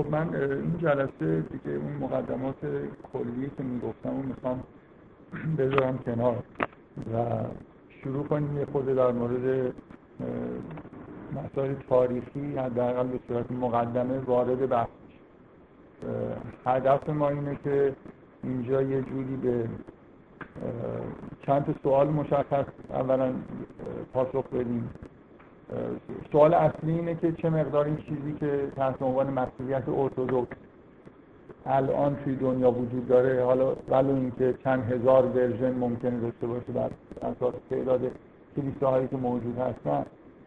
خب من این جلسه دیگه اون مقدمات کلی که می‌گفتم اون می‌خوام بذارم کنار و شروع کنیم. یه خود در مورد مسائل تاریخی حداقل به صورت مقدمه وارد بحث هدف ما اینه که اینجا یه جوری به چند سوال مشخص اولا پاسخ بدیم. سوال اصلی اینه که چه مقدار این چیزی که تحت عنوان مسیحیت ارتدکس الان توی دنیا وجود داره حالا ولو اینکه چند هزار version ممکنه داشته باشه بر اساس تعداد کلیساهایی که موجود هستن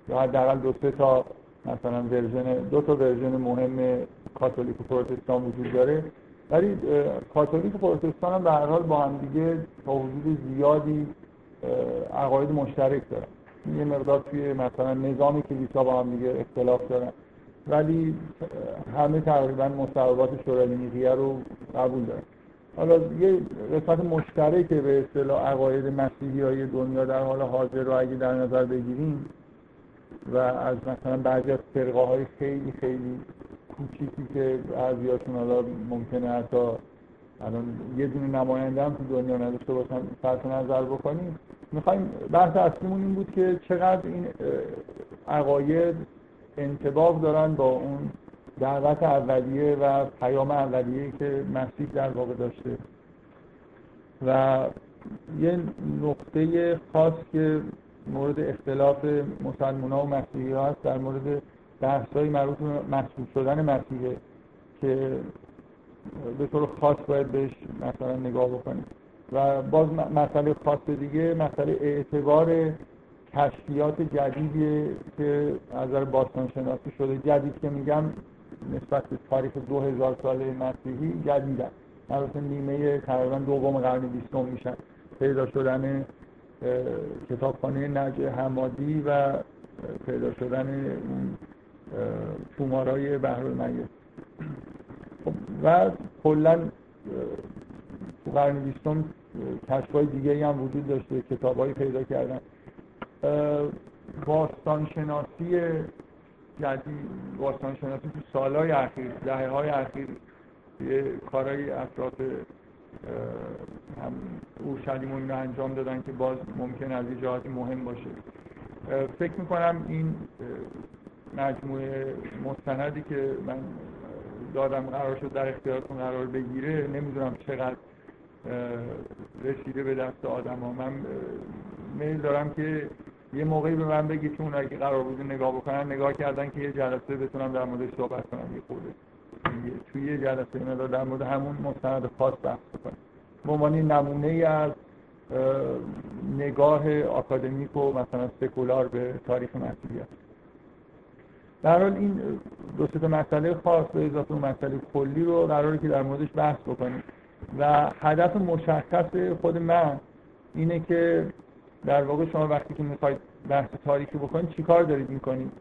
یا حداقل دو سه تا مثلا version دو تا version مهم کاتولیک و پروتستان وجود داره. ولی کاتولیک و پروتستان هم به هر حال با هم دیگه تا حدود زیادی عقاید مشترک دارن. یه مقدار توی مثلا نظام کلیسا با هم دیگه اختلاف دارن. ولی همه تقریبا مصوبات شورای نیقیه رو قبول دارن. حالا یه قسمت مشترک به اصطلاح عقاید مسیحی های دنیا در حال حاضر رو اگه در نظر بگیریم و از مثلا بعضی از فرقه های خیلی خیلی کوچیکی که بعضیاشون حالا ممکنه حتی الان یه دونه نماینده هم تو دنیا نداشته باشن صرف نظر بکنیم. می‌خوایم بحث اصلیمون این بود که چقدر این عقاید انتباق دارن با اون دعوت اولیه و پیام اولیه که مسیح در واقع داشته. و یه نقطه خاص که مورد اختلاف مسلمان و مسیحی ها هست در مورد بحث های مربوط به شدن مسیحه که به طور خاص باید بهش مثلا نگاه بکنیم. و باز مسئله خاص دیگه مسئله اعتبار کشفیات جدیدی که از نظر باستان شناسی شده. جدید که میگم نسبت به تاریخ دو هزار ساله مسیحی جدیدن البته نیمه تقریبا دوم قرن بیستم میشن پیدا شدن کتابخانه نجع حمادی و پیدا شدن تومارای بحر خب و کلا قرن بیستم کشفای دیگه هم وجود داشته کتابایی پیدا کردن. باستانشناسی جدید باستانشناسی تو سالهای اخیر دهه های اخیر یه کارهای اطراف هم اورشلیم رو انجام دادن که باز ممکن از یه جهاتی مهم باشه. فکر می‌کنم این مجموعه مستندی که من دادم قرار شد در اختیارتون قرار بگیره نمی‌دونم چقدر رسیده به دست آدم ها من میل دارم که یه موقعی به من بگی که اونایی که قرار بود نگاه بکنن نگاه کردن که یه جلسه بتونم در موردش صحبت کنم. یه خورده. توی یه جلسه مدار در مورد همون مستند خاص بحث بکنم. به عنوان نمونه از نگاه آکادمیک و مثلا سکولار به تاریخ مسیحیت. در حال این دو تا مسئله خاص به اضافه مسئله کلی رو قراره که در موردش بحث بکنیم. و هدف مشخص خود من اینه که در واقع شما وقتی که می‌خواید بحث تاریخی بکنید چیکار دارید می‌کنید؟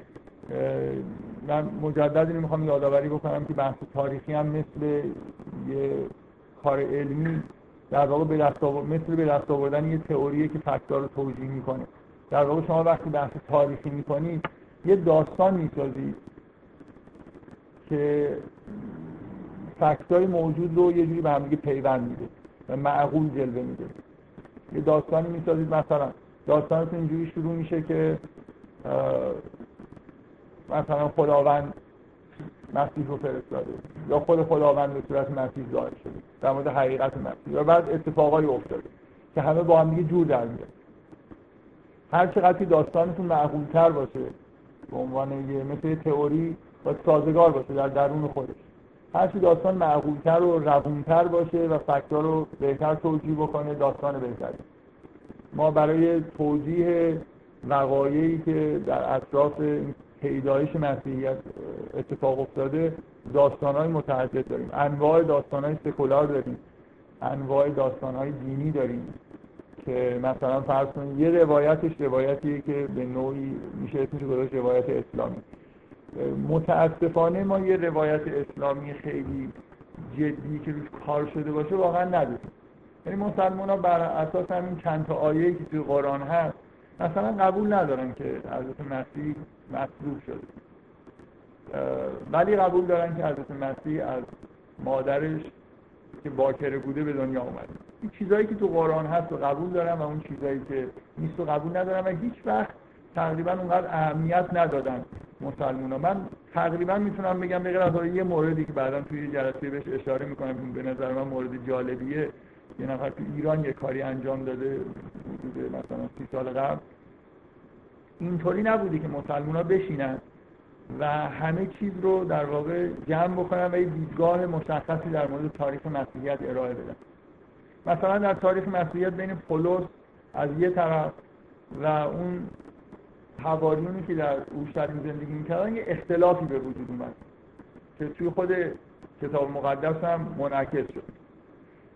من مجدد اینو می‌خوام یادآوری بکنم که بحث تاریخی هم مثل یه کار علمی در واقع به دست مثل به دست آوردن یه تئوریه که فکت‌ها رو توجیه می‌کنه. در واقع شما وقتی بحث تاریخی می‌کنید یه داستان می‌سازید که فکتای موجود رو یه جوری به هم پیوند میده و معقول جلوه میده. یه داستانی می‌سازید مثلا. داستانتون اینجوری شروع میشه که مثلا خداوند مسیح رو فرستاده یا خود خداوند به صورت مسیح ظاهر شده در مورد حقیقت مسیح. و بعد اتفاقایی افتاده که همه با هم دیگه جور در میاد. هر چقدر داستانتون معقولتر باشه به عنوان یه مثل تئوری و سازگار باشه در درون خودش. هرچی داستان معقولتر و روونتر باشه و فکت‌ها رو بهتر توجیه بکنه داستان بهتری. ما برای توجیه وقایعی که در اطراف پیدایش مسیحیت اتفاق افتاده داستانهای متعدد داریم. انواع داستانهای سکولار داریم. انواع داستانهای دینی داریم که مثلا فرض کنید یه روایتش روایتیه که به نوعی میشه اسمش گذاشت روایت اسلامی. متاسفانه ما یه روایت اسلامی خیلی جدی که روش کار شده باشه واقعا نداریم. یعنی مسلمان ها بر اساس همین چند تا آیه که توی قرآن هست مثلا قبول ندارن که حضرت مسیح مصلوب شده. ولی قبول دارن که حضرت مسیح از مادرش که باکره بوده به دنیا اومده این چیزایی که تو قرآن هست و قبول دارم و اون چیزایی که نیست و قبول ندارم و هیچ وقت تقریبا اونقدر اهمیت ندادن. مسلمان من تقریبا می‌تونم بگم بغیر از یه موردی که بعدا توی جلسه بهش اشاره می‌کنم به نظر من مورد جالبیه. یه نفر تو ایران یه کاری انجام داده مثلا سی سال قبل. اینطوری نبودی که مسلمان ها بشینن و همه چیز رو در واقع جمع بکنن و یه دیدگاه مشخصی در مورد تاریخ مسیحیت ارائه بدن. مثلا در تاریخ مسیحیت بین پولس از یه طرف و اون حواریونی که در اورشلیم زندگی می‌کردن یه اختلافی به وجود اومد که توی خود کتاب مقدس هم منعکس شد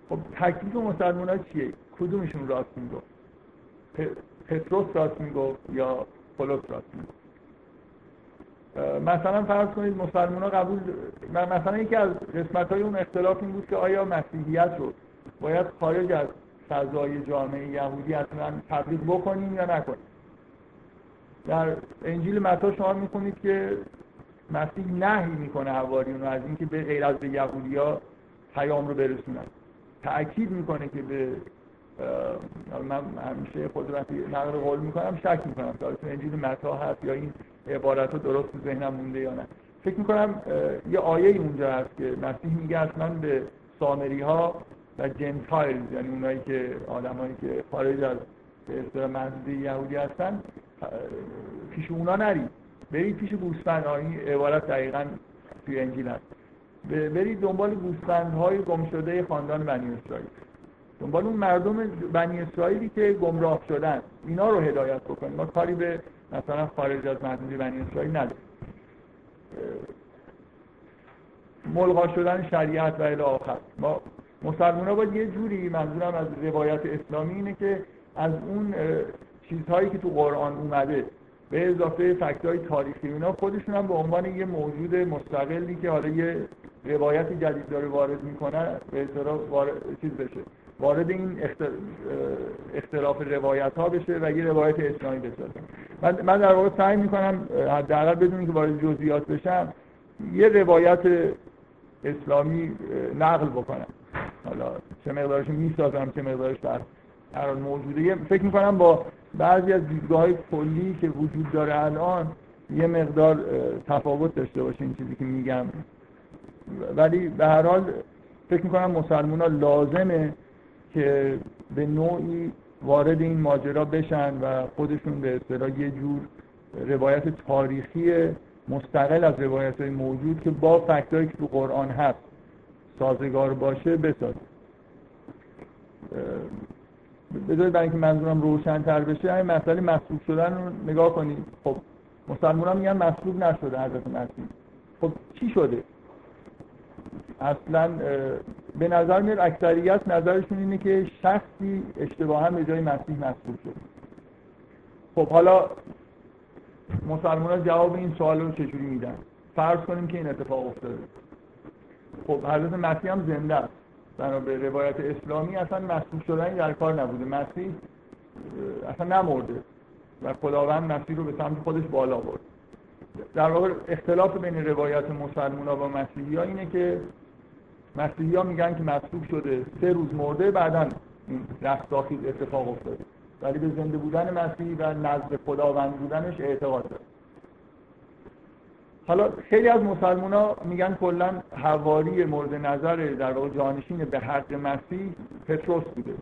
خب تکلیف مسلمان چیه؟ کدومشون راست می‌گفت؟ پتروس راست می‌گفت یا پولس راست می‌گفت مثلا فرض کنید مسلمان ها قبول مثلا یکی از قسمت های اون اختلاف این بود که آیا مسیحیت رو باید خارج از فضای جامعه یهودی اصلا تبلیغ بکنیم یا نکنیم در انجیل متا شما می‌خونید که مسیح نهی می‌کنه حواریون رو از اینکه به غیر از به یهودی ها پیام رو برسونن. تأکید می‌کنه که به من همیشه خود وقتی نقل قول می‌کنم شک می‌کنم که انجیل متا هست یا این عبارت ها درست تو ذهنم مونده یا نه. فکر می‌کنم یه آیه اونجا هست که مسیح میگه اصلا به سامری ها و جنتایل یعنی اونایی که آدمایی که خارج از به اصطلاح یهودی هستن پیش اونا نرید. برید پیش گوسفند این عبارت دقیقا توی انجیل هست. برید دنبال گوسفند های گم خاندان بنی اسرائیل. دنبال اون مردم بنی اسرائیلی که گمراه شدن. اینا رو هدایت بکنید ما کاری به مثلا خارج از محدودی بنی اسرائیل نداریم. ملغا شدن شریعت و الی آخر. ما مسلمان باید یه جوری منظورم از روایت اسلامی اینه که از اون چیزهایی که تو قرآن اومده به اضافه فکتهای تاریخی اونا خودشون هم به عنوان یه موجود مستقلی که حالا یه روایت جدید داره وارد می‌کنه به اصطلاح چیز بشه وارد این اختلاف روایت ها بشه و یه روایت اسلامی من, من در واقع سعی می‌کنم حداقل بدون که وارد جزئیات بشم یه روایت اسلامی نقل بکنم. حالا چه مقدارش می‌سازم چه مقدارش در هر موجوده. فکر می‌کنم با بعضی از دیدگاه های کلی که وجود داره الان یه مقدار تفاوت داشته باشه این چیزی که میگم. ولی به هر حال فکر می‌کنم مسلمان ها لازمه که به نوعی وارد این ماجرا بشن و خودشون به اصطلاح یه جور روایت تاریخی مستقل از روایت های موجود که با فکتایی که تو قرآن هست سازگار باشه بسازه. بذارید برای اینکه منظورم روشنتر بشه همین مسئله مصلوب شدن رو نگاه کنید خب مسلمان میگن مصلوب نشده حضرت مسیح. خب چی شده؟ اصلا به نظر میاد اکثریت نظرشون اینه که شخصی اشتباها به جای مسیح مصلوب شده. خب حالا مسلمان جواب این سوال رو چجوری میدن؟ فرض کنیم که این اتفاق افتاده. خب حضرت مسیح هم زنده است. بنا به روایت اسلامی اصلا مسیح شدن در کار نبوده. مسیح اصلا نمرده و خداوند مسیح رو به سمت خودش بالا برد. در واقع اختلاف بین روایت مسلمان و مسیحی ها اینه که مسیحی ها میگن که مصلوب شده سه روز مرده بعدا این رستاخیز اتفاق افتاده. ولی به زنده بودن مسیح و نزد خداوند بودنش اعتقاد داره. حالا خیلی از مسلمان ها میگن کلا حواری مورد نظر در واقع جانشین به حق مسیح پتروس بوده.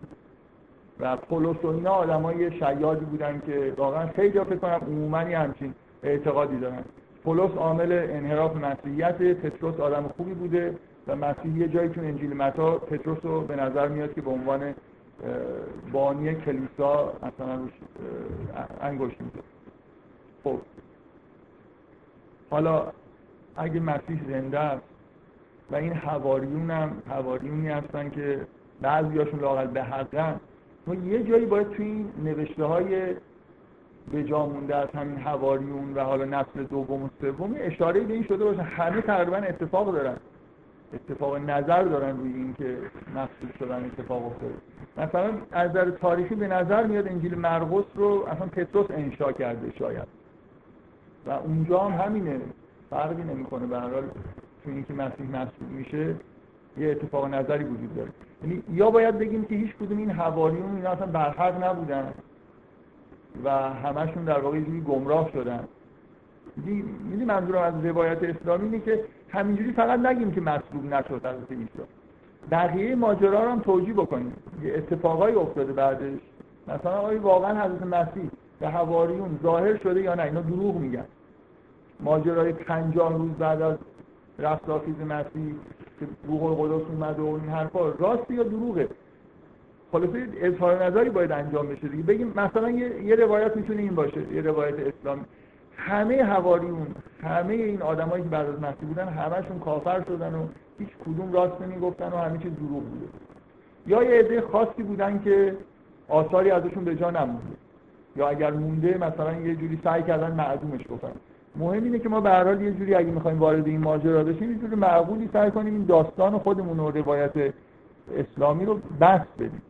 و پولس و اینا آدمای شیادی بودن که واقعا خیلی فکر کنم عموما همچین اعتقادی دارن. پولس عامل انحراف مسیحیت پتروس آدم خوبی بوده و مسیح یه جایی تو انجیل متا پتروس رو به نظر میاد که به عنوان بانی کلیسا مثلا روش انگشت میده خب. حالا اگه مسیح زنده است و این حواریون هم حواریونی هستن که بعضیاشون لاقل به حقن ما یه جایی باید توی این نوشته های به جا مونده از همین حواریون و حالا نسل دوم و سوم اشاره به این شده باشه. همه تقریبا اتفاق دارن. اتفاق نظر دارن روی این که مخصوص شدن اتفاق افتاده. مثلا از نظر تاریخی به نظر میاد انجیل مرقس رو اصلا پتروس انشا کرده شاید. و اونجا هم همینه. فرقی نمی‌کنه. به هر حال تو اینکه مسیح مسئول میشه یه اتفاق نظری وجود داره. یعنی یا باید بگیم که هیچ کدوم این حواریون اینا اصلا برحق نبودن و همشون در واقع یه گمراه شدن. می‌دونی منظورم از روایت اسلامی اینه که همینجوری فقط نگیم که مصلوب نشد حضرت عیسی بقیه ماجرا رو هم توجیه بکنیم. یه اتفاقایی افتاده بعدش. مثلا آیا واقعا حضرت مسیح به حواریون ظاهر شده یا نه اینا دروغ میگن. ماجرای 50 روز بعد از رفتافیز مسیح که روح القدس اومده و این حرفا راست یا دروغه؟ خلاصه اظهار نظری باید انجام بشه دیگه. بگیم مثلا یه, یه روایت می‌تونه این باشه یه روایت اسلامی. همه حواریون همه این آدمایی که بعد از مسیح بودن همشون کافر شدن و هیچ کدوم راست نمی‌گفتن و همه چیز دروغ بوده. یا یه عده خاصی بودن که آثاری ازشون به جا نمونده. یا اگر مونده مثلا یه جوری سعی کردن معدومش بکنن. مهم اینه که ما به هر یه جوری اگه می‌خوایم وارد این ماجرا بشیم یه جوری معقولی سعی کنیم این داستان خودمون و روایت اسلامی رو بس بدیم.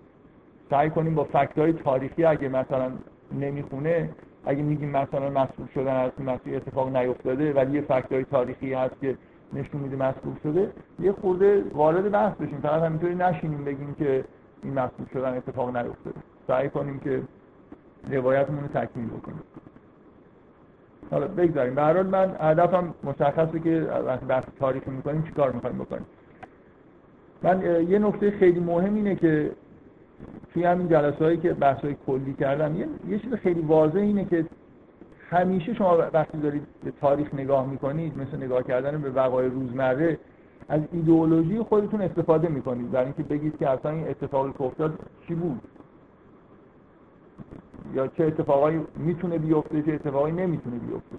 سعی کنیم با فکتای تاریخی اگه مثلا نمی‌خونه اگه میگیم مثلا مسئول شدن از مسیح اتفاق نیفتاده ولی یه فکتای تاریخی هست که نشون میده مسئول شده یه خورده وارد بحث بشیم. فقط همینطوری نشینیم بگیم که این مسئول شدن اتفاق نیفتاده. سعی کنیم که روایتمون رو تکمیل بکنیم. حالا بگذاریم. به هر حال من هدفم مشخصه که وقتی بحث تاریخی می‌کنیم چیکار می‌خوایم بکنیم. من یه نکته خیلی مهم اینه که توی همین جلسه هایی که بحث های کلی کردم یه, یه چیز خیلی واضح اینه که همیشه شما وقتی دارید به تاریخ نگاه می‌کنید مثل نگاه کردن به وقایع روزمره از ایدئولوژی خودتون استفاده می‌کنید. برای اینکه بگید که اصلا این اتفاقی که افتاد چی بود. یا چه اتفاقایی می‌تونه بیفته چه اتفاقایی نمی‌تونه بیفته.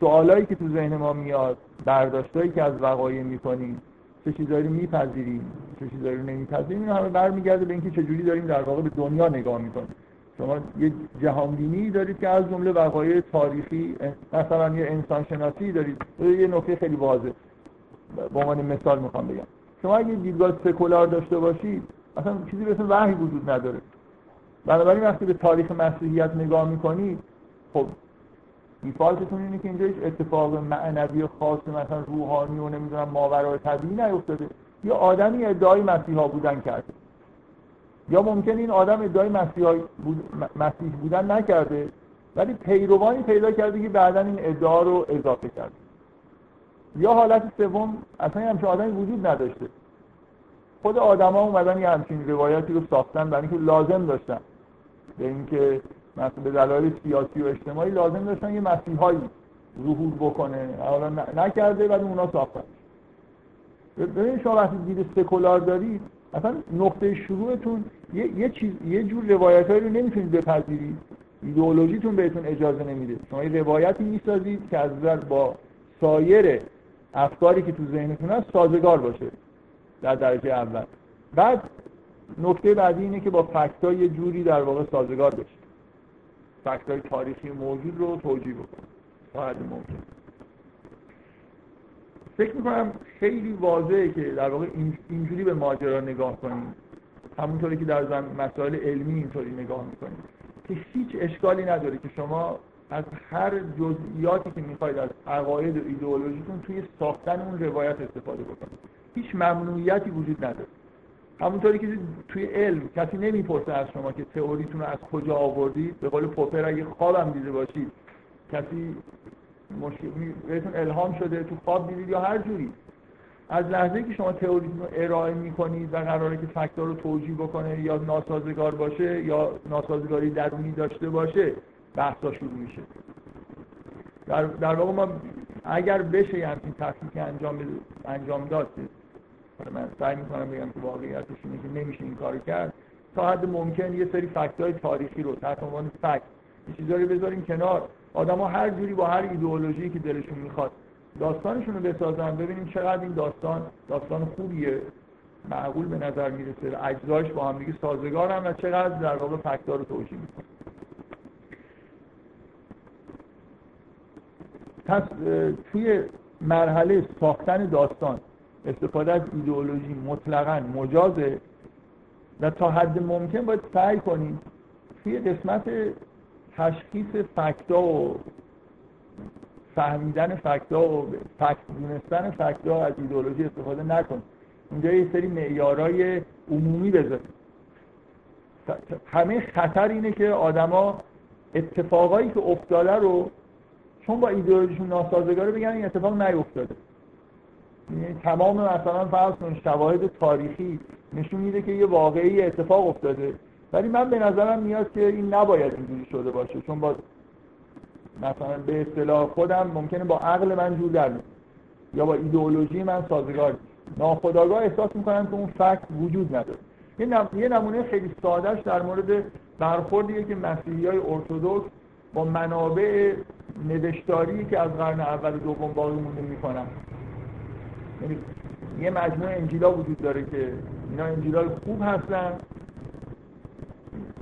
سوالایی که تو ذهن ما میاد برداشتایی که از وقایع می‌کنیم چه چیزایی رو میپذیریم چه چیزایی رو نمیپذیریم این همه برمیگرده به اینکه چجوری داریم در واقع به دنیا نگاه می‌کنیم. شما یه جهانبینی دارید که از جمله وقایع تاریخی مثلا یه انسان شناسی دارید. یه نکته خیلی واضح به عنوان مثال می‌خوام بگم. شما اگه دیدگاه سکولار داشته باشید اصلا چیزی به اسم وحی وجود نداره. بنابراین وقتی به تاریخ مسیحیت نگاه می‌کنید خب دیفالتتون اینه که اینجا هیچ اتفاق معنوی خاص مثلا روحانی و نمی‌دونم ماورای طبیعی نیفتاده. یا آدمی ادعای مسیحا بودن کرده. یا ممکن این آدم ادعای مسیح, بود... مسیح بودن نکرده ولی پیروانی پیدا کرده که بعدا این ادعا رو اضافه کرده. یا حالت سوم اصلا همچین آدمی وجود نداشته. خود آدما اومدن یه همچین روایتی رو ساختن برای اینکه لازم داشتن. به اینکه مثلا به دلایل سیاسی و اجتماعی لازم داشتن یه مسیحایی ظهور بکنه. حالا نکرده ولی اونا ساختن. ببینید شما وقتی دید سکولار دارید اصلا نقطه شروعتون یه, یه چیز یه جور روایتایی رو نمی‌تونید بپذیرید. ایدئولوژیتون بهتون اجازه نمیده. شما یه روایتی می‌سازید که از با سایر افکاری که تو ذهنتون هست سازگار باشه. در درجه اول. بعد نکته بعدی اینه که با فکتا یه جوری در واقع سازگار بشه فکتای تاریخی موجود رو توجیه بکنه ممکن. فکر می‌کنم خیلی واضحه که در واقع اینجوری به ماجرا نگاه کنیم. همونطوری که در زن مسائل علمی اینطوری نگاه می‌کنیم. که هیچ اشکالی نداره که شما از هر جزئیاتی که می‌خواید از عقاید و ایدئولوژیتون توی ساختن اون روایت استفاده بکنید. هیچ ممنوعیتی وجود نداره. همونطوری که توی علم کسی نمی‌پرسه از شما که تئوریتون رو از کجا آوردید به قول پوپر اگه خوابم دیده باشید کسی مشکل بهتون الهام شده تو خواب دیدید یا هر جوری. از لحظه که شما تئوریتون رو ارائه می‌کنید و قراره که فکتور رو توجیه بکنه یا ناسازگار باشه یا ناسازگاری درونی داشته باشه بحثا شروع میشه. در, در واقع ما اگر بشه یه همچین انجام انجام داد من سعی می‌کنم بگم که واقعیتش اینه که نمیشه این کار کرد. تا حد ممکن یه سری فکت های تاریخی رو تحت عنوان فکت چیزایی رو بذاریم کنار. آدما هر جوری با هر ایدئولوژی که دلشون می‌خواد داستانشون رو بسازن ببینیم چقدر این داستان داستان خوبیه. معقول به نظر می‌رسه. اجزاش با هم دیگه سازگار هم و چقدر در واقع فکتا رو توجیه می‌کنه پس توی مرحله ساختن داستان استفاده از ایدئولوژی مطلقا مجازه و تا حد ممکن باید سعی کنید توی قسمت تشخیص فکتا و فهمیدن فکتا و فکت دونستن فکتا از ایدئولوژی استفاده نکن. اینجا یه سری معیارای عمومی بذارید همه خطر اینه که آدما اتفاقایی که افتاده رو چون با ایدئولوژیشون ناسازگاره بگن این اتفاق نیفتاده. تمام مثلا فرض کن شواهد تاریخی نشون میده که یه واقعی اتفاق افتاده. ولی من به نظرم میاد که این نباید اینجوری شده باشه چون با مثلا به اصطلاح خودم ممکنه با عقل من جور در یا با ایدئولوژی من سازگار ناخداگاه احساس می‌کنم که اون فکت وجود نداره. یه نمونه خیلی سادهش در مورد برخوردیه که مسیحی های ارتودکس با منابع نوشتاری که از قرن اول دوم باقی مونده می‌کنن. یعنی یه مجموعه انجیلا وجود داره که اینا انجیلای خوب هستن.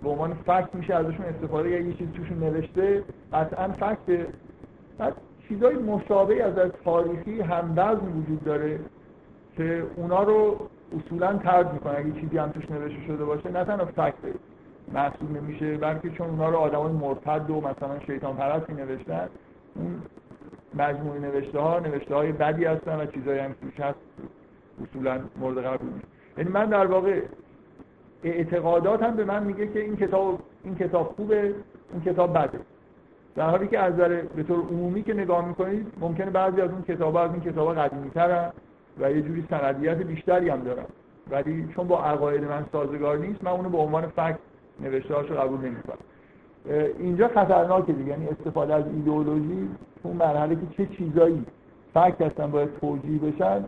به عنوان فکت میشه ازشون استفاده یا یه چیزی توشون نوشته. قطعا فکت. بعد چیزای مشابه از تاریخی هموزن وجود داره که اونا رو اصولا ترد می‌کنه. اگه چیزی هم توش نوشته شده باشه نه تنها فکت محسوب نمیشه بلکه چون اونا رو آدمان مرتد و مثلا شیطان پرستی نوشتن اون مجموعه نوشته ها نوشته های بدی هستن و چیزایی هم توش هست اصولا مورد قبول نیست یعنی من در واقع اعتقادات هم به من میگه که این کتاب این کتاب خوبه این کتاب بده. در حالی که از نظر به طور عمومی که نگاه می‌کنید ممکنه بعضی از اون کتاب از این کتاب قدیمی ترن و یه جوری سندیت بیشتری هم دارن. ولی چون با عقاید من سازگار نیست من اونو به عنوان فکت نوشته رو قبول نمی‌کنم. اینجا خطرناکه دیگه. یعنی استفاده از ایدئولوژی اون مرحله که چه چیزایی فکت هستن باید توجیه بشن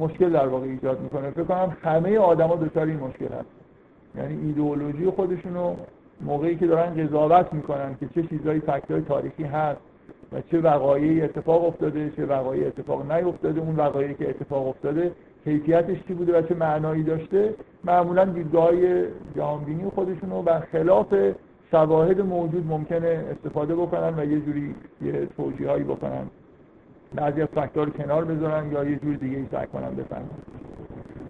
مشکل در واقع ایجاد می‌کنه. فکر کنم همه آدما دچار این مشکل هست یعنی ایدئولوژی خودشونو موقعی که دارن قضاوت می‌کنن که چه چیزایی فکتای تاریخی هست و چه وقایعی اتفاق افتاده چه وقایعی اتفاق نیفتاده اون وقایعی که اتفاق افتاده کیفیتش چی بوده و چه معنایی داشته معمولا دیدگاه جهانبینی خودشونو بر خلاف شواهد موجود ممکنه استفاده بکنن و یه جوری یه توجیهایی بکنن. بعضی از رو کنار بذارن یا یه جور دیگه ای سعی کنن بفهمن.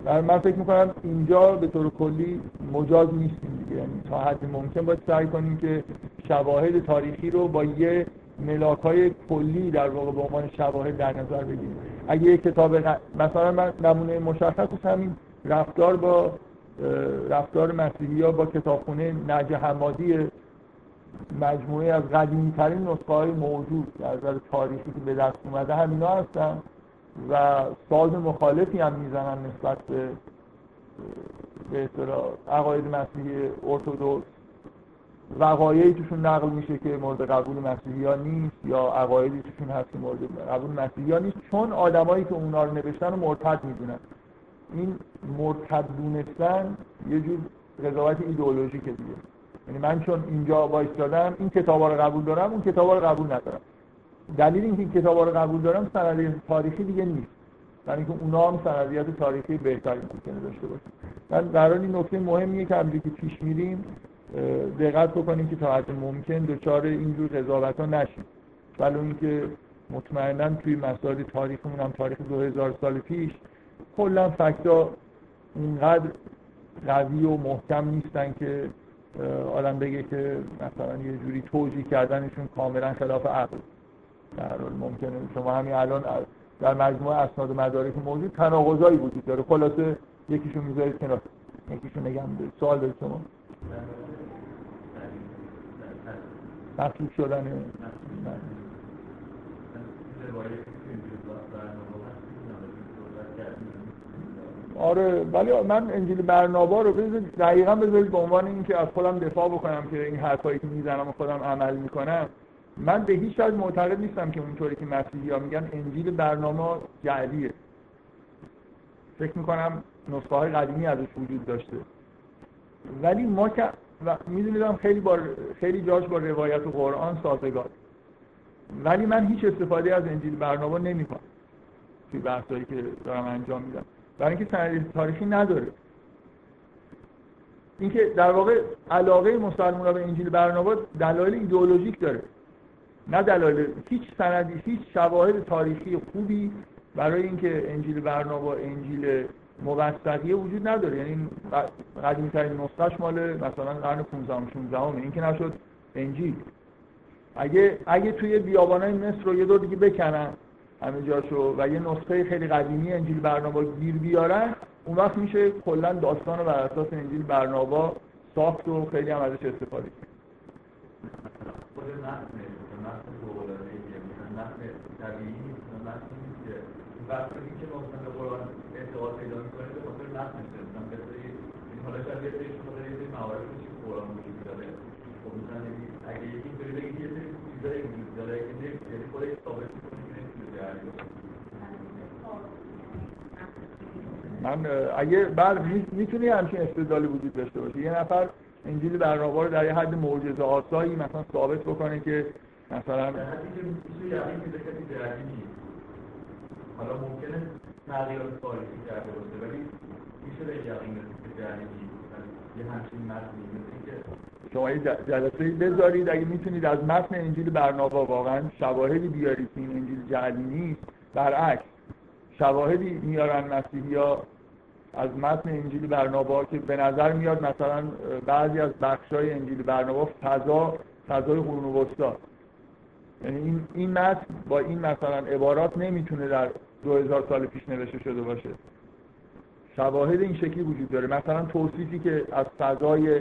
و من فکر می‌کنم اینجا به طور کلی مجاز نیستیم دیگه. یعنی تا حد ممکن باید سعی کنیم که شواهد تاریخی رو با یه ملاک های کلی در واقع به عنوان شواهد در نظر بگیریم. اگه یه کتاب مثلا من نمونه مشخص همین رفتار با رفتار مسیحی ها با کتابخونه نجه حمادی مجموعه از قدیمی ترین نسخه های موجود در نظر تاریخی که به دست اومده همینا هستن و ساز مخالفی هم می‌زنن نسبت به به اصطلاح عقاید مسیحی ارتودکس وقایعی توشون نقل میشه که مورد قبول مسیحی ها نیست یا عقایدی توشون هست که مورد قبول مسیحی ها نیست چون آدمایی که اونا رو نوشتن رو مرتد می‌دونن. این مرتد دونستن یه جور قضاوت ایدئولوژیکه دیگه. یعنی من چون اینجا وایستادم این کتابا رو قبول دارم اون کتابا رو قبول ندارم. دلیل اینکه این کتابا رو قبول دارم سندیت تاریخی دیگه نیست. در اینکه اونا هم سندیت تاریخی بهتری ممکنه داشته باشه. من در این نکته مهمیه که همونجوری که پیش میریم دقت بکنیم که تا حد ممکن دچار اینجور قضاوت ها نشیم. ولی اینکه مطمئنا توی مسائل تاریخمون هم تاریخ 2000 سال پیش کلا فکتا اینقدر قوی و محکم نیستن که آدم بگه که مثلا یه جوری توجیه کردنشون کاملا خلاف عقل. در حال ممکنه. شما همین الان در مجموعه اسناد و مدارک موجود تناقضایی وجود داره. خلاصه یکیشون می‌ذارید کنار. یکیشون نگم سوال دارید شما. مطلوب شدن. آره ولی من انجیل برنابا رو بذارید دقیقا بذارید به عنوان اینکه از خودم دفاع بکنم که این حرفایی که می‌زنم و خودم عمل می‌کنم. من به هیچ وجه معتقد نیستم که اونطوری که مسیحی ها میگن انجیل برنامه جعلیه. فکر می‌کنم نسخه های قدیمی ازش وجود داشته. ولی ما که و میدونیدم خیلی با خیلی جاش با روایت قرآن سازگار. ولی من هیچ استفاده از انجیل برنامه نمی‌کنم توی بحثایی که دارم انجام میدم. برای اینکه سند تاریخی نداره. اینکه در واقع علاقه مسلمان به انجیل برنابا دلایل ایدئولوژیک داره. نه دلایل هیچ سندی هیچ شواهد تاریخی خوبی برای اینکه انجیل برنابا انجیل موثقیه وجود نداره. یعنی قدیمی ترین نسخهش مال مثلا قرن 15 16 این که نشد انجیل. اگه اگه توی بیابانای مصر رو یه دور دیگه بکنن همه جاشو. و یه نسخه خیلی قدیمی انجیل برنابا گیر بیارن اون وقت میشه کلا داستان رو بر اساس انجیل برنابا ساخت و خیلی هم ازش استفاده کرد. خب مثلا اگه یکی اینطوری بگید یه سری چیزایی وجود داره که یعنی خودش ثابت نمی‌تونه من اگه بر می‌تونی همچین استدلالی وجود داشته باشه یه نفر انجیل برنامه رو در یه حد معجزه آسایی مثلا ثابت بکنه که مثلا حالا ممکنه تغییرات تاریخی کرده باشه ولی میشه به یقین رسید که یه همچین متنی که شما یه جلسه بذارید. اگه می‌تونید از متن انجیل برنابا واقعا شواهدی بیارید که این انجیل جعلی نیست. برعکس شواهدی میارن مسیحی ها از متن انجیل برنابا که به نظر میاد مثلا بعضی از بخشای انجیل برنابا فضا فضای قرون وسطا. یعنی این این متن با این مثلا عبارات نمی‌تونه در 2000 سال پیش نوشته شده باشه. شواهد این شکلی وجود داره. مثلا توصیفی که از فضای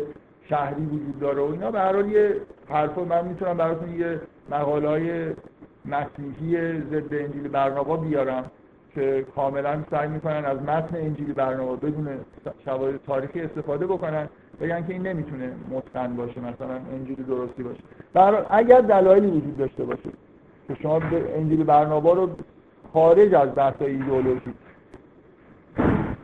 شهری وجود داره و اینا. به هر حال یه حرفا من می‌تونم براتون یه مقاله های مسیحی ضد انجیل برنابا بیارم که کاملا سعی می‌کنن از متن انجیل برنابا بدون شواهد تاریخی استفاده بکنن. بگن که این نمی‌تونه متقن باشه مثلا انجیل درستی باشه. برای اگر دلایلی وجود داشته باشه که شما انجیل برنابا رو خارج از بحث ایدئولوژی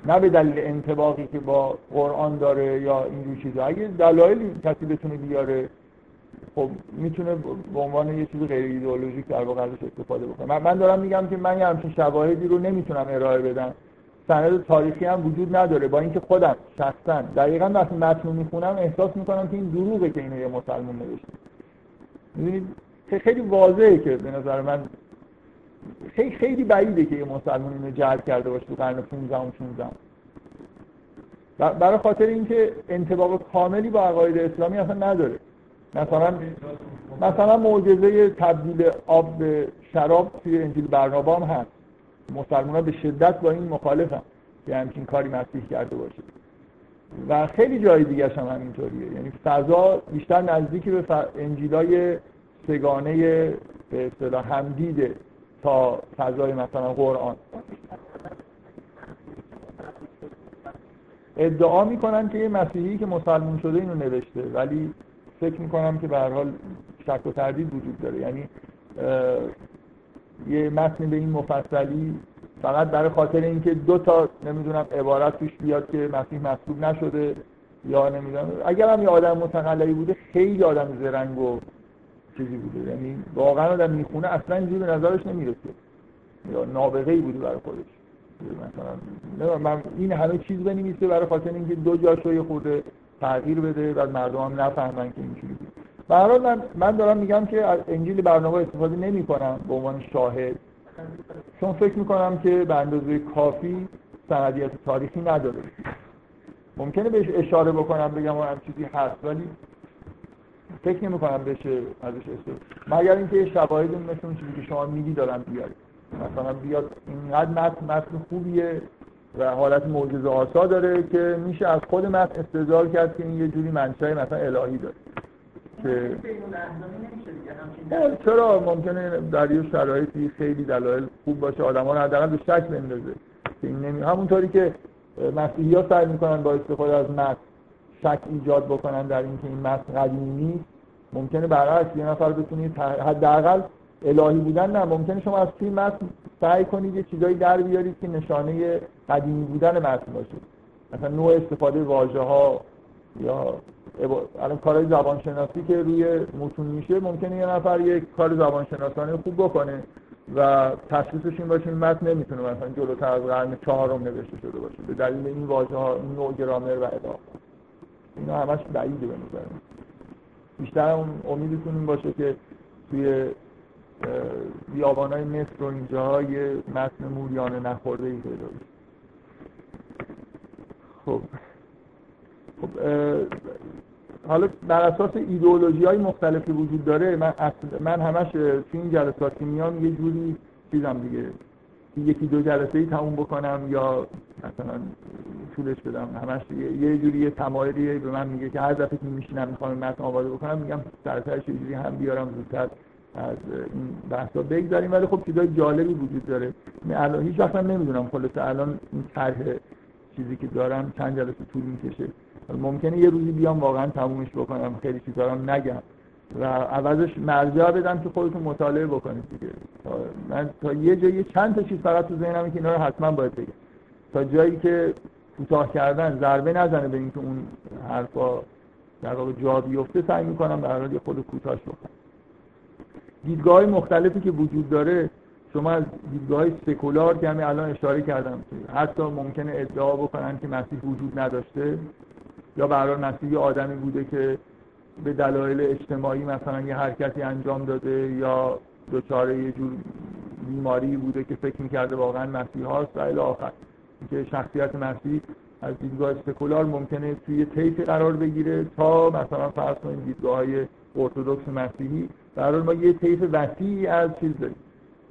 نه به دلیل انتباقی که با قرآن داره یا این چیزا. اگه دلایلی کسی بتونه بیاره خب می‌تونه به عنوان یه چیز غیر ایدئولوژیک در واقع ازش استفاده بکنه. من دارم میگم که من یه همچین شواهدی رو نمی‌تونم ارائه بدم. سند تاریخی هم وجود نداره. با اینکه خودم شخصا دقیقا وقتی متن می‌خونم احساس می‌کنم که این دروغه که اینو یه مسلمان نوشته. می‌دونید؟ خیلی واضحه که به نظر من خیلی خیلی بعیده که یه مسلمان اینو جلب کرده باشه تو قرن 15 و 16 برای خاطر اینکه انتباق کاملی با عقاید اسلامی اصلا نداره. مثلا مثلا معجزه تبدیل آب به شراب توی انجیل برنابا هم هست. مسلمان به شدت با این مخالفن که همچین کاری مسیح کرده باشه. و خیلی جای دیگه هم همینطوریه. یعنی فضا بیشتر نزدیکی به انجیلای سگانه به اصطلاح همدیده تا فضای مثلا قرآن. ادعا می‌کنن که یه مسیحی که مسلمون شده اینو نوشته ولی فکر می‌کنم که به حال شک و تردید وجود داره. یعنی یه متن به این مفصلی فقط برای خاطر اینکه دو تا نمی‌دونم عبارت توش بیاد که مسیح مصلوب نشده یا نمی‌دونم. اگر هم یه آدم متقلعی بوده خیلی آدم زرنگ و چیزی بوده. یعنی واقعا آدم می‌خونه اصلا اینجوری به نظرش نمی‌رسه. یا نابغه ای بوده برای خودش. مثلا من این همه چیز بنویسه برای خاطر اینکه دو جاشو یه خورده تغییر بده و مردم هم نفهمن که اینجوری بود. هر من, من دارم میگم که از انجیل برنامه استفاده نمی کنم به عنوان شاهد. چون فکر می‌کنم که به اندازه کافی سندیت تاریخی نداره. ممکنه بهش اشاره بکنم بگم هم چیزی هست ولی فکر نمی کنم بشه ازش استفاده مگر اینکه شواهد مثل اون چیزی که شما میگی دارم بیارید مثلا بیاد اینقدر متن متن خوبیه و حالت معجزه آسا داره که میشه از خود متن استدلال کرد که این یه جوری منشأ مثلا الهی داره. که چرا؟ ممکنه در یه شرایطی خیلی دلایل خوب باشه آدما رو حداقل به شک بندازه. که این نمی همونطوری که مسیحی ها سعی می‌کنن با استفاده از متن شک ایجاد بکنن در اینکه این متن قدیمی نیست ممکنه برعکس یه نفر بتونید حداقل الهی بودن نه ممکنه شما از توی متن سعی کنید یه چیزایی در بیارید که نشانه قدیمی بودن متن باشه. مثلا نوع استفاده واژه ها یا الان کارهای زبانشناسی که روی متون میشه ممکنه یه نفر یک کار زبانشناسانه خوب بکنه و تشخیصش این باشه این متن نمی‌تونه مثلا جلوتر از قرن چهارم نوشته شده باشه به دلیل این واژه ها نوع گرامر و اضافه اینا همش بعیده به نظر بیشتر امیدتون این باشه که توی بیابانای مصر و اینجا یه متن موریانه نخورده ای پیدا خب. خب حالا بر اساس ایدئولوژی های مختلفی وجود داره من, من همش تو این جلسات که میام یه جوری چیزم دیگه یکی دو جلسه ای تموم بکنم یا مثلا طولش بدم همش یه جوری یه تمایلی به من میگه که هر دفعه که میشینم می‌خوام متن آماده بکنم میگم سرترش یه جوری هم بیارم زودتر از این بحثا بگذاریم. ولی خب چیزای جالبی وجود داره. الان هیچ وقت نمی‌دونم. خلاصه الان این طرح چیزی که دارم چند جلسه طول می‌کشه. ممکنه یه روزی بیام واقعا تمومش بکنم. خیلی چیزا نگم. و عوضش مرجع بدم که خودتون مطالعه بکنید دیگه. من تا یه جایی چند تا چیز فقط تو ذهنمه که اینا رو حتما باید بگم. تا جایی که کوتاه کردن ضربه نزنه به اینکه اون حرفا در واقع جا بیفته سعی می‌کنم در حال خود کوتاهش بکنم. دیدگاه مختلفی که وجود داره شما از دیدگاه سکولار که همین الان اشاره کردم حتی ممکنه ادعا بکنن که مسیح وجود نداشته یا برای مسیح آدمی بوده که به دلایل اجتماعی مثلا یه حرکتی انجام داده یا دچار یه جور بیماری بوده که فکر می‌کرده واقعا مسیح هاست و الی آخر. که شخصیت مسیح از دیدگاه سکولار ممکنه توی تیپ قرار بگیره تا مثلا فرض کنید دیدگاه های ارتودکس مسیحی. برای ما یه طیف وسیعی از چیز داریم.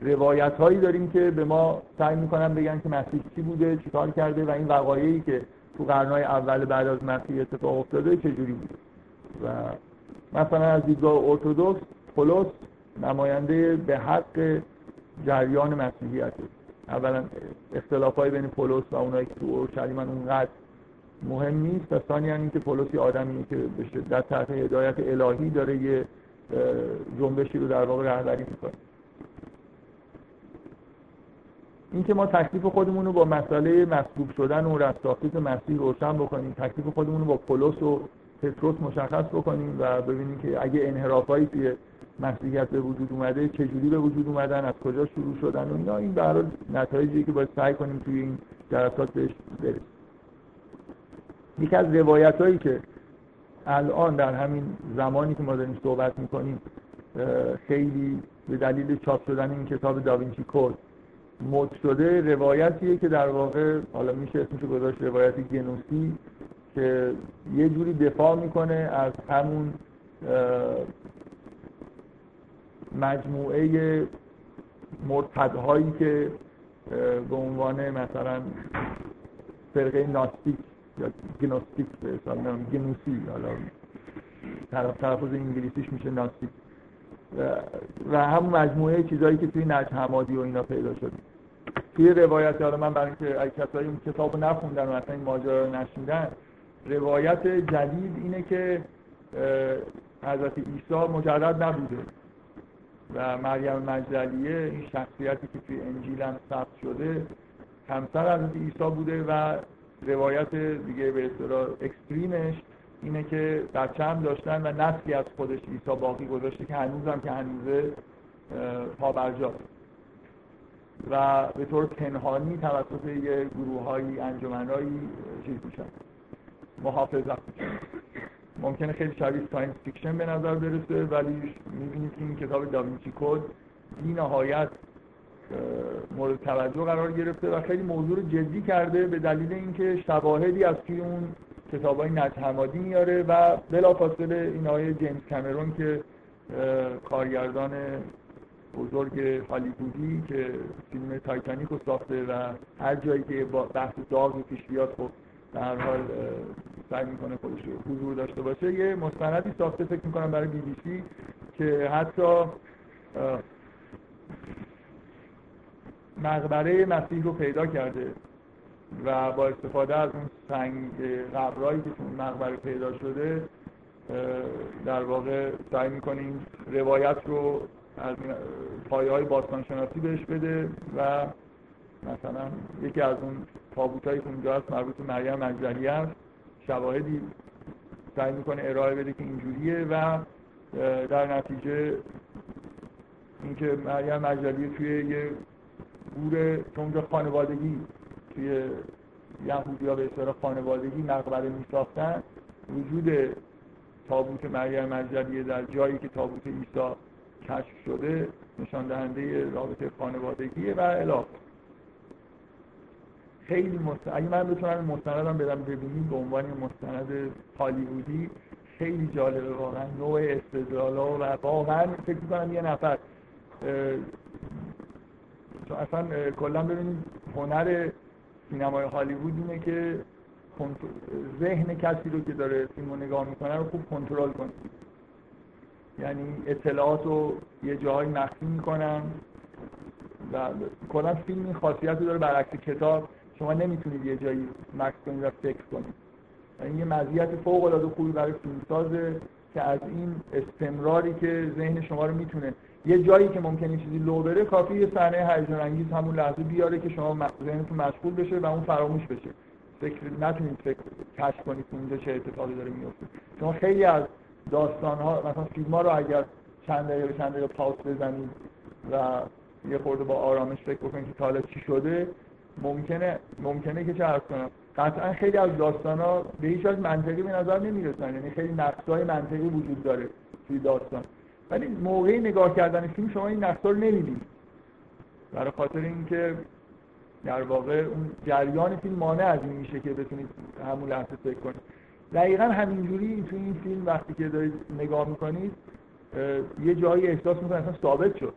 روایت هایی داریم که به ما سعی می‌کنن بگن که مسیح چی بوده چیکار کرده و این وقایعی که تو قرنهای اول بعد از مسیح اتفاق افتاده چجوری بوده. و مثلا از دیدگاه ارتودکس پولس نماینده به حق جریان مسیحیته اولا اختلاف های بین پولس و اونایی که تو اورشلیم اونقدر مهم نیست و ثانیا اینکه پولس یه آدمیه که به شدت تحت هدایت الهی داره یه جنبشی رو در واقع رهبری می‌کنه. اینکه ما تکلیف خودمون رو با مسئله مصلوب شدن و رستاخیز مسیح روشن بکنیم تکلیف خودمون رو با پولس و پتروس مشخص بکنیم و ببینیم که اگه انحرافایی توی مسیحیت به وجود اومده چجوری به وجود اومدن از کجا شروع شدن و اینا این به نتایجی که باید سعی کنیم توی این جلسات بهش برسیم. یکی از روایت هایی که الان در همین زمانی که ما داریم صحبت می‌کنیم خیلی به دلیل چاپ شدن این کتاب داوینچی کود مد شده روایتیه که در واقع حالا میشه اسمش گذاشت روایت گنوسی که یه جوری دفاع می‌کنه از همون مجموعه مرتدهایی که به عنوان مثلا فرقه ناستیک یا گنوستیک به حساب گنوسی حالا طرف تلفظ انگلیسیش میشه ناستیک. و همون مجموعه چیزهایی که توی نج حمادی و اینا پیدا شده توی روایت حالا من برای اینکه اگه کسایی اون کتاب نخوندن و اصلا این ماجرا رو نشیدن روایت جدید اینه که حضرت عیسی مجرد نبوده و مریم مجدلیه این شخصیتی که توی انجیل هم ثبت شده همسر حضرت عیسی بوده و روایت دیگه به اصطلاح اکستریمش اینه که بچه هم داشتن و نسلی از خودش عیسی باقی گذاشته که هنوزم که هنوزه پابرجاست و به طور پنهانی توسط یه گروه های انجمنهایی چیز میشن. محافظت. ممکنه خیلی شبیه science fiction به نظر برسه ولی می‌بینید که این کتاب Da Vinci Code بی نهایت مورد توجه قرار گرفته و خیلی موضوع رو جدی کرده به دلیل اینکه شواهدی از توی اون کتاب های نجع حمادی میاره و بلافاصله این آقای جیمز کمرون که کارگردان بزرگ هالیوودی که فیلم تایتانیک رو ساخته و هر جایی که بحث داغ پیش بیاد خب در هر حال سعی می‌کنه خودش حضور داشته باشه. یه مستندی ساخته فکر می‌کنم برای بی بی سی که حتی مقبره مسیح رو پیدا کرده و با استفاده از اون سنگ قبرایی که تو مقبره پیدا شده در واقع سعی می‌کنیم روایت رو از پایه های باستانشناسی بهش بده و مثلا یکی از اون تابوت هایی که اونجا هست مربوط به مریم مجدلی هست. شواهدی سعی می‌کنه ارائه بده که اینجوریه و در نتیجه اینکه مریم مجدلی توی یه گور اونجا خانوادگی توی یهودی ها به اصطلاح خانوادگی مقبره می ساختن. وجود تابوت مریم مجدلیه در جایی که تابوت عیسی کشف شده نشان دهنده رابطه خانوادگیه و الاخر خیلی مستند اگه من بتونم مستندم بدم ببینید به عنوان مستند هالیوودی خیلی جالبه واقعا. نوع استدلال و واقعا فکر کنم یه نفر چون اصلا کلا ببینید هنر سینمای هالیوود اینه که ذهن کسی رو که داره فیلم رو نگاه می‌کنه رو خوب کنترل کنه. یعنی اطلاعات رو یه جایی مخفی می‌کنن و کلا فیلم این خاصیت رو داره برعکس کتاب شما نمی‌تونید یه جایی مکس کنید و فکر کنید. این یه مزیت فوق العاده خوبی برای فیلمسازه که از این استمراری که ذهن شما رو می‌تونه یه جایی که ممکنه چیزی لو بره کافی یه صحنه هیجان انگیز همون لحظه بیاره که شما ذهنتون مشغول بشه و اون فراموش بشه. فکر نتونید فکر کشف کنید اونجا چه اتفاقی داره میفته شما خیلی از داستان ها مثلا فیلم ها رو اگر چند دقیقه چند دقیقه پاس بزنید و یه خورده با آرامش فکر بکنید که تا چی شده ممکنه ممکنه که چه کنم. قطعا خیلی از داستان ها به هیچ وجه منطقی به نظر نمی‌رسن. یعنی خیلی نقصای منطقی وجود داره توی داستان. ولی موقعی نگاه کردن فیلم شما این نقصا رو نمی‌دید برای خاطر اینکه در واقع اون جریان فیلم مانع از این میشه که بتونید همون لحظه فکر کنید. دقیقا همینجوری توی این فیلم وقتی که دارید نگاه می‌کنید یه جایی احساس می‌کنید اصلا ثابت شد.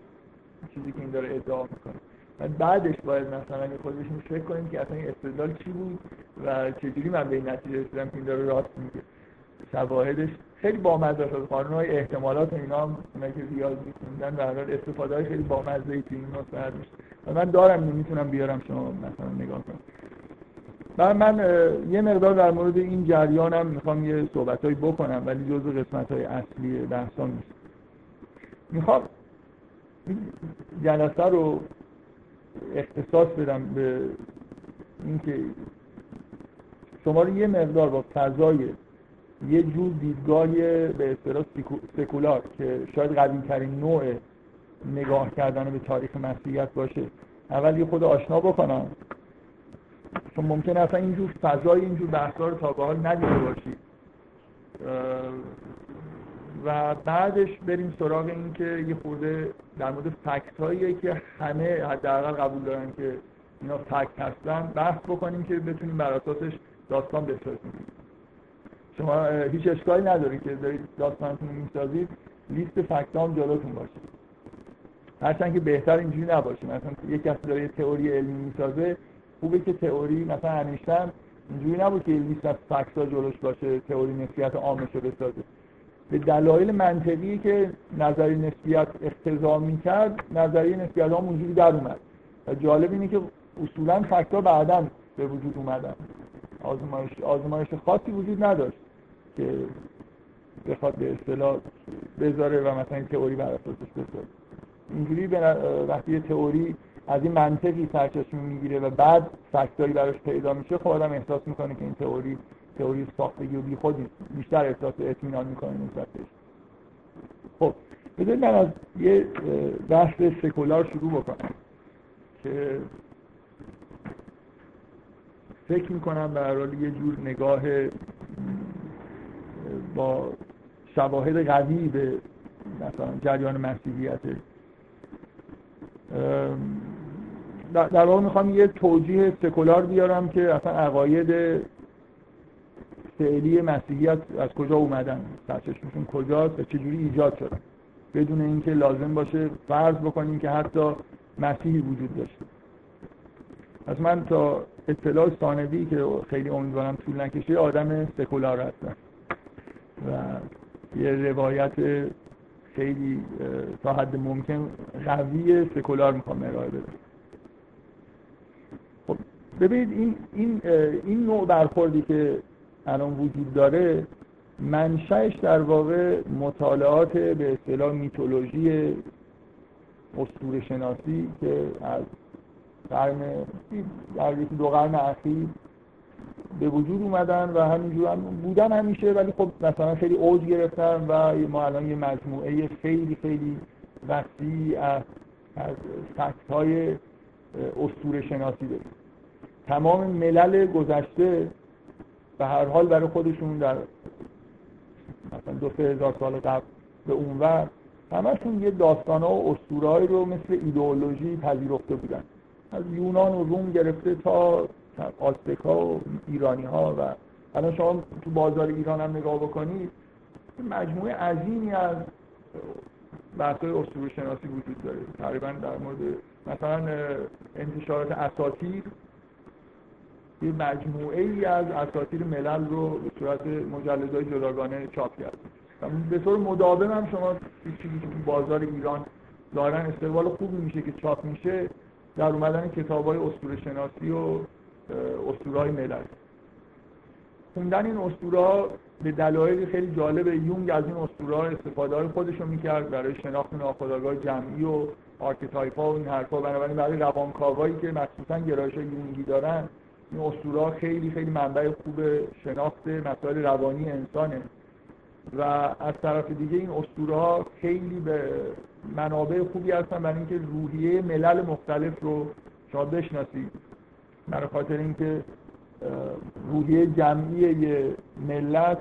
چیزی که این داره ادعا می‌کنه. و بعدش باید مثلا اگه خودشون فکر کنیم که اصلا این استدلال چی بود و چجوری من به این نتیجه رسیدم که این داره راست میگه. شواهدش خیلی بامزه است قانون های احتمالات اینا هم که ریاض میخوندن به هر استفاده های خیلی بامزه ای تو این نسخه و من دارم نمی‌تونم بیارم شما مثلا نگاه کنم. و من یه مقدار در مورد این جریانم می‌خوام یه صحبتهایی بکنم ولی جزو قسمت های اصلی بحثان نیست. می‌خوام جلسه رو اختصاص بدم به اینکه شما رو یه مقدار با فضای یه جور دیدگاه به اصطلاح سکولار که شاید قدیم ترین نوع نگاه کردن به تاریخ مسیحیت باشه. اول یه خود آشنا بکنم. چون ممکنه اصلا اینجور فضای اینجور بحثا رو تا به حال ندیده باشید و بعدش بریم سراغ این که یه خورده در مورد فکت هایی که همه حداقل قبول دارن که اینا فکت هستن بحث بکنیم که بتونیم بر اساسش داستان بسازیم. شما هیچ اشکالی نداره که دارید داستانتون می‌سازید لیست فکت هم جلوتون باشه. هرچند که بهتر اینجوری نباشه. مثلا یک کسی داره یه تئوری علمی می‌سازه خوبه که تئوری مثلا انیشتن اینجوری نبود که لیست از فکت ها جلوش باشه تئوری نسبیت عامش رو بسازه. به دلایل منطقی که نظری نسبیت اقتضا می‌کرد نظریه نسبیت هم اونجوری در اومد. و جالب اینه که اصولا فکت ها بعدا به وجود اومدن. آزمایش, آزمایش خاصی وجود نداشت که بخواد به اصطلاح بذاره و مثلا تئوری بر اساسش بذاره. اینجوری وقتی تئوری از این منطقی سرچشمه می‌گیره و بعد فکتایی براش پیدا میشه خب آدم احساس می‌کنه که این تئوری تئوری ساختگی و بیخود بیشتر احساس اطمینان می‌کنه نسبتش خب بذارید من از یه بحث سکولار شروع بکنم که فکر می‌کنم به حال یه جور نگاه با شواهد قوی به مثلا جریان مسیحیت. در واقع می‌خوام یه توجیه سکولار بیارم که اصلا عقاید فعلی مسیحیت از کجا اومدن؟ سرچشمشون کجاست و چجوری ایجاد شدن بدون اینکه لازم باشه فرض بکنیم که حتی مسیحی وجود داشته. از من تا اطلاع ثانوی که خیلی امیدوارم طول نکشه آدم سکولار هستم. و یه روایت خیلی تا حد ممکن قوی سکولار می‌خوام ارائه بدم. خب ببینید این این این نوع برخوردی که الان وجود داره منشأش در واقع مطالعات به اصطلاح میتولوژی اسطوره شناسی که از قرن در دو قرن اخیر به وجود اومدن و همینجور هم بودن همیشه ولی خب مثلا خیلی اوج گرفتن و ما الان یه مجموعه خیلی خیلی وسیع از, از فکت های اسطوره شناسی داریم. تمام ملل گذشته به هر حال برای خودشون در مثلا دو سه هزار سال قبل به اونور همشون یه داستان ها و اسطورهایی رو مثل ایدئولوژی پذیرفته بودن. از یونان و روم گرفته تا آستکا و ایرانی ها و الان شما تو بازار ایران هم نگاه بکنید مجموعه عظیمی از بحث های شناسی وجود داره. تقریبا در مورد مثلا انتشارات اساتیر یه مجموعه ای از اساطیر ملل رو به صورت های جداگانه چاپ کرد. به طور مداوم هم شما چیزی که بازار ایران دارن استقبال خوبی میشه که چاپ میشه در اومدن کتاب های شناسی و های ملل. خوندن این اسطوره به دلایل خیلی جالب یونگ از این اسطوره استفاده های خودش رو می‌کرد برای شناخت ناخودآگاه جمعی و archetype ها و این حرفا بنابراین برای روانکاوایی که مخصوصا گرایش یونگی دارن این اسطوره خیلی خیلی منبع خوب شناخت مسائل روانی انسانه. و از طرف دیگه این اسطوره ها خیلی به منابع خوبی هستن برای اینکه روحیه ملل مختلف رو شما بشناسید برای خاطر اینکه روحیه جمعی ملت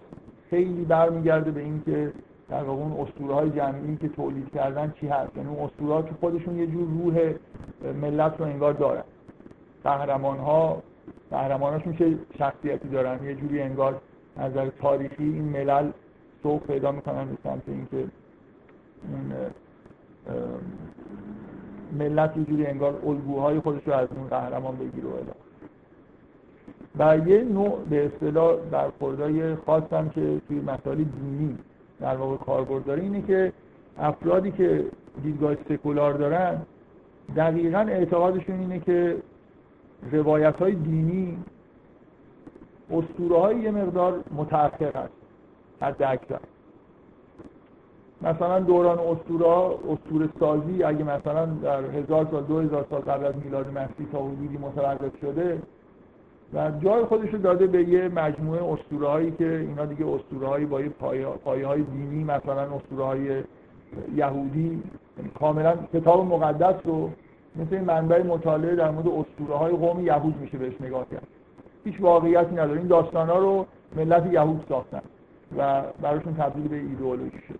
خیلی برمیگرده به اینکه در واقع اون اسطوره های جمعی که تولید کردن چی هست. یعنی اون اسطوره که خودشون یه جور روح ملت رو انگار دارن. قهرمان ها قهرماناشون چه شخصیتی دارن؟ یه جوری انگار نظر تاریخی این ملل سوق پیدا می‌کنن به سمت اینکه اون ملت یه جوری انگار الگوهای خودش رو از اون قهرمان بگیره و یه نوع به اصطلاح در خوردهای خاصم که توی مسائل دینی در واقع کاربرد داره اینه که افرادی که دیدگاه سکولار دارن دقیقا اعتقادشون اینه که روایت های دینی اسطوره های یه مقدار متأخر هست. حد اکثر. مثلا دوران اسطوره اسطوره سازی اگه مثلا در هزار سال دو هزار سال قبل از میلاد مسیح تا حدودی متوقف شده و جای خودش رو داده به یه مجموعه اسطوره هایی که اینا دیگه اسطوره با یه پایه های دینی مثلا اسطوره های یهودی کاملا کتاب مقدس رو مثل این منبع مطالعه در مورد اسطوره های قوم یهود میشه بهش نگاه کرد. هیچ واقعیتی نداره. این داستان ها رو ملت یهود ساختن و براشون تبدیل به ایدئولوژی شد.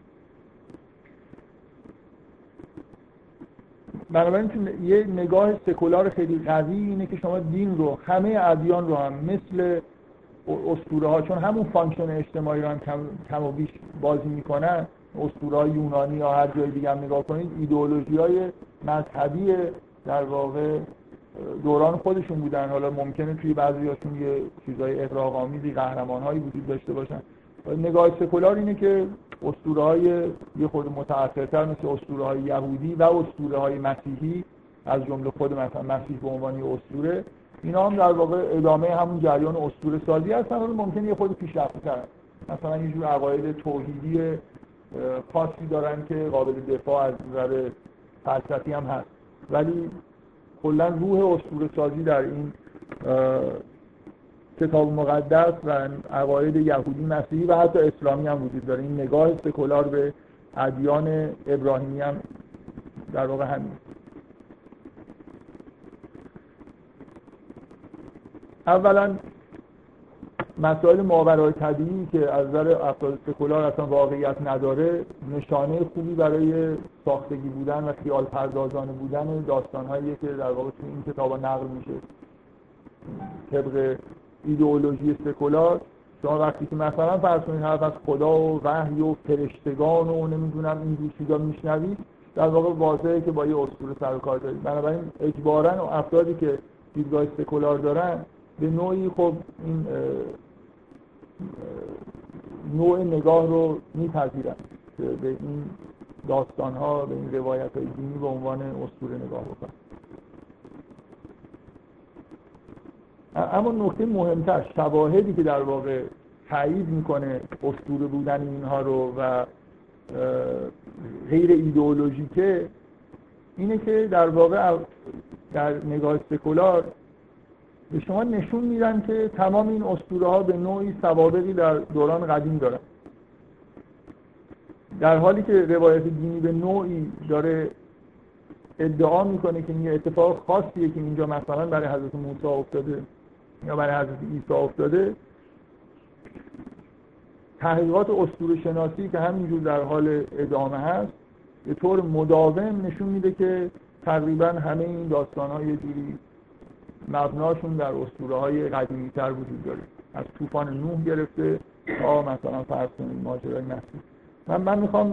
بنابراین یه نگاه سکولار خیلی قوی اینه که شما دین رو همه ادیان رو هم مثل اسطوره ها چون همون function اجتماعی رو هم کم, و بیش بازی می‌کنن اسطوره یونانی یا هر جای دیگه هم نگاه کنید ایدئولوژی های مذهبی در واقع دوران خودشون بودن. حالا ممکنه توی بعضی هاشون یه چیزای اغراق آمیزی قهرمان هایی وجود داشته باشن. نگاه سکولار اینه که اسطوره های یه خود متأثرتر مثل اسطوره های یهودی و اسطوره های مسیحی از جمله خود مثلا مسیح به عنوان اسطوره اینا هم در واقع ادامه همون جریان اسطوره سازی هستن. ولی ممکنه یه خود پیشرفته تر مثلا یه جور عقاید توحیدی خاصی دارن که قابل دفاع از نظر فلسفی هم هست. ولی کلا روح اسطوره سازی در این کتاب مقدس و عقاید یهودی مسیحی و حتی اسلامی هم وجود داره. این نگاه سکولار به ادیان ابراهیمی هم در واقع همین. اولا مسائل ماورای طبیعی که از نظر افراد سکولار اصلا واقعیت نداره نشانه خوبی برای ساختگی بودن و خیال پردازانه بودن داستانهایی که در واقع تو این کتاب نقل میشه. طبق ایدئولوژی سکولار شما وقتی که مثلا فرض کنید حرف از خدا و وحی و فرشتگان و نمی‌دونم این چیزا میشنوید در واقع واضحه که با یه اسطوره سر و کار دارید. بنابراین اجبارا و افرادی که دیدگاه سکولار دارن به نوعی خب این نوع نگاه رو میپذیرن که به این داستان ها به این روایت های دینی به عنوان اسطوره نگاه بکنن اما نکته مهمتر شواهدی که در واقع تایید می‌کنه اسطوره بودن اینها رو و غیر ایدئولوژیکه اینه که در واقع در نگاه سکولار به شما نشون میدن که تمام این اسطوره ها به نوعی سوابقی در دوران قدیم دارن. در حالی که روایت دینی به نوعی داره ادعا می‌کنه که این اتفاق خاصیه که اینجا مثلا برای حضرت موسی افتاده یا برای حضرت عیسی افتاده تحقیقات اسطوره شناسی که همینجور در حال ادامه هست به طور مداوم نشون میده که تقریبا همه این داستان ها یه جوری مبناشون در اسطوره های قدیمی تر وجود داره. از طوفان نوح گرفته تا مثلا فرض کنید ماجرای مسیح. من من می‌خوام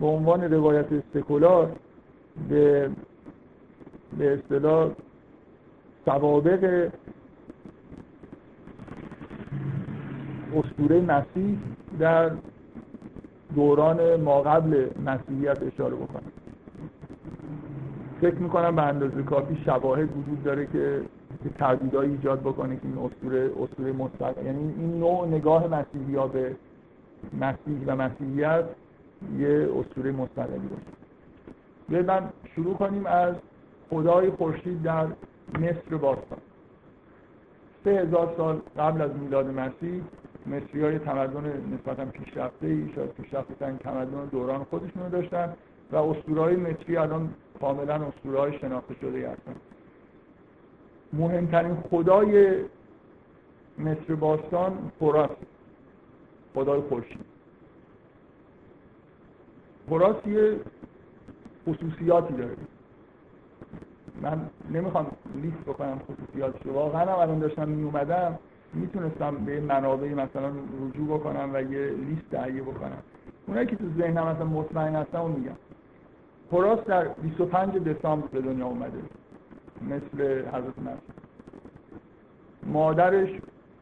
به عنوان روایت سکولار به به اصطلاح سوابق اسطوره مسیح در دوران ما قبل مسیحیت اشاره بکنم. فکر می‌کنم به اندازه کافی شواهد وجود داره که تردیدایی ایجاد بکنه که این اسطوره اسطوره مستقل یعنی این نوع نگاه مسیحی ها به مسیح و مسیحیت یه اسطوره مستقلی باشه. من شروع کنیم از خدای خورشید در مصر باستان. سه هزار سال قبل از میلاد مسیح مصری های تمدن نسبتا پیشرفته ای شاید پیشرفته تمدن دوران خودشون رو داشتن و اسطورهای مصری الان کاملا اسطورهای شناخته شده هستن مهمترین خدای مصر باستان خوراس خدای خورشید. خوراس یه خصوصیاتی داره. من نمی‌خوام لیست بکنم خصوصیاتش واقعا هم الان داشتم می اومدم می‌تونستم به منابعی مثلا رجوع بکنم و یه لیست تهیه بکنم. اونایی که تو ذهنم مثلا مطمئن هستم و میگم خوراس در 25 دسامبر به دنیا اومده. مثل حضرت مسیح مادرش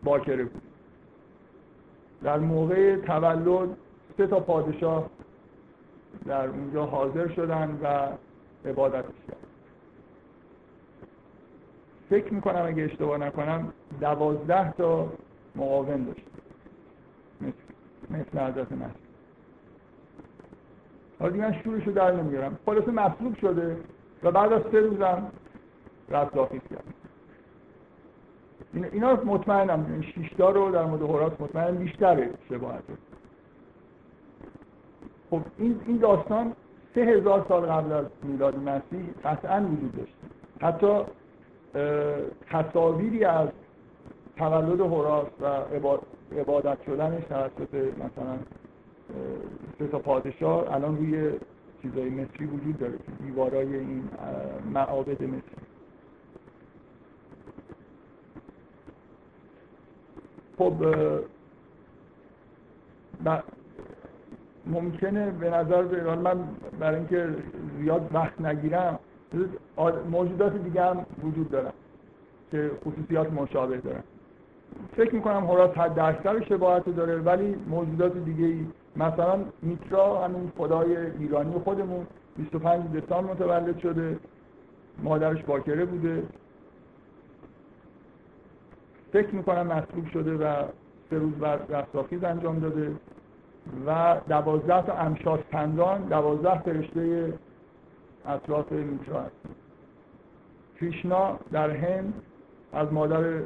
باکره بود. در موقع تولد سه تا پادشاه در اونجا حاضر شدن و عبادت کرد فکر می‌کنم اگه اشتباه نکنم دوازده تا مقاوم داشت. مثل, مثل حضرت مسیح حالا دیگه من شورشو در نمیارم. خلاصه مصلوب شده و بعد از سه روزم رستاخیز کرد. اینا مطمئنم. این شیشتا رو در مورد هوراس مطمئنم بیشتره شباهته. خب این این داستان سه هزار سال قبل از میلاد مسیح قطعا وجود داشت حتی تصاویری از تولد هوراس و عبادت شدنش توسط مثلا سه تا پادشاه الان روی چیزای مصری وجود داره دیوارای این معابد مصری. خب ممکنه به نظر بیران من برای اینکه زیاد وقت نگیرم موجودات دیگه هم وجود دارن که خصوصیات مشابه دارن. فکر می‌کنم هوراس حد اکثر شباهت داره ولی موجودات دیگه مثلا میترا همین خدای ایرانی خودمون 25 دسامبر متولد شده. مادرش باکره بوده. فکر می‌کنم مصلوب شده و سه روز بعد رستاخیز انجام داده. و دوازده تا امشاس پندان دوازده فرشته اطراف میترا هست کریشنا در هند از مادر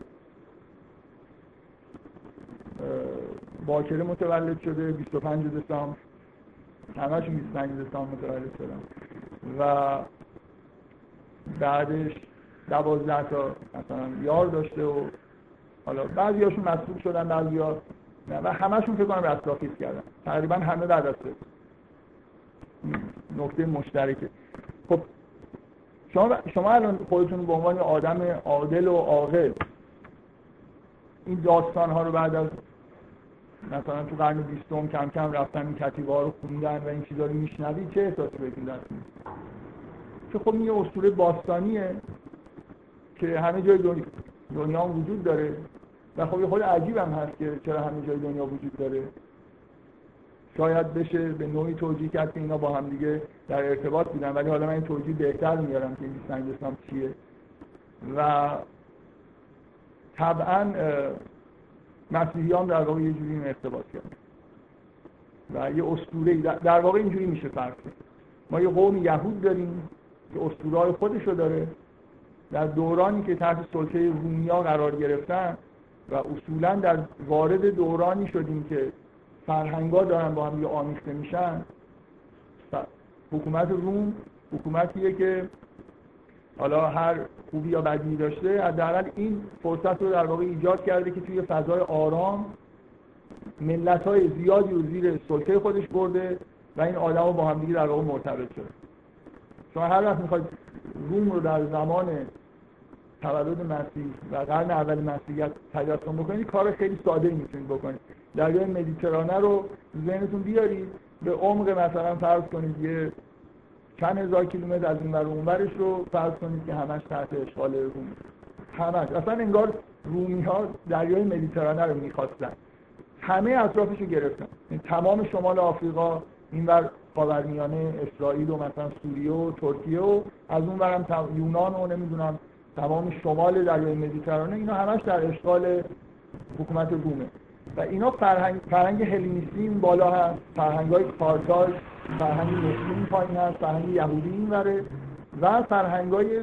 باکره متولد شده 25 دسامبر. همشون 25 دسامبر متولد شدن. و بعدش دوازده تا مثلا یار داشته و حالا بعضی هاشون مسئول شدن بعضی ها و همشون فکر کنم رستاخیز کردن. تقریبا همه بعد از نکته مشترکه. خب شما شما الان خودتون به عنوان آدم عادل و عاقل این داستان ها رو بعد از مثلا تو قرن بیستم کم کم رفتن این کتیبه ها رو خوندن و این چیزا رو میشنوید چه احساسی بهتون دست که خب این یه اسطوره باستانیه که همه جای دنیا, دنیا هم وجود داره و خب یه خود عجیب هم هست که چرا همه جای دنیا وجود داره. شاید بشه به نوعی توجیه کرد که اینا با هم دیگه در ارتباط بودن ولی حالا من این توجیه بهتر میارم که این سنگ چیه. و طبعا مسیحی هم در واقع یه جوری این ارتباط کرد. و یه اسطوره در واقع اینجوری میشه فرق ما یه قوم یهود داریم که اسطوره های خودشو داره. در دورانی که تحت سلطه رومیا قرار گرفتن و اصولا در وارد دورانی شدیم که فرهنگا دارن با هم آمیخته میشن حکومت روم حکومتیه که حالا هر خوبی یا بدی داشته حداقل این فرصت رو در واقع ایجاد کرده که توی فضای آرام ملت های زیادی رو زیر سلطه خودش برده و این آدم رو با هم دیگه در واقع مرتبط شده شما هر وقت می‌خواید روم رو در زمان تولد مسیح و قرن اول مسیحیت تجسم بکنید کار خیلی ساده می‌تونید بکنید. دریای مدیترانه رو ذهنتون بیارید به عمق مثلا فرض کنید یه چند هزار کیلومتر از این ور اونورش رو فرض کنید که همش تحت اشغال روم. همش. اصلا انگار رومی ها دریای مدیترانه رو می‌خواستن. همه اطرافش رو گرفتن. یعنی تمام شمال آفریقا اینور خاورمیانه اسرائیل و مثلا سوریه و ترکیه و از اون برم یونان و نمی‌دونم تمام شمال دریای مدیترانه اینا همش در اشغال حکومت رومه. و اینا فرهنگ فرهنگ هلینیستی این بالا هست. فرهنگ های فرهنگ مسلم پایین هست فرهنگ یهودی این وره و فرهنگ های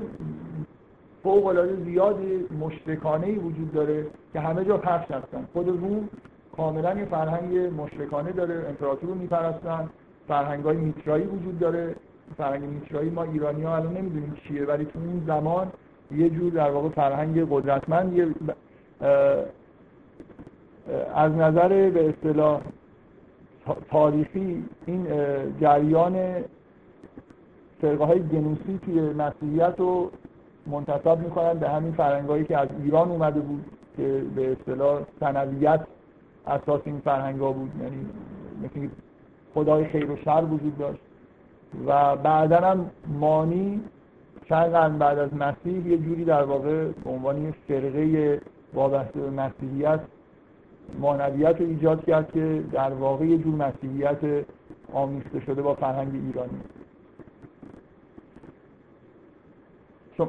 العاده زیادی مشرکانه وجود داره که همه جا پخش هستن. خود روم کاملا یه فرهنگ مشرکانه داره امپراتور رو میپرستن فرهنگ های میترایی وجود داره. فرهنگ میترایی ما ایرانی ها الان نمی‌دونیم چیه ولی تو اون زمان یه جور در واقع فرهنگ قدرتمند یه از نظر به اصطلاح تاریخی این جریان فرقه های جنوسی توی مسیحیت رو منتصب می‌کنن به همین فرهنگایی که از ایران اومده بود که به اصطلاح سنویت اساس این فرهنگ ها بود. یعنی مثل خدای خیر و شر وجود داشت. و بعدا هم مانی چند قرن بعد از مسیح یه جوری در واقع به عنوان فرقه وابسته به مسیحیت مانویت رو ایجاد کرد که در واقع یه جور مسیحیت آمیخته شده با فرهنگ ایرانی.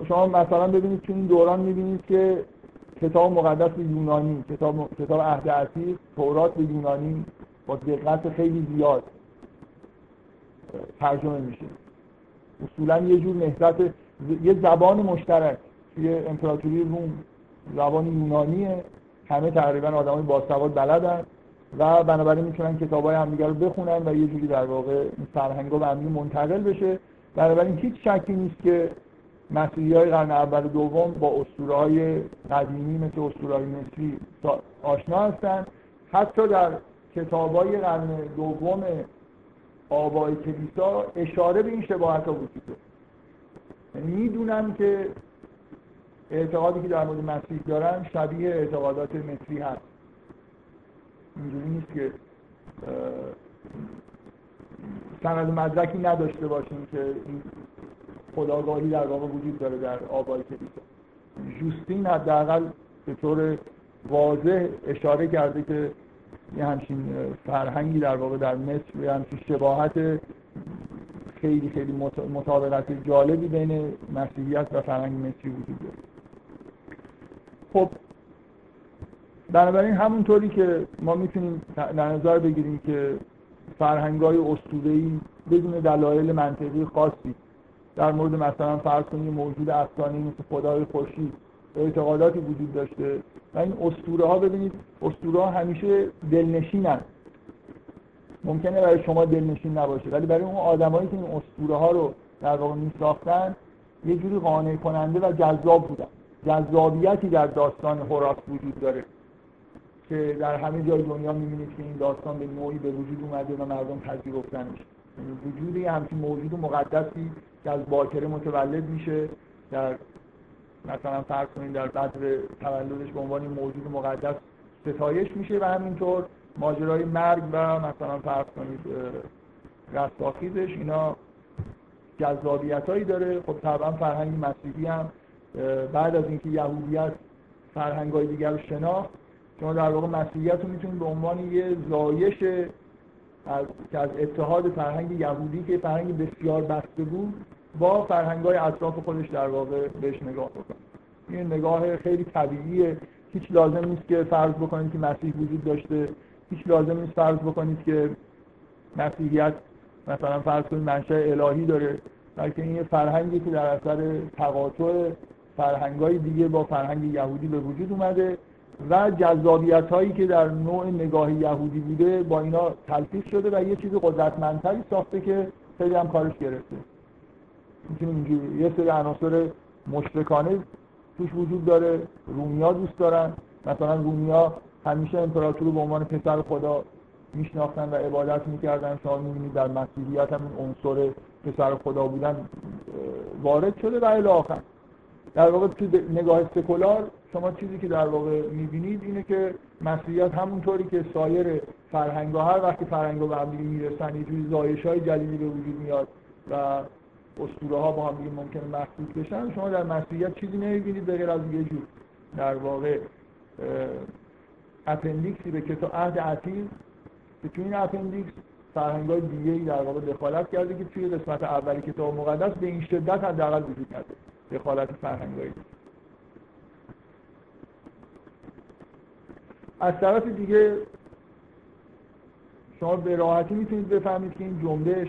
شما مثلا ببینید تو این دوران می‌بینید که کتاب مقدس به یونانی کتاب کتاب عهد عتیق تورات به یونانی با دقت خیلی زیاد ترجمه میشه. اصولا یه جور نهضت یه زبان مشترک. توی امپراتوری روم زبان یونانیه. همه تقریبا آدمای باسواد بلدن و بنابراین می‌تونن کتابای همدیگه رو بخونن و یه جوری در واقع این فرهنگا به هم منتقل بشه. بنابراین هیچ شکی نیست که مسیحی های قرن اول و دوم با اسطوره های قدیمی مثل اسطوره های مصری آشنا هستن. حتی در کتاب های قرن دوم آبای کلیسا اشاره به این شباهت ها وجود داره. یعنی می‌دونن که اعتقادی که در مورد مسیح دارن شبیه اعتقادات مصری هست. اینجوری نیست که سند مدرکی نداشته باشیم که این خداگاهی در واقع وجود داره در آبای کلیسا. جوستین حداقل به طور واضح اشاره کرده که یه همچین فرهنگی در واقع در مصر یه همچین شباهت خیلی خیلی مطابقت جالبی بین مسیحیت و فرهنگ مصری وجود داره. خب بنابراین همونطوری که ما می‌تونیم در نظر بگیریم که فرهنگ های اسطوره‌ای بدون دلایل منطقی خاصی در مورد مثلا فرض کنیم موجود افسانه‌ای مثل خدای خورشید اعتقاداتی وجود داشته و این اسطوره ها ببینید اسطوره ها همیشه دلنشینن. ممکنه برای شما دلنشین نباشه ولی برای اون آدمایی که این اسطوره ها رو در واقع میساختن یه جوری قانع کننده و جذاب بودن. جذابیتی در داستان هوراس وجود داره که در همه جای دنیا می‌بینید که این داستان به نوعی به وجود اومده و مردم پذیرفتنش یعنی وجود همچین موجود مقدسی که از باکره متولد میشه. در مثلا فرض کنید در بدر تولدش به عنوان موجود مقدس ستایش میشه و همینطور ماجرای مرگ و مثلا فرض کنید رستاخیزش. اینا جذابیت هایی داره. خب طبعا فرهنگ مسیحی هم بعد از اینکه یهودیت فرهنگ های دیگر رو شناخت شما در واقع مسیحیت رو می‌تونید به عنوان یه زایش از که از اتحاد فرهنگ یهودی که فرهنگ بسیار بسته بود با فرهنگ های اطراف خودش در واقع بهش نگاه بکنید این نگاه خیلی طبیعیه. هیچ لازم نیست که فرض بکنید که مسیح وجود داشته. هیچ لازم نیست فرض بکنید که مسیحیت مثلا فرض کنید منشأ الهی داره بلکه این یه فرهنگی که در اثر تقاطع فرهنگای دیگه با فرهنگ یهودی به وجود اومده و جذابیت هایی که در نوع نگاه یهودی بوده با اینا تلفیق شده و یه چیز قدرتمندتری ساخته که خیلی هم کارش گرفته. می‌تونیم یه سری عناصر مشرکانه توش وجود داره رومیا دوست دارن. مثلا رومیا همیشه امپراتور به عنوان پسر خدا میشناختن و عبادت می‌کردن. شما می‌بینید در مسیحیت هم عنصر پسر خدا بودن وارد شده و الی آخر. در واقع تو نگاه سکولار شما چیزی که در واقع می‌بینید اینه که مسیحیت همونطوری که سایر فرهنگ ها هر وقتی فرهنگ به هم می‌رسن یه جوری زایش های جدیدی به وجود میاد و اسطوره ها با هم دیگه ممکنه مخلوط بشن شما در مسیحیت چیزی نمی‌بینید به غیر از یه جور در واقع appendix ی به کتاب عهد عتیق که تو این appendix فرهنگ های دیگه در واقع دخالت کرده که توی قسمت اولی کتاب مقدس به این شدت حداقل وجود نداره. دخالت فرهنگ های از طرف دیگه شما به راحتی می‌تونید بفهمید که این جنبش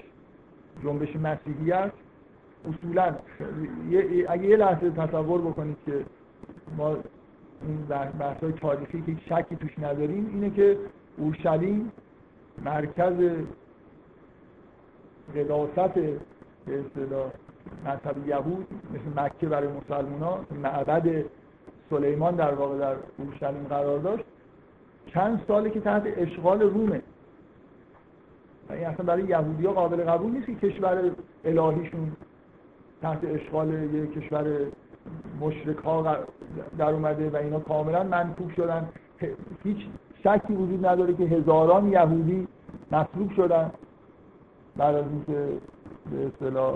جنبش مسیحیت اصولا اگه یه لحظه تصور بکنید که ما این بحث های تاریخی که شکی توش نداریم اینه که اورشلیم مرکز قداست به اصطلاح مذهب یهود مثل مکه برای مسلمان ها معبد سلیمان در واقع در اورشلیم قرار داشت. چند ساله که تحت اشغال رومه. این اصلا برای یهودی ها قابل قبول نیست که کشور الهیشون تحت اشغال یک کشور مشرک ها در اومده و اینا کاملا منفوب شدن. هیچ شکی وجود نداره که هزاران یهودی مصلوب شدن بعد از اینکه به اصطلاح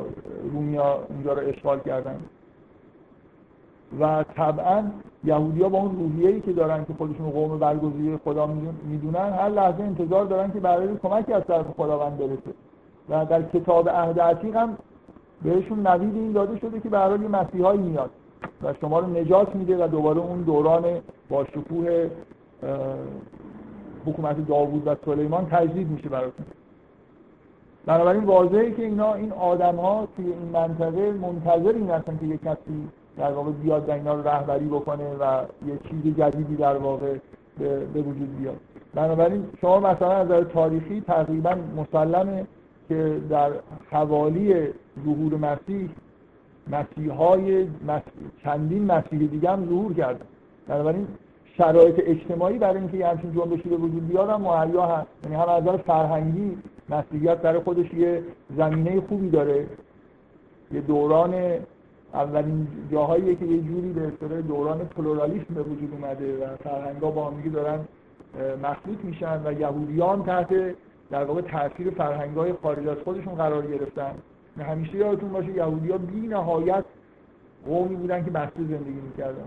رومیا اونجا رو اشغال کردن. و طبعا یهودی ها با اون روحیه که دارن که خودشون قوم برگزیده خدا می‌دونن هر لحظه انتظار دارن که برای کمکی از طرف خداوند برسه. و در کتاب عهد عتیق هم بهشون نوید این داده شده که برای یه مسیحایی میاد و شما رو نجات میده و دوباره اون دوران با شکوه حکومت داوود و سلیمان تجدید میشه براتون. بنابراین واضحه که اینا این آدم ها توی این منطقه منتظر این هستن که یک کسی در واقع بیاد و اینا رو رهبری بکنه و یه چیز جدیدی در واقع به وجود بیاد. بنابراین شما مثلا از نظر تاریخی تقریبا مسلمه که در حوالی ظهور مسیح مسیحای چندین مسیح دیگه هم ظهور کردن بنابراین شرایط اجتماعی برای اینکه یه همچین جنبشی به وجود بیاد هم هست. یعنی هم از نظر فرهنگی مسیحیت برای خودش یه زمینه خوبی داره. یه دوران اولین جاهایی که یه جوری به اصطلاح دوران پلورالیسم به وجود اومده و فرهنگا با هم دارن مخلوط میشن و یهودیان تحت در واقع تاثیر فرهنگای خارج از خودشون قرار گرفتن. همیشه یادتون باشه یهودی‌ها بی نهایت قومی بودن که بسته زندگی می‌کردن.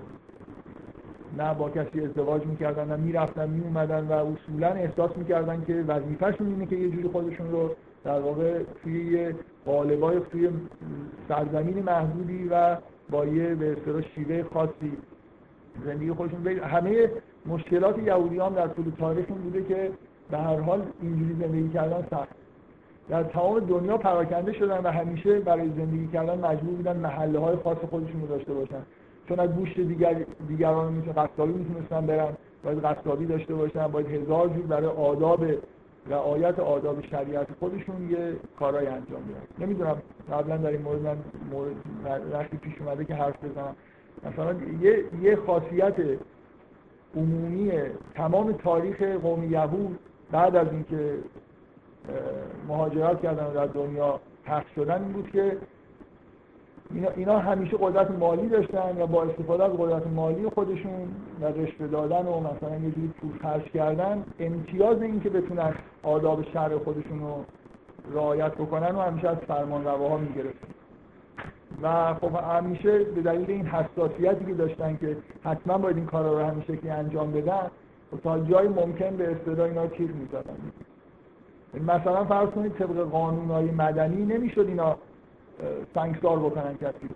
نه با کسی ازدواج می‌کردن نه می‌رفتن میومدن و اصولا احساس می‌کردن که وظیفهشون اینه که یه جوری خودشون رو در واقع توی یه قالبای توی سرزمین محدودی و با یه به اصطلاح شیوه خاصی زندگی خودشون بید. همه مشکلات یهودی هم در طول تاریخ بوده که به هر حال اینجوری زندگی کردن سخت در تمام دنیا پراکنده شدن و همیشه برای زندگی کردن مجبور بودن محله های خاص خودشون رو داشته باشن چون از گوشت دیگر دیگران می‌تونه قصابی می‌تونستن برن باید قصابی داشته باشن باید هزار جور برای آداب رعایت آداب شریعت خودشون یه کارهای انجام بدن نمی‌دونم قبلا در این مورد من مورد پیش اومده که حرف بزنم. مثلا یه, یه خاصیت عمومی تمام تاریخ قوم یهود بعد از اینکه مهاجرت کردن و در دنیا پخش شدن این بود که اینا, اینا همیشه قدرت مالی داشتن و با استفاده از قدرت مالی خودشون و رشوه دادن و مثلا یه جوری پول خرج کردن امتیاز این که بتونن آداب شهر خودشون رو رعایت بکنن و همیشه از فرمان رواها می‌گرفتن. و خب همیشه به دلیل این حساسیتی که داشتن که حتما باید این کارا رو همیشه که انجام بدن و تا جای ممکن به اصطلاح اینا چیز می‌زدن. مثلا فرض کنید طبق قانونهای مدنی نمی‌شد اینا سنگسار بکنن کسی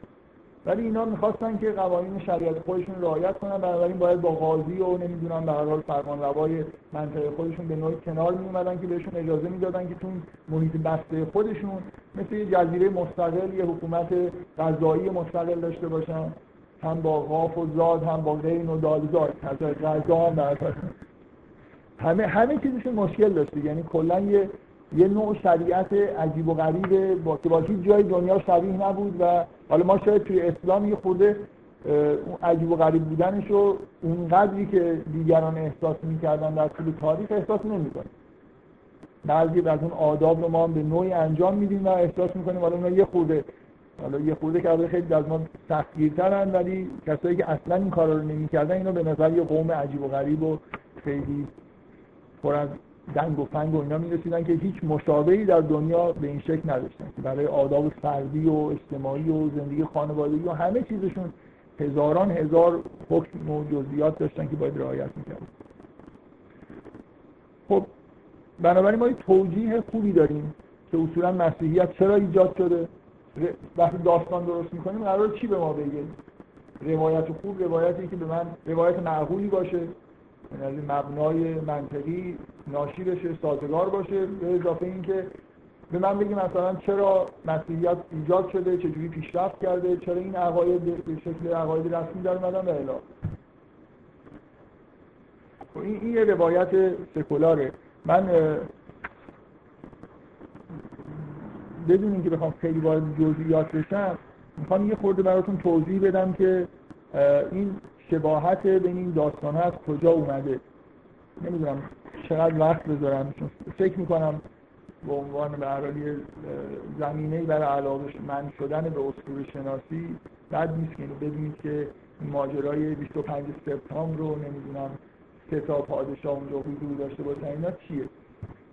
ولی اینا می‌خواستن که قوانین شریعت خودشون رعایت کنن بنابراین باید با قاضی و نمی‌دونم به هر حال فرمان روای منطقه خودشون به نوعی کنار می که بهشون اجازه می‌دادن که تون محیط بسته خودشون مثل یه جزیره مستقل یه حکومت قضایی مستقل داشته باشن. هم با غاف و زاد هم با غین و دالزاد غذا هم همه همه چیزشون مشکل داشته یعنی کلا یه یه نوع شریعت عجیب و غریبه با که با جای دنیا شبیه نبود و حالا ما شاید توی اسلام یه خورده اون عجیب و غریب بودنش رو اونقدری که دیگران احساس می‌کردن در طول تاریخ احساس نمی‌کنیم بعضی از اون آداب رو ما به نوعی انجام میدیم و احساس می‌کنیم. حالا اونا یه خورده حالا یه خورده که خیلی از ما سختگیرترن ولی کسایی که اصلا این کارا رو نمی‌کردن اینو به نظر یه قوم عجیب و غریب و خیلی پر از دنگ و فنگ و اینا می‌رسیدن که هیچ مشابهی در دنیا به این شکل نداشتن که برای آداب فردی و اجتماعی و زندگی خانوادگی و همه چیزشون هزاران هزار حکم و جزئیات داشتن که باید رعایت می‌کردن. خب بنابراین ما توجیه خوبی داریم که اصولا مسیحیت چرا ایجاد شده؟ وقتی داستان درست می‌کنیم قرار چی به ما بگه؟ روایت خوب روایتی که به من روایت معقولی باشه. یعنی مبنای منطقی ناشی بشه سازگار باشه به اضافه اینکه به من بگی مثلا چرا مسیحیت ایجاد شده چجوری پیشرفت کرده چرا این عقاید به شکل عقاید رسمی در اومدن و الی خب این یه روایت سکولاره. من بدون اینکه بخوام خیلی وارد جزئیات بشم می‌خوام یه خورده براتون توضیح بدم که این شباهت بین این داستان ها از کجا اومده. نمی‌دونم چقدر وقت بذارم. فکر می‌کنم به عنوان به زمینه برای علاقه من شدن به اسطوره شناسی بد نیست که بدونید که ماجرای 25 سپتامبر رو نمی‌دونم سه تا پادشاه اونجا حضور داشته باشن اینا چیه؟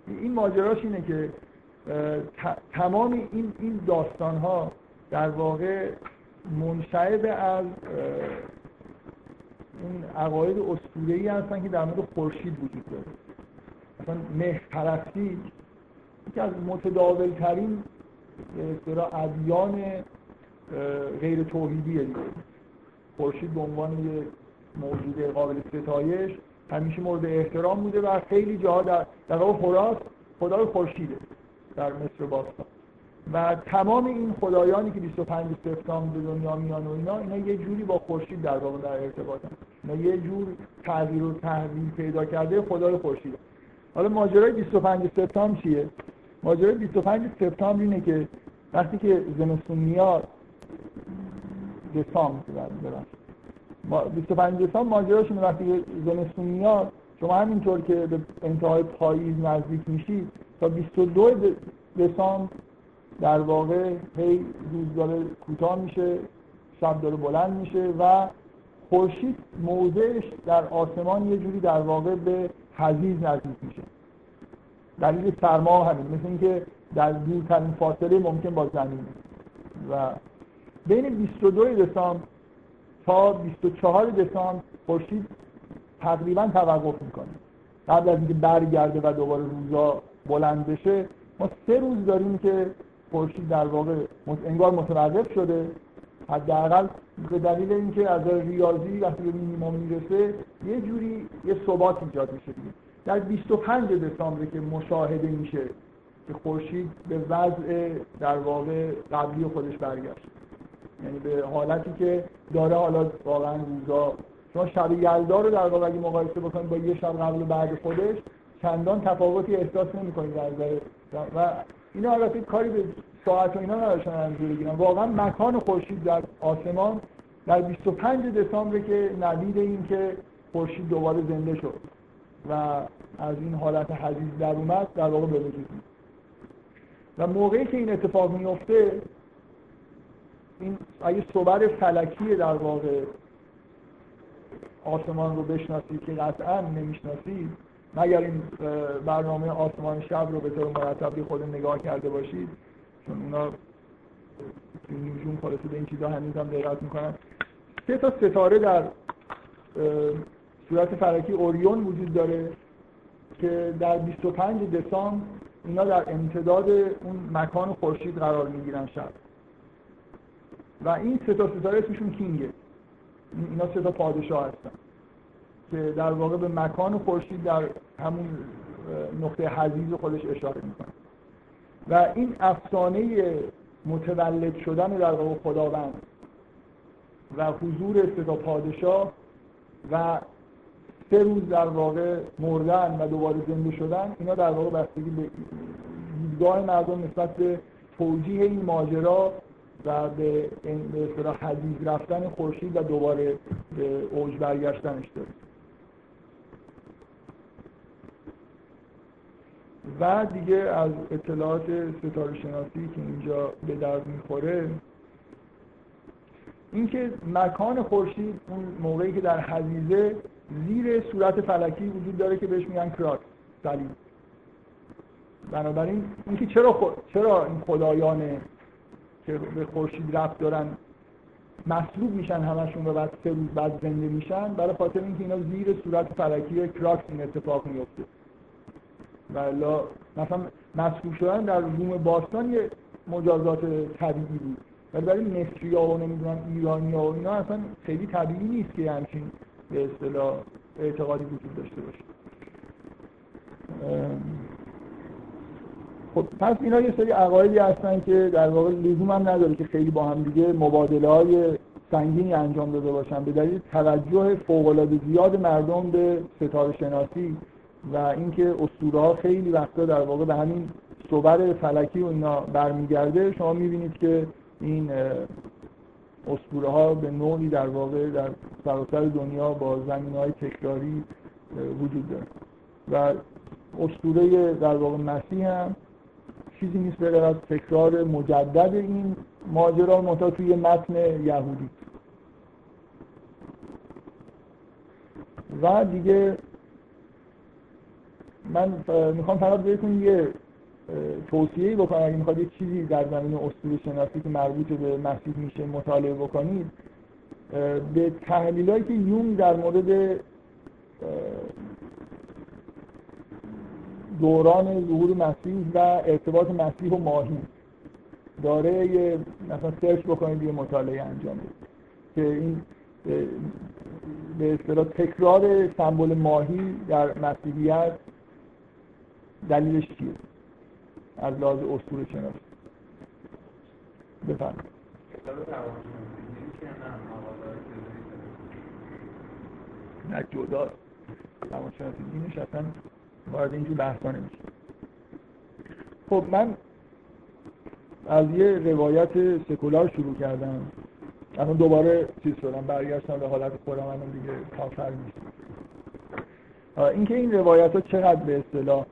این ماجراش اینه که تمام این این داستان ها در واقع منشعب از این عقاید اسطوره‌ای هستن که در مورد خورشید وجود داره. مثلا مه پرستی یکی از متداول ترین به ادیان غیر توحیدیه خورشید به عنوان یک موجود قابل ستایش همیشه مورد احترام بوده و خیلی جاها در در واقع خدای خورشیده در مصر باستان. و تمام این خدایانی که 25 سپتامبر به دنیا میان و اینا اینا یه جوری با خورشید در واقع در ارتباطن. اینا یه جور تغییر و تحویل پیدا کرده خدای خورشید. حالا ماجرای 25 سپتامبر چیه؟ ماجرای 25 سپتامبر اینه که وقتی که زمستون میاد دسامبر ببخشید. 25 دسامبر ماجراش اینه وقتی زمستون میاد شما همینطور که به انتهای پاییز نزدیک میشید تا 22 دسامبر در واقع هی روز داره کوتاه میشه شب داره بلند میشه و خورشید موضعش در آسمان یه جوری در واقع به حزیز نزدیک میشه. دلیل سرما همین مثل اینکه در دورترین فاصله ممکن با زمین و بین 22 دسامبر تا 24 دسامبر خورشید تقریبا توقف می‌کنه. قبل از اینکه برگرده و دوباره روزا بلند بشه ما سه روز داریم که خورشید در واقع انگار متوقف شده. حداقل به دلیل اینکه از ریاضی وقتی به مینیمم می‌رسه یه جوری یه ثبات ایجاد میشه دیگه. در 25 دسامبر که مشاهده میشه که خورشید به وضع در واقع قبلی خودش برگشت. یعنی به حالتی که داره حالا واقعا روزا شما شب یلدا رو در واقع اگه مقایسه بکنید با یه شب قبل و بعد خودش چندان تفاوتی احساس نمی‌کنید در و اینا البته کاری به ساعت و اینا نداشتن انجام بگیرن. واقعا مکان خورشید در آسمان در 25 دسامبر که ندید این که خورشید دوباره زنده شد و از این حالت حدیث در اومد در واقع به وجود و موقعی که این اتفاق میفته این اگه صبر فلکی در واقع آسمان رو بشناسید که قطعا نمی‌شناسید. مگر این برنامه آسمان شب رو به طور مرتب خود نگاه کرده باشید؟ چون اونا نجوم خالصه به این چیزا هنوز هم دقت می‌کنن. سه تا ستاره در صورت فلکی اوریون وجود داره که در 25 دسامبر اینا در امتداد اون مکان خورشید قرار می‌گیرن شب. و این سه تا ستاره اسمشون کینگه. اینا سه تا پادشاه هستن. که در واقع به مکان خورشید در همون نقطه حزیز خودش اشاره می‌کنه. و این افسانه متولد شدن در واقع خداوند و حضور ستا پادشاه و سه روز در واقع مردن و دوباره زنده شدن اینا در واقع بستگی به دیدگاه مردم نسبت به توجیه این ماجرا و به اصطلاح حدیث رفتن خورشید و دوباره به اوج برگشتنش داره. و دیگه از اطلاعات ستاره شناسی که اینجا به درد می‌خوره اینکه مکان خورشید اون موقعی که در حزیزه زیر صورت فلکی وجود داره که بهش میگن کراک صلیب. بنابراین اینکه چرا چرا این خدایان که به خورشید رفت دارن مصلوب میشن همشون و بعد سه روز بعد زنده میشن برای خاطر اینکه اینا زیر صورت فلکی کراکس این اتفاق میفته. ولی مثلا مصلوب شدن در روم باستان یه مجازات طبیعی بود. ولی برای مصری ها و نمی‌دونم ایرانی ها و اینا اصلا خیلی طبیعی نیست که همچین به اصطلاح اعتقادی وجود داشته باشه. خب پس اینا یه سری عقایدی هستن که در واقع لزوم هم نداره که خیلی با هم دیگه مبادله های سنگینی انجام داده باشن. به دلیل توجه فوق زیاد مردم به ستاره شناسی و اینکه اسطوره ها خیلی وقتا در واقع به همین صبر فلکی و اینا برمیگرده شما می‌بینید که این اسطوره ها به نوعی در واقع در سراسر دنیا با زمین های تکراری وجود داره. و اسطوره در واقع مسیح هم چیزی نیست به از تکرار مجدد این ماجرا منتها توی متن یهودی. و دیگه من می‌خوام فقط بهتون یه توصیه‌ای بکنم. اگه می‌خواد یه چیزی در زمین اسطوره شناسی که مربوط به مسیح میشه مطالعه بکنید به تحلیلایی که یون در مورد دوران ظهور مسیح و ارتباط مسیح و ماهی داره یه مثلا سرچ بکنید یه مطالعه انجام بدید. که این به اصطلاح تکرار سمبل ماهی در مسیحیت دلیلش چیه؟ از لحاظ اسطوره شناسی. بفرمایید. نه جدا. روانشناسی دینش اصلا وارد اینجور بحثا نمیشه خب من از یه روایت سکولار شروع کردم. الان دوباره چیز شدم برگشتم به حالت خودم دیگه کافر نیست اینکه این روایت ها چقدر به اصطلاح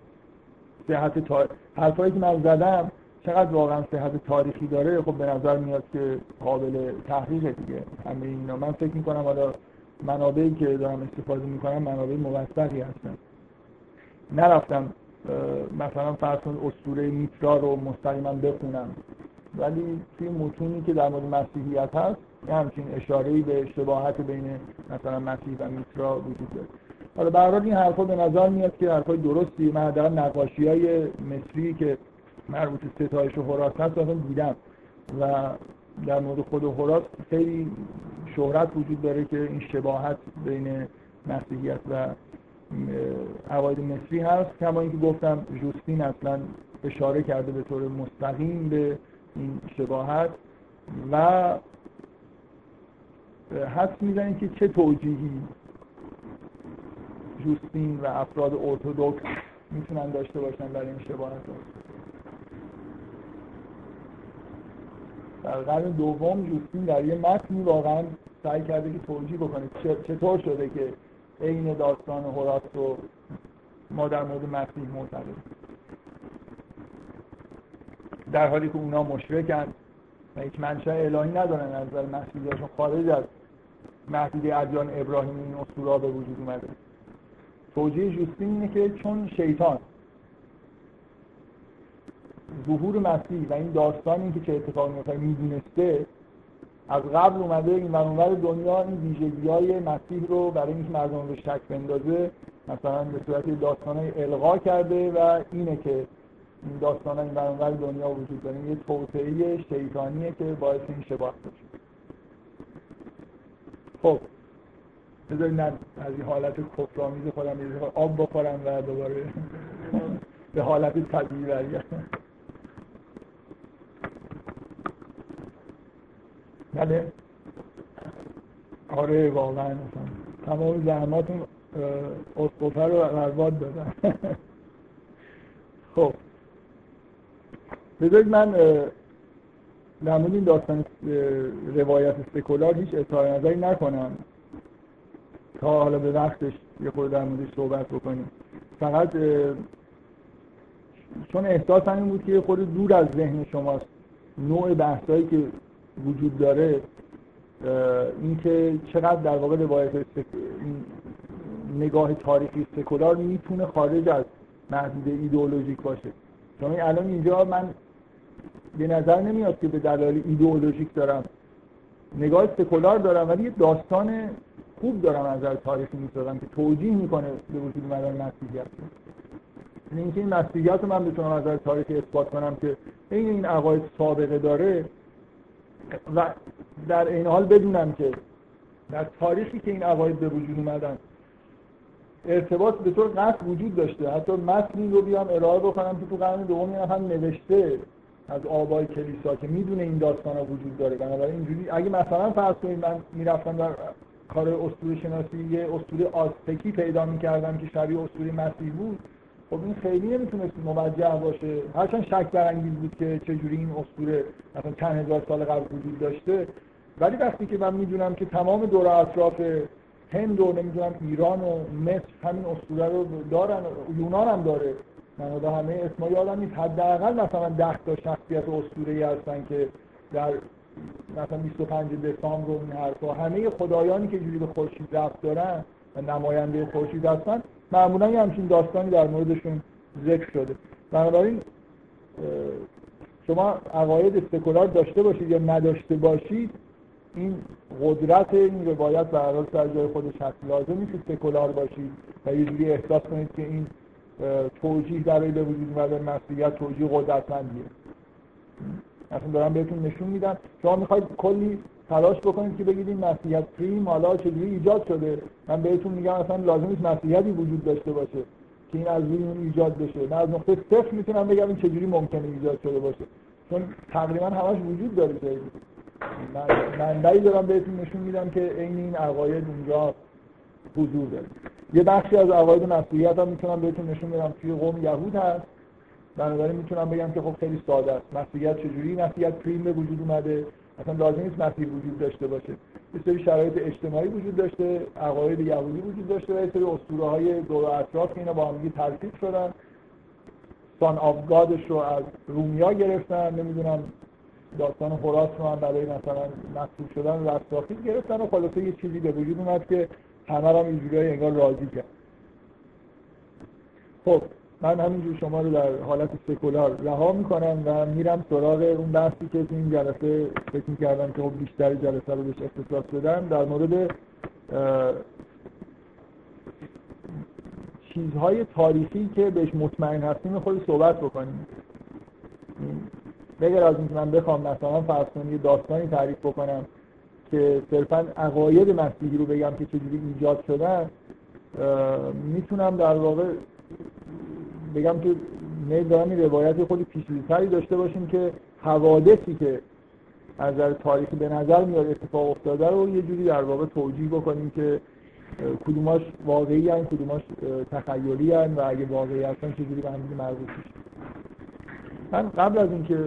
صحت تا... حرفایی که من زدم چقدر واقعا صحت تاریخی داره خب به نظر میاد که قابل تحقیق دیگه. همه اینا. من فکر می‌کنم حالا منابعی که دارم استفاده می‌کنم منابع موثقی هستن. نرفتم مثلا فرض کن اسطوره میترا رو مستقیما بخونم. ولی توی متونی که در مورد مسیحیت هست همچین اشاره به اشتباهات بین مثلا مسیح و میترا وجود داره. حالا به این حرفا به نظر میاد که حرفای درستی. من در نقاشی های مصری که مربوط ستایش و حراس هست اصلا دیدم. و در مورد خود حراس خیلی شهرت وجود داره که این شباهت بین مسیحیت و عواید مصری هست. کما اینکه گفتم جوستین اصلا اشاره کرده به طور مستقیم به این شباهت. و حس می‌زنید که چه توجیهی جوستین و افراد ارتودکس می‌تونن داشته باشن برای این شباهت در قرن دوم جوستین در یه متنی واقعا سعی کرده که توجیه بکنه چطور شده که عین داستان هوراس رو ما در مورد مسیح معتقدیم. در حالی که اونا مشرکن و هیچ منشأ الهی ندارن از نظر مسیحیشون خارج از محدوده ادیان ابراهیمی این اسطورا به وجود اومده. توجیه جوستین اینه که چون شیطان ظهور مسیح و این داستان این که چه اتفاقی میفته می‌دونسته از قبل اومده این منور دنیا این ویژگی های مسیح رو برای اینکه مردم رو شک بندازه مثلا به صورت داستان های الغا کرده و اینه که این داستان های منور دنیا وجود داره. یه توطعه شیطانیه که باعث این شباهت بشه خب. بذارید از این حالت کفرآمیز خودم یه آب بخورم و دوباره به حالت طبیعی برگردم. بله. آره واقعا. تمام زحماتون اسقفه رو برباد دادن. خب. بذارید من در این داستان روایت سکولار هیچ اظهار نظری نکنم. تا حالا به وقتش یه خود در موردش صحبت بکنیم. فقط چون احساس این بود که خود دور از ذهن شماست. نوع بحثایی که وجود داره اینکه چقدر در واقع روایت نگاه تاریخی سکولار می‌تونه خارج از محدوده ایدئولوژیک باشه. چون الان اینجا من به نظر نمیاد که به دلایل ایدئولوژیک دارم. نگاه سکولار دارم ولی یه داستان خوب دارم از نظر تاریخی می‌سازم که توجیه می‌کنه به وجود مدار مسیحیت. یعنی اینکه این مسیحیت رو من بتونم از نظر تاریخی اثبات کنم که این این عقاید سابقه داره و در این حال بدونم که در تاریخی که این عقاید به وجود اومدن ارتباط به طور قطع وجود داشته. حتی متنی رو بیام ارائه بکنم که تو قرن دوم نفر نوشته از آبای کلیسا که می‌دونه این داستان ها وجود داره. بنابراین اینجوری اگه مثلا فرض کنید من می‌رفتم در کار اسطوره شناسی یه اسطوره آزتکی پیدا می‌کردم که شبیه اسطوره مسیح بود. خب این خیلی نمی‌تونست موجه باشه. هرچند شک برانگیز بود که چجوری این اسطوره مثلا چند هزار سال قبل وجود داشته. ولی وقتی که من می‌دونم که تمام دور اطراف هند و نمی‌دونم ایران و مصر همین اسطوره رو دارن یونان هم داره. من همه اسما یادم نیست. حداقل مثلا ده تا شخصیت اسطوره هستن که در مثلا 25 دسامبر و این حرفا. همه خدایانی که جوری به خورشید رفت دارن و نماینده خورشید هستن معمولا یه همچین داستانی در موردشون ذکر شده. بنابراین شما عقاید سکولار داشته باشید یا نداشته باشید این قدرت این روایت به حال سر جای خودش هست. لازمی که سکولار باشید و یه جوری احساس کنید که این توجیه برای به وجود اومدن مسیحیت توجیه قدرتمندیه. اصلا دارم بهتون نشون میدم شما می‌خواید کلی تلاش بکنید که بگید این مسیحیت پریم حالا چجوری ایجاد شده. من بهتون میگم اصلا لازم نیست مسیحیتی وجود داشته باشه که این از روی ایجاد بشه. من از نقطه صفر می‌تونم بگم این چجوری ممکنه ایجاد شده باشه. چون تقریبا همش وجود داره من منبعی دارم بهتون نشون میدم که عین این عقاید اونجا حضور داره. یه بخشی از عقاید مسیحیت هم می‌تونم بهتون نشون بدم. توی قوم یهود هست. بنابراین می‌تونم بگم که خب خیلی ساده است. مسیحیت چجوری؟ مسیحیت پریم به وجود اومده. اصلا لازم نیست مسیح وجود داشته باشه. یه سری شرایط اجتماعی وجود داشته عقاید یهودی وجود داشته و یه سری اسطوره های دور اطراف اینا با هم ترکیب شدن. سان آف گادش رو از رومیا گرفتن. نمی‌دونم داستان هوراس رو هم برای مثلا مکتوب شدن رستاخیز گرفتن و خلاصه یه چیزی به وجود اومد که همه هم اینجوری انگار راضی کرد. خب من همینجور شما رو در حالت سکولار رها می‌کنم و میرم سراغ اون بحثی که این جلسه فکر می‌کردم که خب بیشتر جلسه رو بهش اختصاص بدم در مورد چیزهای تاریخی که بهش مطمئن هستیم خود صحبت بکنیم. بگر از اینکه من بخوام مثلا فرض داستانی تعریف بکنم که صرفا عقاید مسیحی رو بگم که چجوری ایجاد شدن می‌تونم در واقع بگم که میل دارم این روایت خود پیشیزتری داشته باشیم که حوادثی که از نظر تاریخی به نظر میاد اتفاق افتاده رو یه جوری در واقع توجیه بکنیم که کدوماش واقعی هن کدوماش تخیلی هن و اگه واقعی هستن چجوری به هم مربوط من قبل از اینکه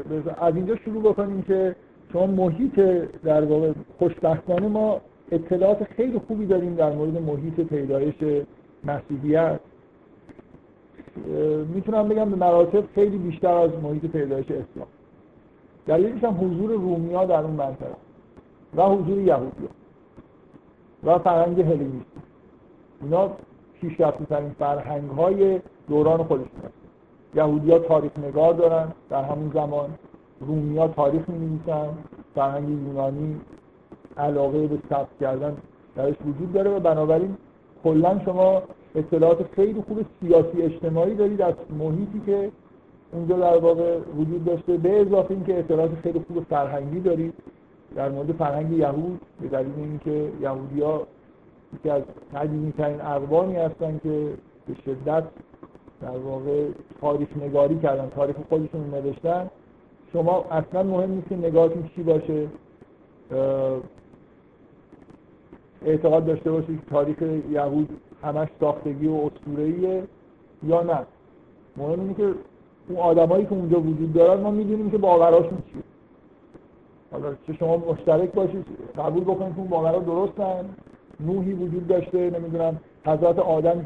از اینجا شروع بکنیم که شما محیط در واقع خوشبختانه ما اطلاعات خیلی خوبی داریم در مورد محیط پیدایش مسیحیت. می‌تونم بگم به مراتب خیلی بیشتر از محیط پیدایش اسلام. دلیلش هم حضور رومیا در اون منطقه. و حضور یهودی. و فرهنگ هلنیستی اینا پیشرفته ترین فرهنگ های دوران خودشون هست یهودی ها تاریخ نگار دارن. در همون زمان رومی ها تاریخ می نویسن فرهنگ یونانی علاقه به ثبت کردن درش وجود داره و بنابراین کلا شما اطلاعات خیلی خوب سیاسی اجتماعی دارید از محیطی که اونجا در واقع وجود داشته. به اضافه اینکه اطلاعات خیلی خوب فرهنگی دارید در مورد فرهنگ یهود به دلیل اینکه یهودی ها یکی از قدیمی ترین اقوانی هستن که به شدت در واقع تاریخ نگاری کردن تاریخ خودشون نوشتن. شما اصلا مهم نیست که نگاهتون چی باشه. اعتقاد داشته باشید که تاریخ یهود همش ساختگی و اسطوره‌ایه یا نه. مهم اینه که اون آدمایی که اونجا وجود دارن ما می‌دونیم که باوراشون چیه. حالا چه شما مشترک باشید قبول بکنید که اون باورها درستن. نوحی وجود داشته نمی‌دونم حضرت آدم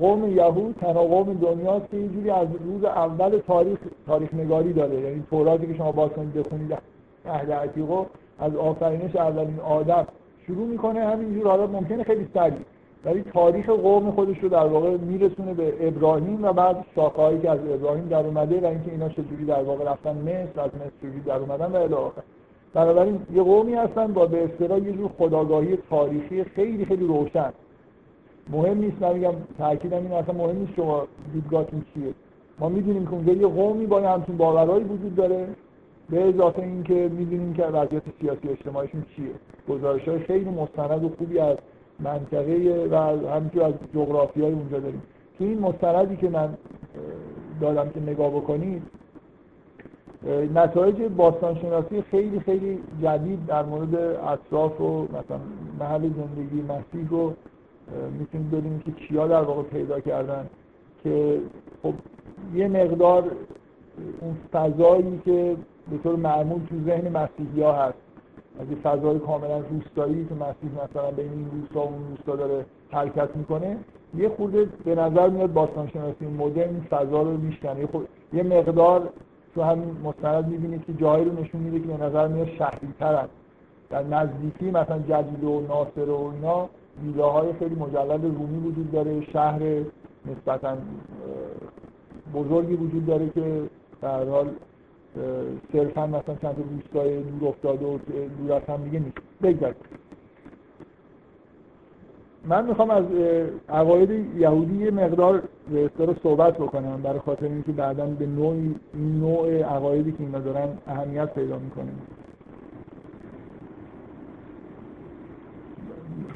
قوم یهود تنها قوم دنیاست که اینجوری از روز اول تاریخ تاریخ نگاری داره. یعنی توراتی که شما باز کنید بخونید عهد عتیقو از آفرینش اولین آدم شروع می‌کنه. همینجور حالا ممکنه خیلی سریع. ولی تاریخ قوم خودش رو در واقع میرسونه به ابراهیم و بعد شاخه‌هایی که از ابراهیم در اومده و اینکه اینا چجوری در واقع رفتن مصر از مصر چجوری در اومدن و الی آخر. بنابراین یه قومی هستن با به اصطلاح یه جور خداگاهی تاریخی خیلی خیلی روشن. مهم نیست من میگم تاکیدم این اصلا مهم نیست شما دیدگاهتون چیه. ما می‌دونیم که یه قومی با همچین باورهایی وجود داره به اضافه اینکه می‌دونیم که وضعیت سیاسی اجتماعیشون چیه. گزارش های خیلی مستند و خوبی از منطقه و همینطور از جغرافی های اونجا داریم. تو این مستندی که من دادم که نگاه بکنید نتایج باستانشناسی خیلی خیلی جدید در مورد اطراف و مثلا محل زندگی مسیح رو می‌تونید ببینید که کیا در واقع پیدا کردن. که خب یه مقدار اون فضایی که به طور معمول تو ذهن مسیحی هست. اگه فضای کاملا روستایی که مسیح مثلا بین این روستا و اون روستا داره حرکت می‌کنه یه خورده به نظر میاد باستانشناسی مدرن این فضا رو میشکنه. یه, یه مقدار تو همین مستند می‌بینید که جایی رو نشون میده که به نظر میاد شهری ترن در نزدیکی مثلا جدید و ناصر و اینا ویلاهای خیلی مجلل رومی وجود داره شهر نسبتا بزرگی وجود داره که در حال صرفا مثلا چند روستای دور افتاده و دور از هم دیگه نیست. بگذارید من می‌خوام از عقاید یهودی یه مقدار به رو صحبت بکنم برای خاطر اینکه بعدا به نوعی نوع عقایدی که اینا دارن اهمیت پیدا می‌کنه.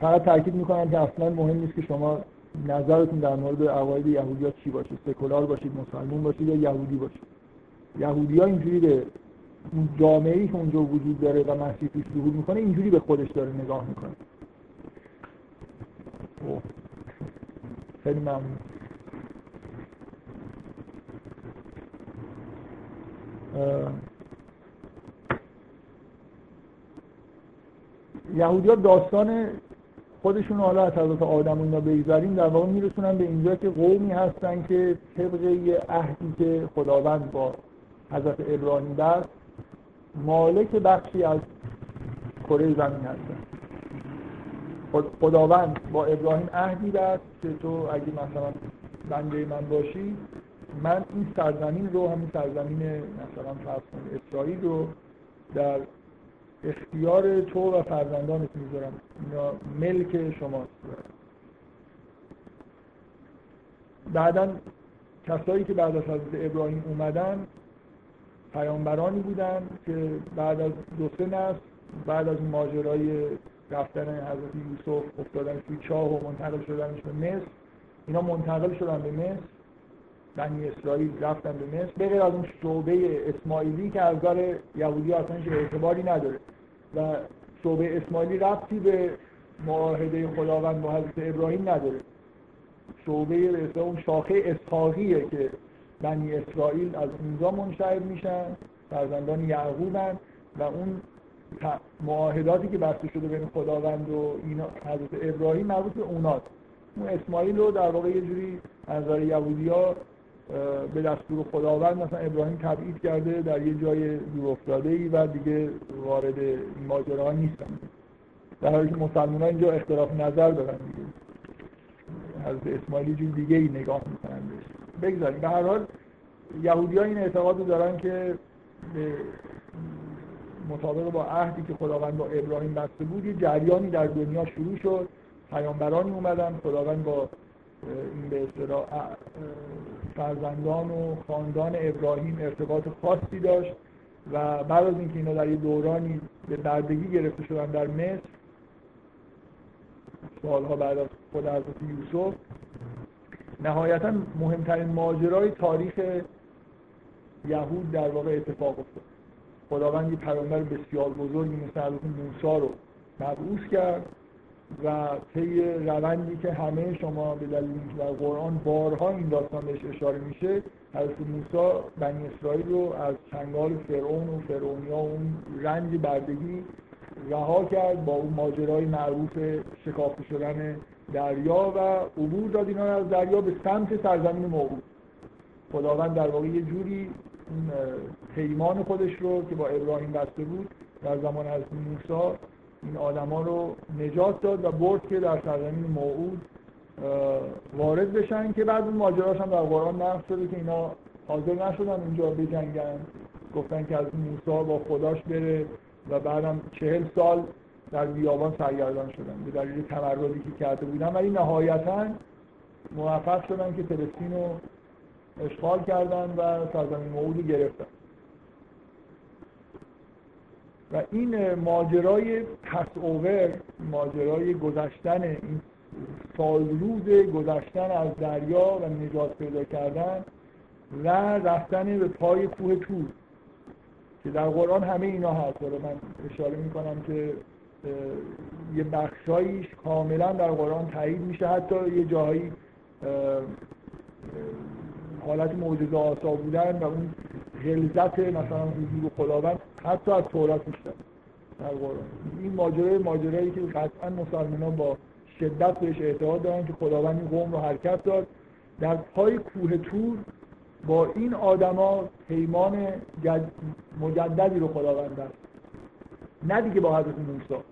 فقط تاکید می‌کنم که اصلا مهم نیست که شما نظرتون در مورد عقاید یهودی ها چی باشه. سکولار باشید مسلمون باشید یا یهودی باشید. یهودی ها اینجوری به اون جامعه ای که اونجا وجود داره و مسیح توش ظهور می‌کنه اینجوری به خودش داره نگاه می‌کنه. خیلی ممنون. یهودی داستان خودشون حالا از حضرت آدم اینا بگذاریم در واقع میرسونن به اینجا که قومی هستن که طبق یه عهدی که خداوند با حضرت ابراهیم دست مالک بخشی از کره زمین هستن. خداوند با ابراهیم عهدی دست که تو اگه مثلا بنده من باشی من این سرزمین رو همین سرزمین مثلا فرض اسرائیل رو در اختیار تو و فرزندانت می‌ذارم. اینا ملک شماست. بعدا کسایی که بعد از حضرت ابراهیم اومدن پیامبرانی بودن که بعد از دو سه نسل بعد از ماجرای رفتن حضرت یوسف افتادن توی چاه و منتقل شدنش به مصر. اینا منتقل شدن به مصر. بنی اسرائیل رفتن به مصر. بغیر از اون شعبه اسماعیلی که از دار یهودی اصلا اعتباری نداره. و شعبه اسماعیلی ربطی به معاهده خداوند با حضرت ابراهیم نداره. شعبه به اون شاخه اسحاقیه که بنی اسرائیل از اونجا منشعب میشن فرزندان یعقوبن و اون معاهداتی که بسته شده بین خداوند و اینا حضرت ابراهیم مربوط به اوناست. اون اسماعیل رو در واقع یه جوری از یهودی ها به دستور خداوند مثلا ابراهیم تبعید کرده در یه جای دور افتاده ای و دیگه وارد این ماجراها نیستن. در حالی که مسلمان ها اینجا اختلاف نظر دارن دیگه. حضرت اسماعیلی جور دیگه ای نگاه می‌کنن بهش. بگذاریم. به هر حال یهودی این اعتقاد دارن که به مطابق با عهدی که خداوند با ابراهیم بسته بود یه جریانی در دنیا شروع شد. پیامبرانی اومدن خداوند با این به فرزندان و خاندان ابراهیم ارتباط خاصی داشت و بعد از اینکه اینا در یه دورانی به بردگی گرفته شدن در مصر سالها بعد از خود حضرت یوسف نهایتا مهمترین ماجرای تاریخ یهود در واقع اتفاق افتاد. خداوند یه پیامبر بسیار بزرگی مثل حضرت موسی رو مبعوث کرد و طی روندی که همه شما به دلیل در قرآن بارها این داستان بهش اشاره میشه حضرت موسی بنی اسرائیل رو از چنگال فرعون و فرعونیا و اون رنج بردگی رها کرد با اون ماجرای معروف شکافته شدن دریا و عبور داد اینا از دریا به سمت سرزمین موعود. خداوند در واقع یه جوری اون پیمان خودش رو که با ابراهیم بسته بود در زمان از موسی این آدما رو نجات داد و برد که در سرزمین موعود وارد بشن که بعد اون ماجراش هم در قرآن نقل شده که اینا حاضر نشدن اونجا بجنگن. گفتن که از موسی با خداش بره و بعدم چهل سال در بیابان سرگردان شدن. به دلیل تمردی که کرده بودن. ولی نهایتا موفق شدن که فلسطین رو اشغال کردن و سرزمین موعود گرفتن. و این ماجرای پس اوور ماجرای گذشتن این سال روز گذشتن از دریا و نجات پیدا کردن و رفتن به پای کوه تور که در قرآن همه اینا هست. من اشاره می‌کنم که یه بخشاییش کاملا در قرآن تایید میشه. حتی یه جاهایی حالت معجزه آسا بودن و اون غلظت مثلا حضور خداوند حتی از تورات بیشتر در قرآن. این ماجرای ماجرایی که قطعا مسلمان با شدت بهش اعتقاد دارن که خداوند این قوم رو حرکت داد. در پای کوه تور با این آدما پیمان مجددی رو خداوند داد. نه دیگه با حضرت موسی.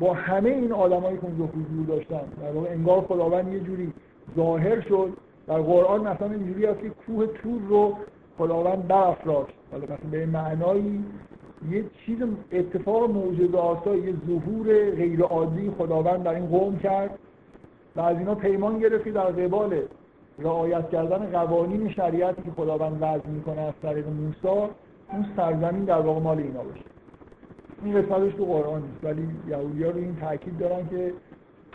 با همه این آدمایی که اونجا حضور داشتن در واقع انگار خداوند یه جوری ظاهر شد. در قرآن مثلا اینجوری هست که کوه تور رو خداوند برافراشت. حالا مثلا به معنایی یه چیز اتفاق معجزه آسا یه ظهور غیر عادی خداوند در این قوم کرد و از اینا پیمان گرفتی در قبال رعایت کردن قوانین شریعتی که خداوند وضع می‌کنه از طریق موسی اون سرزمین در واقع مال اینا باشه. این قسمتش تو قرآن نیست. ولی یهودی ها رو این تاکید دارن که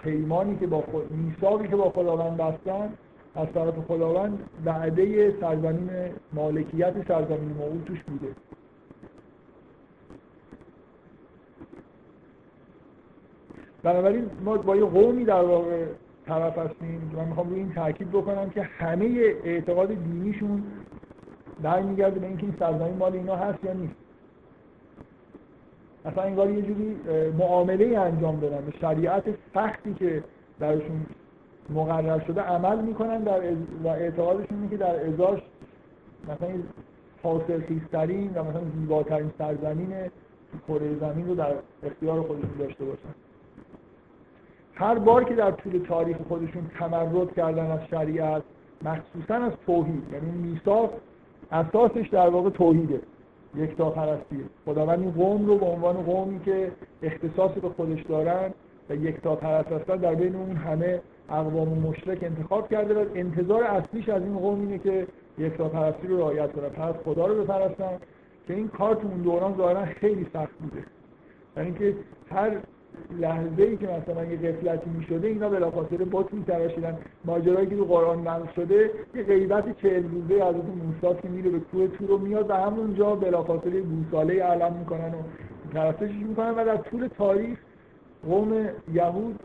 پیمانی که با خود میثاقی که با خداوند بستن از طرف خداوند وعده سرزمین مالکیت سرزمین موعود توش بوده بنابراین ما با یه قومی در واقع طرف هستیم من می‌خوام روی این تاکید بکنم که همه اعتقاد دینیشون برمیگرده به اینکه این سرزمین مال اینا هست یا نیست. اصلا انگار یه جوری معامله انجام بدن به شریعت سختی که درشون مقرر شده عمل می‌کنن در و اعتقادشون اینه که در ازاش مثلا حاصل خیسترین و مثلا زیباترین سرزمین کره زمین رو در اختیار خودشون داشته باشن. هر بار که در طول تاریخ خودشون تمرد کردن از شریعت مخصوصا از توحید یعنی میثاق اساسش در واقع توحیده. یکتا پرستیه خداوند این قوم رو به عنوان قومی که اختصاص به خودش دارن و یکتا پرست هستن در بین اون همه اقوام مشرک انتخاب کرده و انتظار اصلیش از این قوم اینه که یکتا پرستی رو رعایت کنن. پس خدا رو بپرستن که این کار تو اون دوران ظاهرا خیلی سخت بوده. یعنی اینکه هر لحظه ای که مثلا یه قفلتی می شده اینا بلافاصله بت می تراشیدن ماجرایی که تو قرآن نقل شده یه غیبت چهل روزه از اون موسی که میره به کوه تور رو میاد و همونجا بلافاصله گوساله علم می‌کنن و پرستشش می‌کنن و در طول تاریخ قوم یهود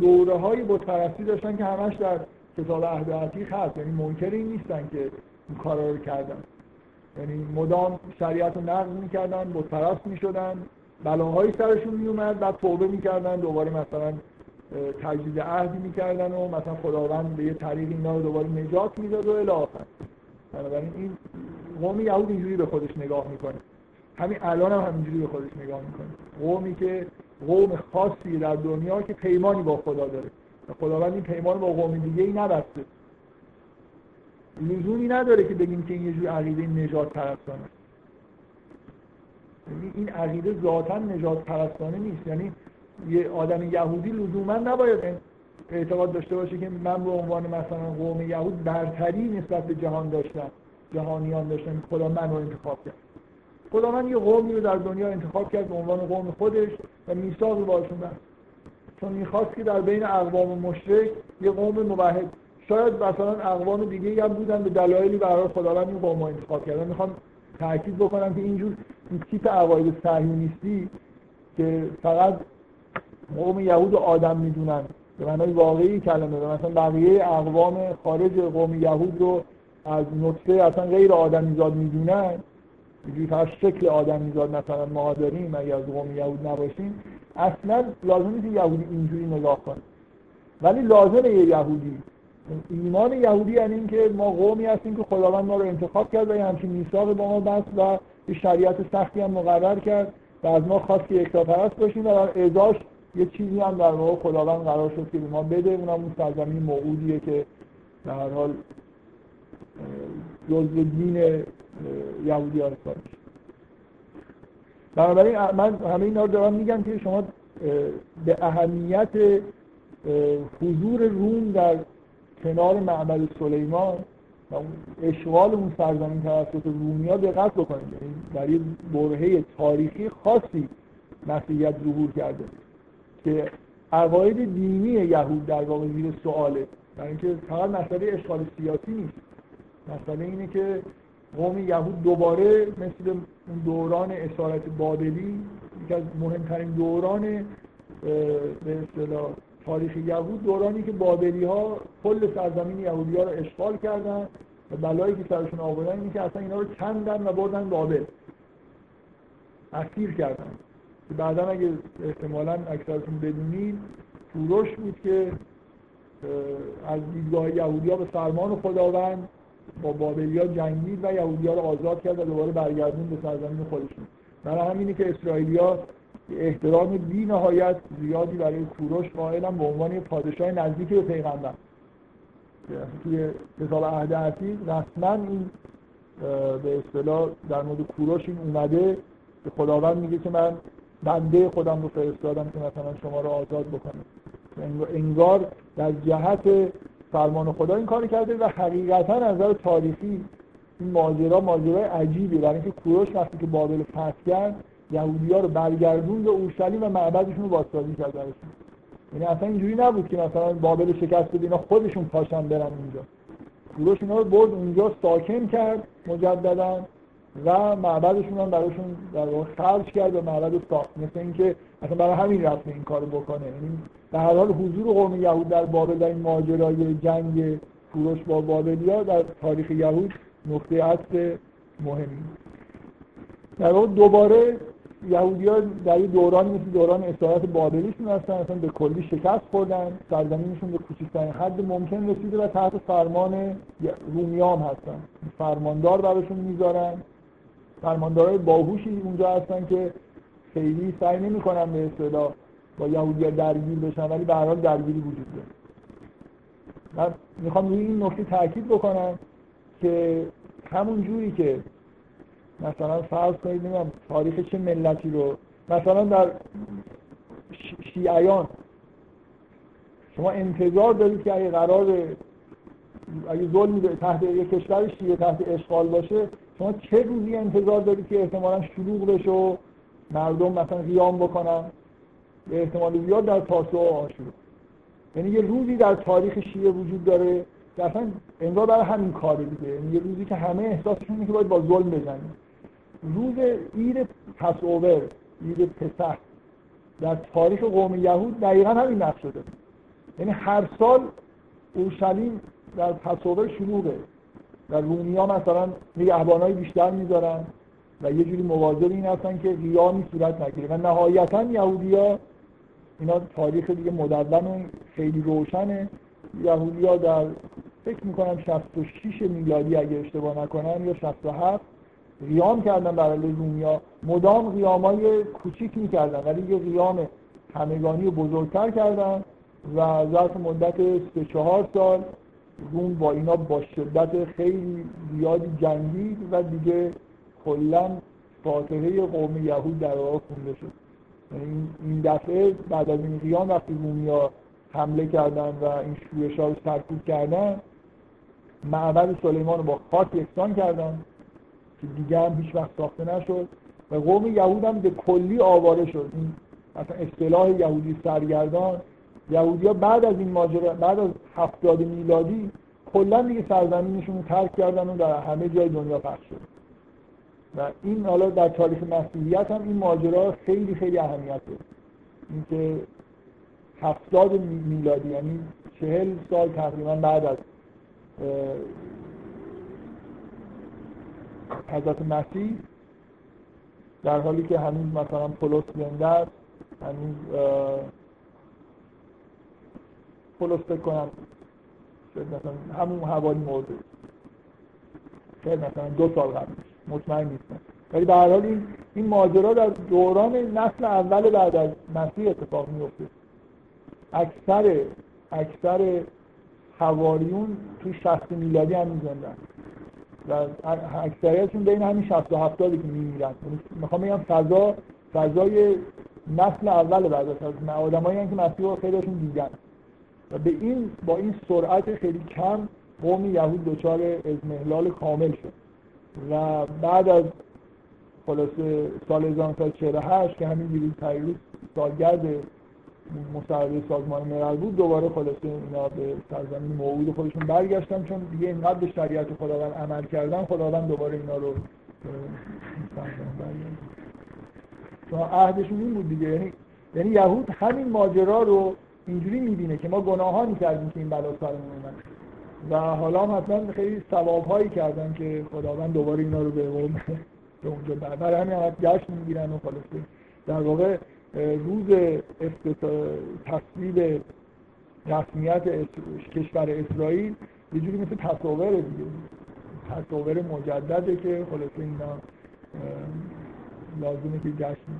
دوره های بتپرستی داشتن که همش در کتاب عهد عتیق هست. یعنی منکر این نیستن که این کارا رو کردن. یعنی مدام شریعت رو نقض می‌کردن بتپرست می‌شدن. بلاهایی سرشون میومد بعد توبه می‌کردن دوباره مثلا تجدید عهدی می‌کردن و مثلا خداوند به یه طریق اینا رو دوباره نجات می‌داد و الی آخر. بنابراین این قوم یهود اینجوری به خودش نگاه می‌کنه. همین الان هم همینجوری به خودش نگاه می‌کنه. قومی که قوم خاصی در دنیا که پیمانی با خدا داره. خداوند این پیمان با قوم دیگه ای نبسته. لزومی نداره که بگیم که این یه جور عقیده نجات پرستانه. این عقیده ذاتا نجات پرستانه نیست. یعنی یه آدم یهودی لزوما نباید اعتقاد داشته باشه که من به عنوان مثلا قوم یهود برتری نسبت به جهان داشتم جهانیان داشتم. خدا من رو انتخاب کرد. خدا من یه قومی رو در دنیا انتخاب کرد به عنوان قوم خودش و میثاقی باشون بست چون می‌خواست که در بین اقوام مشرک یه قوم موحد. شاید مثلا اقوام دیگه هم بودن به دلایلی برای خداوند این قوم رو انتخاب کردن می‌خوام تاکید بکنم که اینجور این تیپ عقاید صهیونیستی که فقط قوم یهود آدم می‌دونن. به معنای واقعی کلمه مثلا بقیه اقوام خارج قوم یهود رو از نطفه اصلا غیر آدمیزاد می‌دونن. اینجوری فقط شکل آدمیزاد مثلا ما داریم اگه از قوم یهود نباشیم. اصلا لازم نیست یهودی اینجوری نگاه کنه. ولی لازمه یه یهودی ایمان یهودی یعنی اینکه ما قومی هستیم که خداوند ما رو انتخاب کرد و یه همچین میثاق با ما بست و یه شریعت سختی هم مقرر کرد و از ما خواست که یکتاپرست باشیم و در ازاش یه چیزی هم در واقع خداوند قرار شد که به ما بده. اونم اون سرزمین موعودیه که در هر حال جزء دین یهودی ها بنابراین من همه اینا رو میگم که شما به اهمیت حضور روم در کنار معبد سلیمان و اشغال اون سرزمین توسط رومیا دقت بکنید. یعنی در یه برهه تاریخی خاصی مسیحیت ظهور کرده که عقاید دینی یهود در واقع زیر سواله. برای اینکه فقط مسئله اشغال سیاسی نیست. مسئله اینه که قوم یهود دوباره مثل اون دوران اسارت بابلی یکی از مهمترین دوران به اصطلاح تاریخ یهود دورانی که بابلی ها کل سرزمین یهودی ها رو اشغال کردن و بلایی که سرشون آوردن اینه که اصلا اینا رو کندن و بردن بابل. اسیر کردن. که بعدا اگه احتمالا اکثرتون بدونید کوروش بود که از دیدگاه یهودی ها به فرمان خداوند با بابلیا جنگید و یهودی ها رو آزاد کرد و دوباره برگردون به سرزمین خودشون. برای همینه که اسرائیلیا احترام بی نهایت زیادی برای کوروش قائلن به عنوان پادشاه نزدیکی به پیغمبر. توی کتاب عهد عتیق رسما این به اصطلاح در مورد کوروش این اومده که خداوند میگه که من بنده خودم رو فرستادم که مثلا شما رو آزاد بکنه انگار در جهت فرمان خدا این کار کرده و حقیقتا از نظر تاریخی این ماجرا ماجرای عجیبی. برای اینکه کوروش وقتی که بابل فتح کرد یهودی ها رو برگردون به اورشلیم و معبدشون رو بازسازی کرد یعنی اصلا اینجوری نبود که مثلا بابل شکست بده اینا خودشون پاشن برن اونجا. کوروش اینا رو برد اونجا ساکن کرد مجددا و معبدشون هم براشون در واقع خرج کرد و معبد ساخت. مثل اینکه اصلا برای همین رفت این کارو بکنه. یعنی در هر حال حضور قوم یهود در بابل در این ماجرای جنگ کوروش با بابلیا در تاریخ یهود نقطه عطف مهمی. در واقع دوباره یهودی ها در یه دورانی مثل دوران اسارت بابلیشون هستن اصلا به کلی شکست خوردن سرزمینشون به کوچکترین حد ممکن رسیده و تحت فرمان رومیام هستن. فرماندار براشون می‌ذارن. فرماندارای باهوشی اونجا هستن که خیلی سعی نمی‌کنن به اصطلاح با یهودی درگیر بشن ولی به حال درگیری وجود داره. من می‌خوام روی این نکته تاکید بکنم که همون جوری که مثلا فرض کنید نمی‌دونم تاریخ چه ملتی رو. مثلا در شیعیان شما انتظار دارید که اگه قرار اگه ظلمی تحت یک کشور شیعه تحت اشغال باشه شما چه روزی انتظار دارید که احتمالا شلوغ بشه و مردم مثلا قیام بکنن؟ به احتمال زیاد در تاسوع و آشورا یعنی یه روزی در تاریخ شیعه وجود داره که اصلا انگار برای همین کاره دیگه. یعنی یه روزی که همه احساسشون اینه که باید با ظلم بزنیم. روز ایر پسوور ایر پسح در تاریخ قوم یهود دقیقا همین نقش شده. یعنی هر سال اورشلیم در پسوور شلوغه و رومی ها مثلا نگهبانای بیشتر می‌ذارن و یه جوری مواظب این هستن که قیامی صورت نگیره. و نهایتا یهودی ها اینا تاریخ دیگه مدون خیلی روشنه. یهودی ها در فکر می‌کنم 66 میلادی اگه اشتباه نکنم یا 67 قیام کردن برای رومیا مدام قیامای کوچیک می‌کردن ولی یه قیام همگانی بزرگتر کردن و ظرف مدت سه چهار سال روم با اینا با شدت خیلی زیادی جنگید و دیگه کلا فاتحه قوم یهود در واقع خونده شد. یعنی این دفعه بعد از این قیام وقتی رومیا حمله کردن و این شویش ها رو سرکوب کردن معبد سلیمان رو با خاک یکسان کردن. که دیگه هم هیچ وقت ساخته نشد. و قوم یهود هم به کلی آواره شد. این مثلا اصطلاح یهودی سرگردان یهودی بعد از این ماجرا بعد از هفتاد میلادی کلا دیگه سرزمینشون ترک کردن و در همه جای دنیا پخش شد. و این حالا در تاریخ مسیحیت هم این ماجرا خیلی خیلی اهمیت داره اینکه هفتاد میلادی یعنی چهل سال تقریبا بعد از حضرت مسیح در حالی که هنوز مثلا پولس زنده است هنوز پولس کنم شاید مثلا همون حوالی مرده شاید مثلا دو سال قبل مطمئن نیستم. ولی به حال این این ماجرا در دوران نسل اول بعد از مسیح اتفاق میفته اکثر اکثر حواریون توی 60 میلادی هم میزندن. و اکثریتشون بین همین 60 و 70 که میمیرن. یعنی می‌خوام بگم فضا فضای نسل اول بعد از آدمایی که مسیح رو خیلیشون دیدن. و به این با این سرعت خیلی کم قوم یهود دچار ازمهلال کامل شد. و بعد از خلاصه سال 1948 که همین دیروز سالگرد مصاحبه سازمان ملل بود دوباره خلاصه اینا به سرزمین موعود خودشون برگشتن چون دیگه اینقدر به شریعت خداوند عمل کردن خداوند دوباره اینا رو چون عهدشون این بود دیگه. یعنی یعنی یهود همین ماجرا رو اینجوری می‌بینه که ما گناهانی کردیم که این بلا سرمون اومد. و حالا هم حتما خیلی ثواب هایی کردن که خداوند دوباره اینا رو به اونجا برای همین هم جشن می‌گیرن و خلاصه. در واقع روز تصویب رسمیت کشور اسرائیل یه جوری مثل تصاوره دیگه. تصاور مجدده که خلاصه اینا لازمه که جشن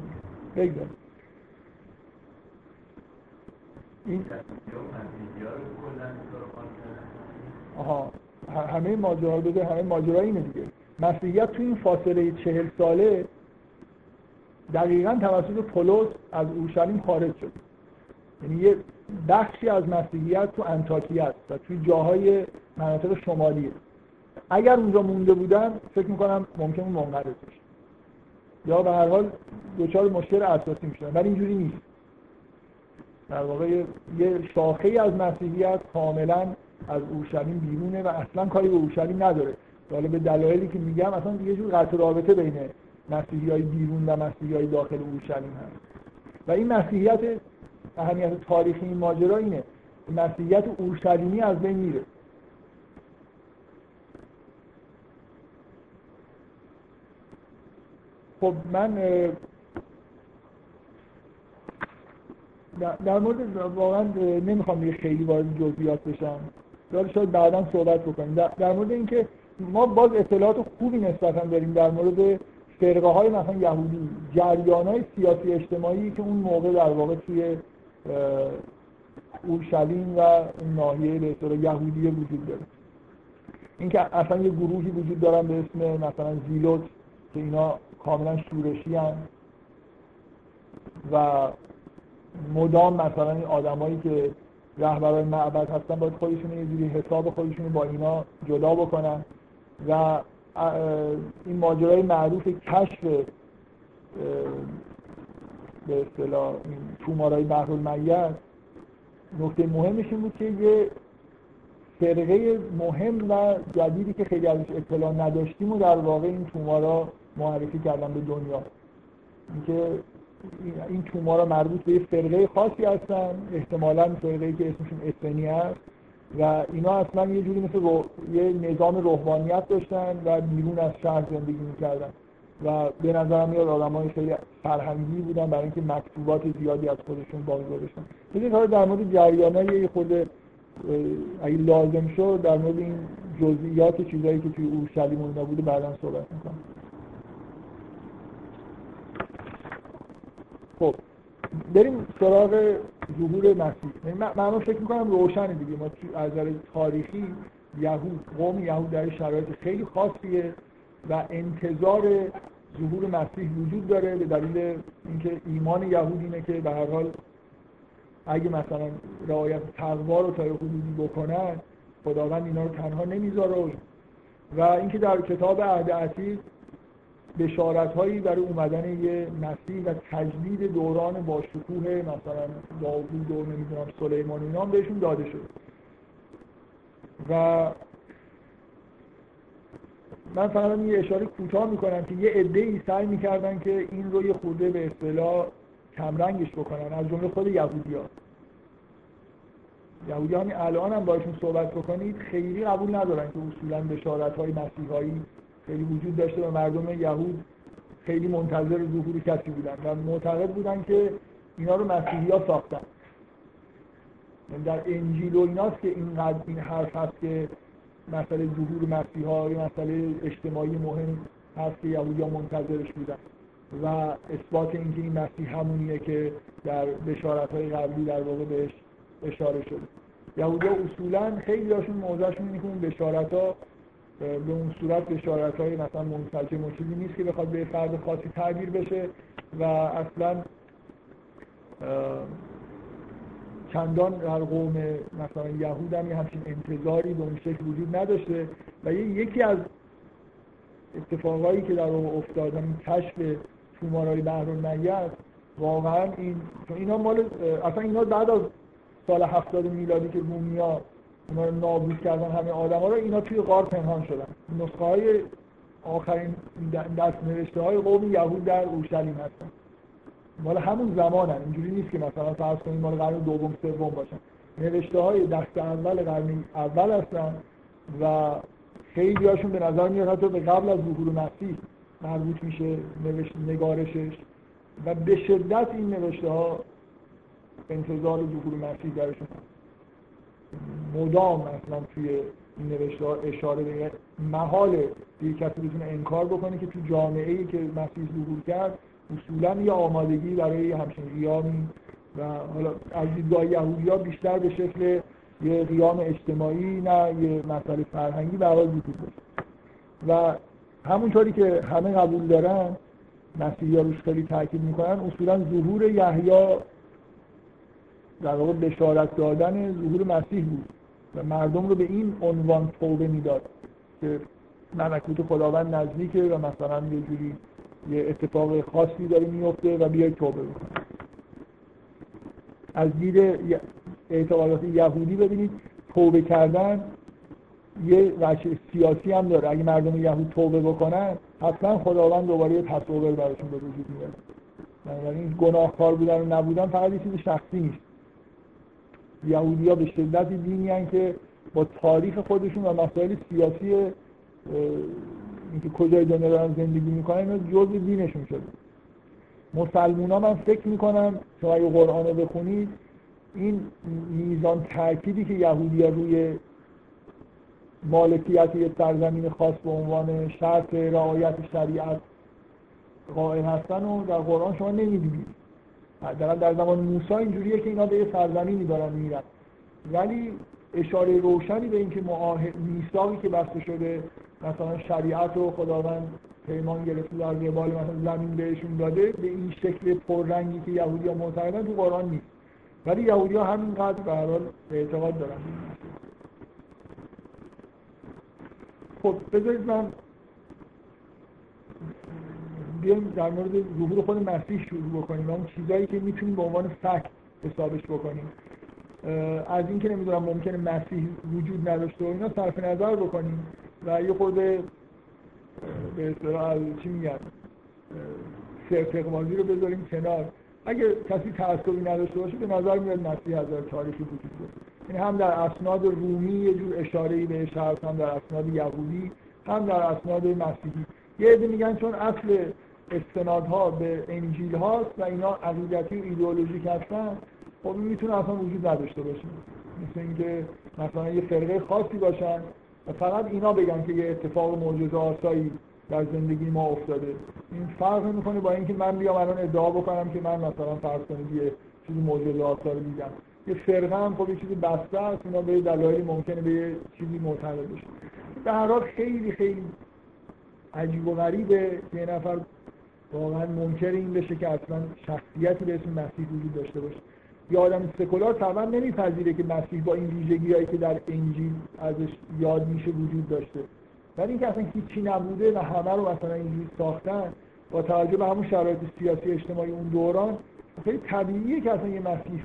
بگذاریم. این آها. همه ماجرا بده همه ماجرا اینه دیگه. مسیحیت تو این فاصله چهل ساله دقیقا توسط پولس از اورشلیم خارج شد. یعنی یه بخشی از مسیحیت تو انتاکیه است و توی جاهای مناطق شمالیه. اگر اونجا مونده بودن فکر می‌کنم ممکن منقرض یا به هر حال دچار مشکل اساسی میشن ولی اینجوری نیست. در واقع یه شاخه از مسیحیت کاملا از اورشلیم بیرونه و اصلا کاری به اورشلیم نداره. حالا به دلایلی که میگم اصلا یه جور قطع رابطه بین مسیحی های بیرون و مسیحی های داخل اورشلیم هست. و این مسیحیت اهمیت تاریخی این ماجرا اینه. مسیحیت اورشلیمی از بین میره. خب من در مورد واقعا نمی‌خوام خیلی وارد جزئیات بشم. ولی شاید بعدا صحبت بکنیم. در مورد اینکه ما باز اطلاعات خوبی نسبتا داریم در مورد فرقه های مثلا یهودی جریان های سیاسی اجتماعی که اون موقع در واقع توی اورشلیم و اون ناحیه به اصطلاح یهودی وجود داره. اینکه اصلا یه گروهی وجود دارن به اسم مثلا زیلوت که اینا کاملا شورشی هن و مدام مثلا این آدمایی که رهبرای معبد هستن باید خودشون یه جوری حساب خودشون با اینا جدا بکنن و این ماجرای معروف کشف به اصطلاح تومارای بحر المیت نکته مهمش این بود که یه فرقه مهم و جدیدی که خیلی ازش اطلاع نداشتیم و در واقع این تومارا معرفی کردن به دنیا. اینکه این تومارا مربوط به یه فرقه خاصی هستن احتمالا فرقه که اسمشون اسنی هست. و اینا اصلا یه جوری مثل رو... یه نظام روحانیت داشتن و بیرون از شهر زندگی می‌کردن. و به نظرم میاد آدم های خیلی فرهنگی بودن برای اینکه مکتوبات زیادی از خودشون باقی گذاشتن. مثل کار در مورد جریان یه خود اگه لازم شد در مورد این جزئیات چیزایی که توی اورشلیم و بوده بعدا صحبت می‌کنم. خب. بریم سراغ ظهور مسیح. یعنی من فکر می‌کنم روشنه دیگه. ما از نظر تاریخی یهود قوم یهود در شرایط خیلی خاصیه و انتظار ظهور مسیح وجود داره به دلیل اینکه ایمان یهود اینه که به هر حال اگه مثلا رعایت تقوا رو تا حدودی بکنن خداوند اینا رو تنها نمی‌ذاره. و اینکه در کتاب عهد عتیق بشارت هایی برای اومدن یه مسیح و تجدید دوران با شکوه مثلا داوود و نمی‌دونم سلیمان اینا بهشون داده شد و من فقط یه اشاره کوتاه می‌کنم که یه عده ای سعی می‌کردن که این رو یه خورده به اصطلاح کمرنگش بکنن از جمله خود یهودی ها یهودی الان هم باشون صحبت بکنید خیلی قبول ندارن که اصولا بشارت های مسیحایی خیلی وجود داشته و مردم یهود خیلی منتظر ظهور کسی بودن و معتقد بودن که اینا رو مسیحی ها ساختن. یعنی در انجیل و ایناست که اینقدر این حرف هست که مسئله ظهور مسیح ها مسئله اجتماعی مهم هست که یهودی منتظرش بودن. و اثبات اینکه این مسیح همونیه که در بشارت های قبلی در واقع بهش اشاره شده. یهودی اصولا خیلی هاشون موضعشون اینه که اون بشارت ها به اون صورت بشارت های مثلا منسجم و چیزی نیست که بخواد به فرد خاصی تعبیر بشه و اصلا چندان در قوم مثلا یهود هم همچین انتظاری به اون شکل وجود نداشته و یکی از اتفاقایی که در افتاد این کشف تومارای بحر المیت واقعا این اینا مال اصلا اینا بعد از سال هفتاد میلادی که رومیا اونا رو نابود کردن همه آدم ها رو اینا توی غار پنهان شدن. نسخه های آخرین دست نوشته های قوم یهود در اورشلیم هستن. مال همون زمان هم. اینجوری نیست که مثلا فرض کنید مال قرن دوم سوم باشن. نوشته های دست اول قرن اول هستن و خیلی هاشون به نظر میاد حتی به قبل از ظهور مسیح مربوط میشه نگارشش. و به شدت این نوشته ها انتظار ظهور مسیح درشون مدام مثلا توی این نوشته اشاره به محال یک کسی بتونه انکار بکنه که تو جامعه ای که مسیح ظهور کرد اصولا یه آمادگی برای همچین قیامی و حالا از دیدگاه یهودی ها بیشتر به شکل یه قیام اجتماعی نه یه مسئله فرهنگی برای وجود و همونطوری که همه قبول دارن مسیحی ها روش خیلی تاکید می‌کنن اصولا ظهور یحیی در واقع بشارت دادن ظهور مسیح بود و مردم رو به این عنوان توبه می‌داد که ملکوت خداوند نزدیکه و مثلا یه جوری یه اتفاق خاصی داره میفته و بیای توبه بکن از دید اعتقادات یهودی ببینید توبه کردن یه وجه سیاسی هم داره. اگه مردم یهود توبه بکنن حتما خداوند دوباره یه تصور براشون به وجود میاره. این گناهکار بودن و نبودن فقط یه چیز شخصی نیست. یهودی ها به شدت دینی که با تاریخ خودشون و مسائل سیاسی اینکه کجای دنیا دارن زندگی می‌کنن اینا جز دینشون شده. مسلمون ها من فکر می‌کنم شما اگه قرآن رو بخونید این میزان تأکیدی که یهودی ها روی مالکیت یه سرزمین خاص به عنوان شرط رعایت شریعت قائل هستن و در قرآن شما نمی‌دید در در زمان موسی اینجوریه که اینا به یه سرزمینی دارن میرن. ولی اشاره روشنی به اینکه میثاقی که بسته شده مثلا شریعت و خداوند پیمان گرفته در قبال مثلا زمین بهشون داده به این شکل پررنگی که یهودی ها معتقدن تو قرآن نیست. ولی یهودی ها همینقدر به حال اعتقاد دارن. خب بذارید من بیایم در مورد ظهور خود مسیح شروع بکنیم و اون چیزایی که می‌تونیم به عنوان فکت حسابش بکنیم. از اینکه نمی‌دونم ممکنه مسیح وجود نداشته و اینا صرف نظر بکنیم و یه خورده به اصطلاح چی میگن سرفقمازی رو بذاریم کنار. اگه کسی تعصبی نداشته باشه به نظر میاد مسیح از تاریخی وجود این هم در اسناد رومی یه جور اشاره بهش هست هم در اسناد یهودی هم در اسناد مسیحی. یه عده میگن چون اصل استنادها به انجیل هاست و اینا عقیدتی و ایدئولوژیک هستن خب می‌تونه اصلا وجود نداشته باشه. مثل اینکه مثلا یه فرقه خاصی باشن و فقط اینا بگن که یه اتفاق معجزه آسایی در زندگی ما افتاده. این فرق می‌کنه با اینکه من بیام الان ادعا بکنم که من مثلا فرض کنید یه چیزی معجزه آسا رو دیدم یه فرقه هم خب یه چیزی بسته است اینا به دلایلی ممکنه به یه چیزی معتقد بشه. هر حال خیلی خیلی عجیب و غریبه یه نفر واقعا منکر این بشه که اصلا شخصیتی به اسم مسیح وجود داشته باشه. یه آدم سکولار طبعا نمیپذیره که مسیح با این ویژگی هایی که در انجیل ازش یاد میشه وجود داشته. ولی اینکه اصلا هیچی نبوده و همه رو مثلا اینجوری ساختن با توجه به همون شرایط سیاسی اجتماعی اون دوران خیلی طبیعیه که اصلا یه مسیح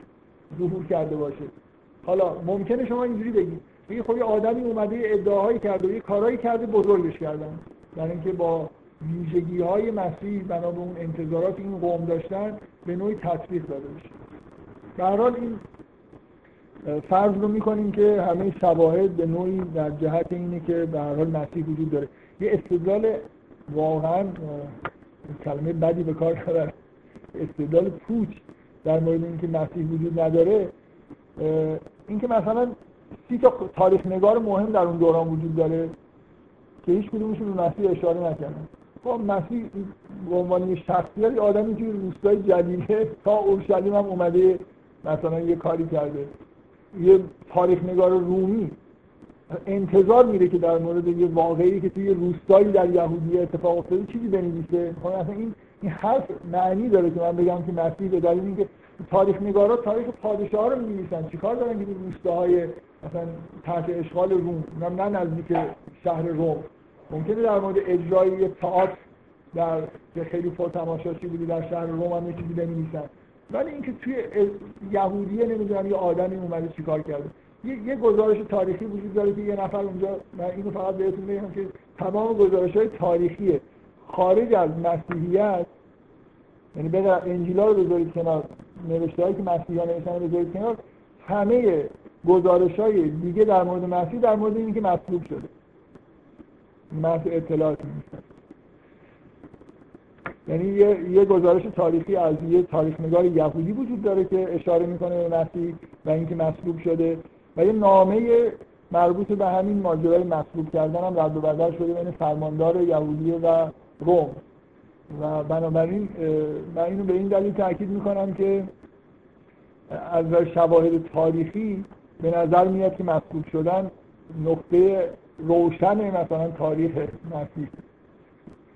ظهور کرده باشه. حالا ممکنه شما اینجوری بگید. بگید خب یه آدمی اومده ادعاهایی کرده و یه کارهایی کرده بزرگش کردن. در اینکه با ویژگی های مسیح بنا به اون انتظارات این قوم داشتن به نوعی تطبیق داده بشه در حال این فرض رو می‌کنیم که همه شواهد به نوعی در جهت اینه که به هر حال مسیح وجود داره. یه استدلال واقعا کلمه بدی به کار استدلال پوچ در مورد اینکه مسیح وجود نداره. اینکه مثلا سی تا تاریخ نگار مهم در اون دوران وجود داره که هیچ کدومشون به مسیح اشاره نکردن. خب مسیح به عنوان یه آدمی که روستای جلیله تا اورشلیم هم اومده مثلا یه کاری کرده. یه تاریخ نگار رومی. انتظار میره که در مورد یه واقعی که توی روستایی در یهودیه اتفاق افتاده چیزی بنویسه. خب اصلا این این حرف معنی داره که من بگم که مسیح به دلیل اینکه تاریخ نگارا تاریخ پادشاه رو می‌نویسن. چیکار دارن که روستاهای مثلا تحت اشغال روم. نه نزدیک شهر روم. ممکنه در مورد اجرای یه تئاتر در که خیلی پر تماشاچی بودی در شهر روم هم چیزی بنویسن. ولی اینکه توی یهودیه نمی‌دونم یه آدمی اومده چیکار کرده. یه, یه گزارش تاریخی وجود داره که یه نفر اونجا من اینو فقط بهتون بگم که تمام گزارش های تاریخی خارج از مسیحیت یعنی بذار انجیلا رو بذارید کنار. نوشته هایی که مسیحیان نوشتن رو بذارید کنار. همه گزارش های دیگه در مورد مسیح در مورد اینکه مطلوب شده. اطلاعاتی نیستن. یعنی یه،, یه گزارش تاریخی از یه تاریخ نگار یهودی وجود داره که اشاره می‌کنه به مسیح و اینکه مصلوب شده و یه نامه مربوط به همین ماجرای مصلوب کردن هم رد و بدل شده بین فرماندار یهودیه و روم. و بنابراین من اینو به این دلیل تاکید می‌کنم که از شواهد تاریخی به نظر میاد که مصلوب شدن نقطه روشن مثلا تاریخ مسیح.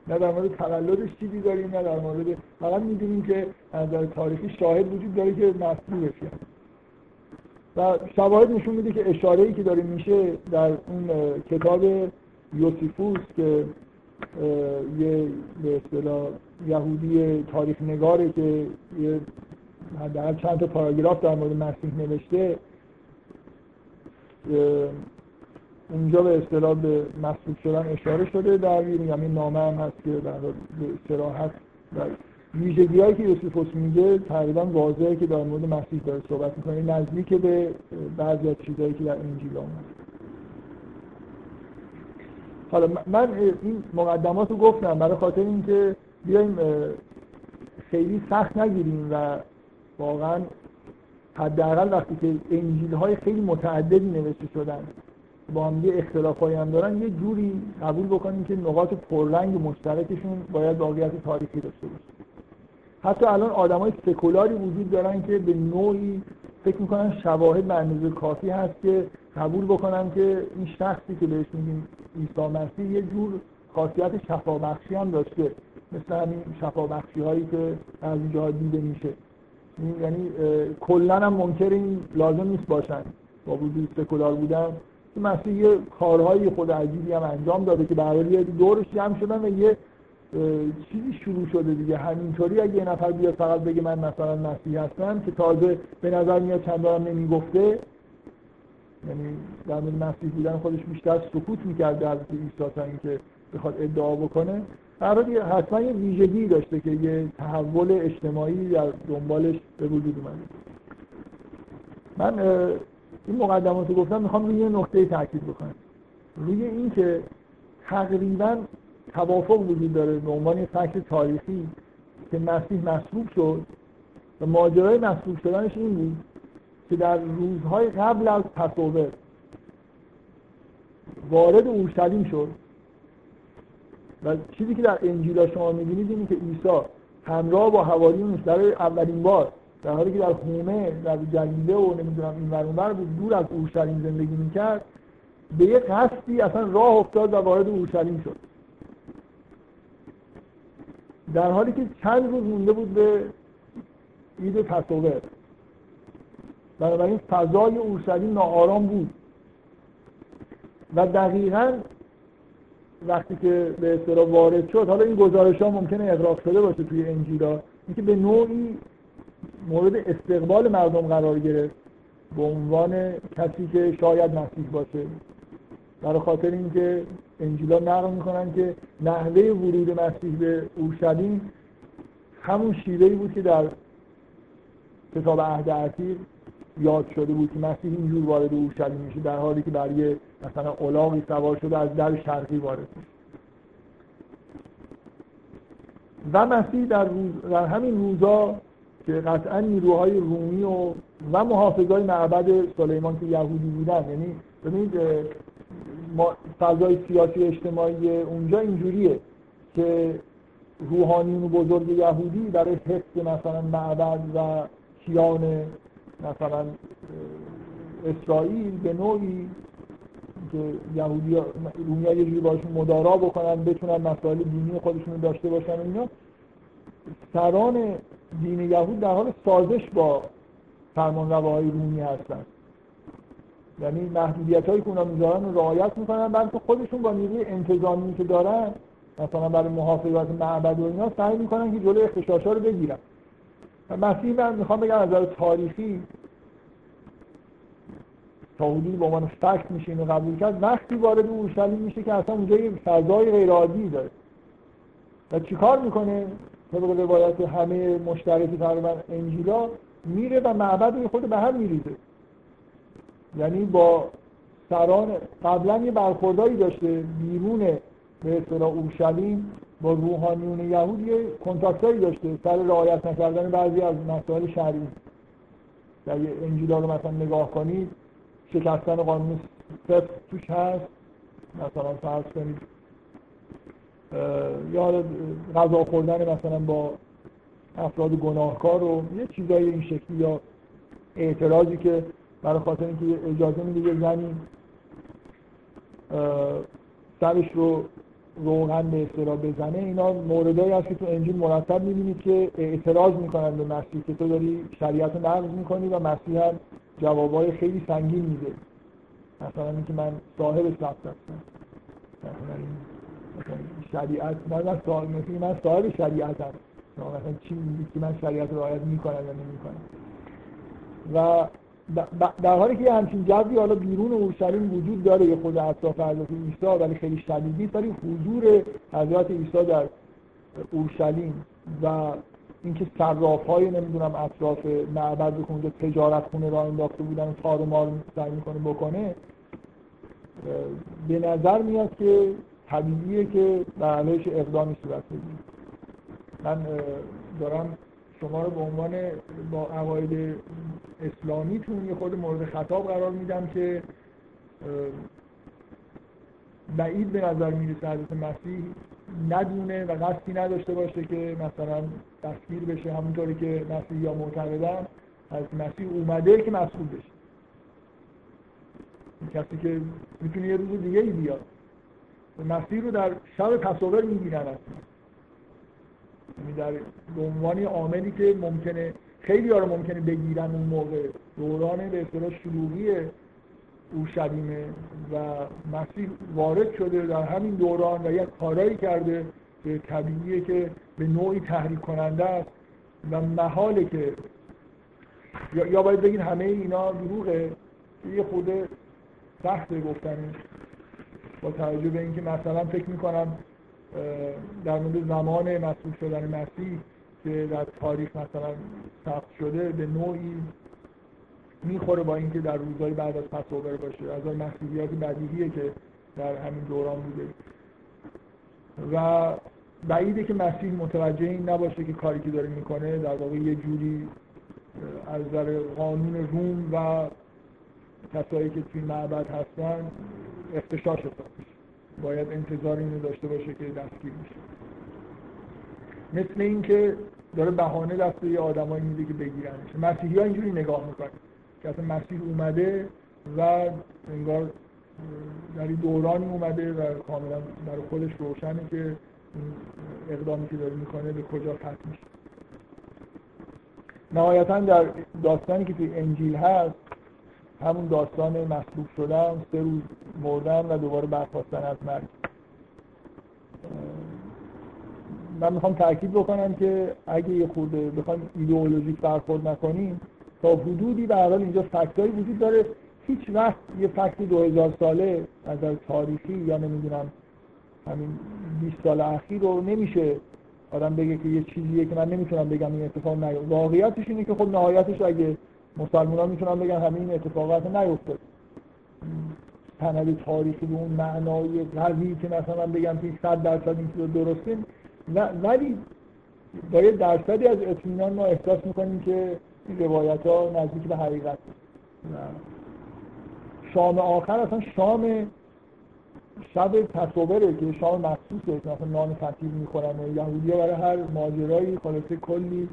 نه در مورد تولدش چیزی داریم نه در مورد فقط می‌دونیم که در تاریخی شاهد وجود داره که کرد و شواهد نشون میده که اشاره ای که داره میشه در اون کتاب یوسیفوس که یه به اصطلاح یهودی تاریخ نگاره که یه حداقل چند تا پاراگراف در مورد مسیح نوشته اونجا به اصطلاح به مسئول شدن اشاره شده در یعنی نامه هم هست که در به سراحت در ویژگی هایی که یوسیفوس میگه تقریبا واضحه که در مورد مسیح داره صحبت می‌کنه. نزدیک به بعضی از چیزهایی که در انجیل آمد حالا من این مقدمات رو گفتم برای خاطر اینکه بیایم خیلی سخت نگیریم و واقعا حداقل وقتی که انجیل های خیلی متعددی نوشته شدن با هم یه اختلافایی هم دارن یه جوری قبول بکنیم که نقاط پررنگ مشترکشون باید واقعیت تاریخی داشته باشه. حتی الان آدمای سکولاری وجود دارن که به نوعی فکر می‌کنن شواهد به کافی هست که قبول بکنن که این شخصی که بهش میگیم عیسی مسیح یه جور خاصیت شفابخشی هم داشته. مثل همین شفابخشی هایی که از اینجا دیده میشه. یعنی کلا هم منکر این لازم نیست باشن. با وجود سکولار بودن مسیح یه کارهای خود عجیبی هم انجام داده که برای یه دورش جمع شدن و یه چیزی شروع شده دیگه. همینطوری اگه یه نفر بیاد فقط بگه من مثلا مسیح هستم که تازه به نظر میاد چندان نمی‌گفته یعنی در مورد مسیح بودن خودش بیشتر سکوت می‌کرد در عیسی تا اینکه بخواد ادعا بکنه. هر حتما یه ویژگی داشته که یه تحول اجتماعی در دنبالش به وجود اومده. من این مقدمات رو گفتم می‌خوام روی یه نقطه تاکید بکنم. روی اینکه تقریبا توافق وجود داره به عنوان یه فکر تاریخی که مسیح مصلوب شد و ماجرای مصلوب شدنش این بود که در روزهای قبل از پسوور وارد اورشلیم شد. و چیزی که در انجیل شما می‌بینید اینه که عیسی همراه با حواریونش برای اولین بار در حالی که در حومه در جلیله و نمی‌دونم این ورانور بود دور از اورشلیم زندگی می‌کرد به یه قصدی اصلا راه افتاد و وارد اورشلیم شد. در حالی که چند روز مونده بود به عید پسوور بنابراین فضای اورشلیم ناآرام بود. و دقیقا وقتی که به اصطلاح وارد شد حالا این گزارش ها ممکنه اقراق شده باشه توی انجیلا اینکه به نوعی مورد استقبال مردم قرار گرفت به عنوان کسی که شاید مسیح باشه. برای خاطر اینکه انجیلا نقل می‌کنن که نحوه ورود مسیح به اورشلیم همون شیوهی بود که در کتاب عهد عتیق یاد شده بود که مسیح اینجور وارد اورشلیم میشه در حالی که برای مثلا الاغی سوار شده از در شرقی وارد میشه. و مسیح در, روز، در همین روزا که قطعا نیروهای رومی و و محافظای معبد سلیمان که یهودی بودن یعنی ببینید فضای سیاسی اجتماعی اونجا اینجوریه که روحانیون بزرگ یهودی برای حفظ مثلا معبد و کیان مثلا اسرائیل به نوعی که یهودی رومی یه جوری باشون مدارا بکنن بتونن مسائل دینی خودشون داشته باشن و اینا سران دین یهود در حال سازش با فرمان رواهای رومی هستن. یعنی محدودیت هایی که اونا می‌ذارن رعایت می‌کنن بلکه خودشون با نیروی انتظامی که دارن مثلا برای محافظت معبد و اینا سعی می‌کنن که جلوی اختشاش رو بگیرن. و مسیح من می‌خوام بگم از نظر تاریخی تا حدودی به عنوان فکت میشه اینو قبول کرد وقتی وارد اورشلیم میشه که اصلا اونجا یه فضای غیر عادی داره. و چیکار می‌کنه؟ طبق روایت همه مشترکی تقریبا انجیلا میره و معبد خود به هم میریزه. یعنی با سران قبلا یه برخوردایی داشته بیرون به اصطلاح اورشلیم با روحانیون یهود یه کنتاکتایی داشته سر رعایت نکردن بعضی از مسائل شرعی. در انجیلا رو مثلا نگاه کنید شکستن قانون فقه توش هست. مثلا فرض کنید یا غذا خوردن مثلا با افراد گناهکار و یه چیزای این شکلی یا اعتراضی که برای خاطر اینکه اجازه میده یه زنی سرش رو روغن به اصطلاح بزنه اینا موردهایی هست که تو انجیل مرتب می‌بینید که اعتراض می‌کنن به مسیح که تو داری شریعت رو نقض می‌کنی و مسیح هم جوابای خیلی سنگین میده. مثلا اینکه من صاحب سبت هستم شریعت من من صاحب من صاحب شریعت هستم مثلا چی میگی که من شریعت رو رعایت می‌کنم یا نمی‌کنم؟ و در حالی که همچین جوی حالا بیرون اورشلیم وجود داره یه خود اطراف حضرت عیسی ولی خیلی شدید نیست ولی حضور حضرت عیسی در اورشلیم و اینکه صراف های نمی‌دونم اطراف معبد که اونجا تجارت خونه را انداخته بودن تار و مار سعی می‌کنه بکنه به نظر میاد که طبیعیه که در علیهش اقدامی صورت بگیره. من دارم شما رو به عنوان با عقاید اسلامیتون یه خود مورد خطاب قرار میدم که بعید به نظر می‌رسه حضرت مسیح ندونه و قصدی نداشته باشه که مثلا دستگیر بشه. همونطوری که مسیح یا معتقدن از مسیح اومده که مسئول بشه. کسی که می‌تونه یه روز دیگه ای بیاد. مسیح رو در شب تصاور می‌گیرن اصلا. یعنی در عنوان عاملی که ممکنه خیلی ها رو ممکنه بگیرن اون موقع. دوران به اصطلاح شلوغی اورشلیمه و مسیح وارد شده در همین دوران و یک کارایی کرده که طبیعیه که به نوعی تحریک کننده است و محاله که یا باید بگین همه اینا دروغه. یه خود سخته گفتنش. با توجه به اینکه مثلا فکر می‌کنم در مورد زمان مسئول شدن مسیح که در تاریخ مثلا ثبت شده به نوعی می‌خوره با اینکه در روزهای بعد از پسوبر باشه. از آن مسیحیت بدیهیه که در همین دوران بوده. و بعیده که مسیح متوجه این نباشه که کاری که داره می‌کنه در واقع یه جوری از نظر قانون روم و کسایی که توی معبد هستن اختشاش حساب باید انتظار اینو داشته باشه که دستگیر میشه مثل اینکه داره بهانه دست یه آدمایی میده که بگیرنش. مسیحی ها اینجوری نگاه می‌کنن که اصلا مسیح اومده و انگار در این دورانی اومده و کاملا برای خودش روشنه که اقدامی که داره می‌کنه به کجا ختم میشه. نهایتا در داستانی که توی انجیل هست همون داستان مصلوب شدن سه روز مردن و دوباره برخواستن از مرگ. من می‌خوام تاکید بکنم که اگه یه خورده بخوایم ایدئولوژیک برخورد نکنیم تا حدودی به حال اینجا فکتایی وجود داره. هیچ وقت یه فکت 2000 ساله از تاریخی یا نمی‌دونم همین 20 سال اخیر رو نمیشه آدم بگه که یه چیزیه که من نمی‌تونم بگم این اتفاق نیفتاد واقعیتش اینه که خب نهایتش اگه مسلمان ها می‌تونن بگن همین اتفاقات نیفتاد. سند تاریخی به اون معنای قوی که مثلا بگم که 100 درصد این چیز درسته ولی با یه درصدی از اطمینان ما احساس می‌کنیم که این روایت ها نزدیک به حقیقت. شام آخر اصلا شام شب تصوره که شام مخصوصه که مثلا نان فطیر می‌خورن و یهودی برای هر ماجرایی خلاصه کلی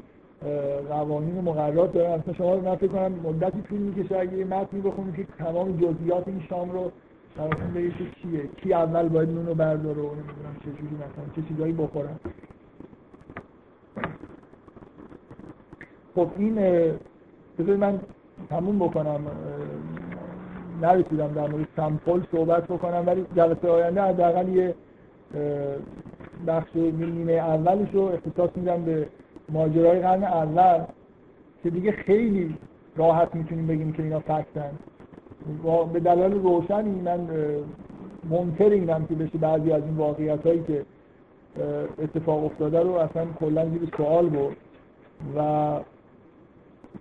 قوانین مقررات دارن. اصلا شما رو فکر کنم مدتی طول می‌کشه اگه یه متنی بخونید که تمام جزئیات این شام رو براتون بگید که چیه کی اول باید نون رو برداره؟ و نمی‌دونم چه جوری مثلا چه چیزایی بخورن. خب این بذارید من تموم بکنم. نرسیدم در مورد سمپل صحبت بکنم ولی جلسه آینده حداقل یه بخش نیمه اولش رو اختصاص میدم به ماجرای قرن اول که دیگه خیلی راحت می‌تونیم بگیم که اینا فکتن به دلایل روشنی من منکر اینم که بشه بعضی از این واقعیت هایی که اتفاق افتاده رو اصلا کلا زیر سوال برد. و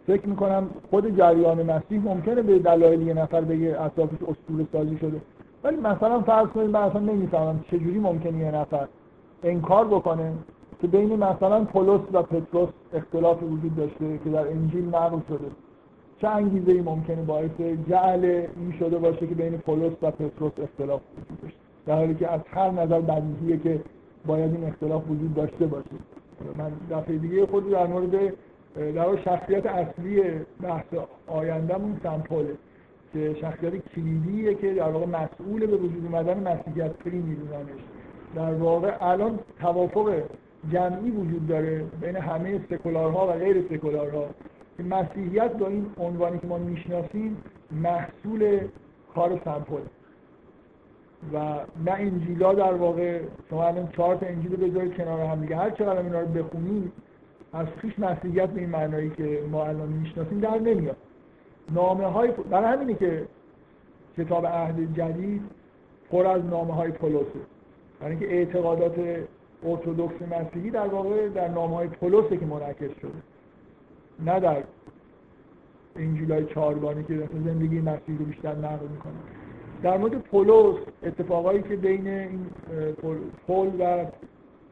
فکر می‌کنم خود جریان مسیح ممکنه به دلایل یه نفر بگه اطرافش اسطوره سازی شده. ولی مثلا فرض کنید من اصلا نمی‌فهمم چجوری ممکنه یه نفر انکار بکنه. که بین مثلا پولس و پتروس اختلاف وجود داشته که در انجیل نقل شده. چه انگیزه ای ممکنه باعث جعل این شده باشه که بین پولس و پتروس اختلاف وجود داشته؟ در حالی که از هر نظر بدیهیه که باید این اختلاف وجود داشته باشه. من دفعه دیگه خود در مورد در شخصیت اصلی بحث آیندهمون سمپوله که شخصیت کلیدیه که در واقع مسئول به وجود اومدن مسیحیت فری میدوننش در واقع الان توافق جمعی وجود داره بین همه سکولارها و غیر سکولارها. که مسیحیت با این عنوانی که ما می‌شناسیم محصول کار سمپل. و نه انجیلا در واقع شما الان چهار تا انجیل بذارید کنار هم دیگه. هر چقدر اینا رو بخونید از خیش مسیحیت به این معنایی که ما الان می‌شناسیم در نمیاد. نامه های برای همینه که کتاب عهد جدید پر از نامه های پولوسه. برای اینکه اعتقادات ارتودکس مسیحی در واقع در نامه های پولوسه که منعکس شده. نه در انجیل های چهارگانی که زندگی مسیحی رو بیشتر نقل می‌کنه. در مورد پولس اتفاقایی که بین این پول و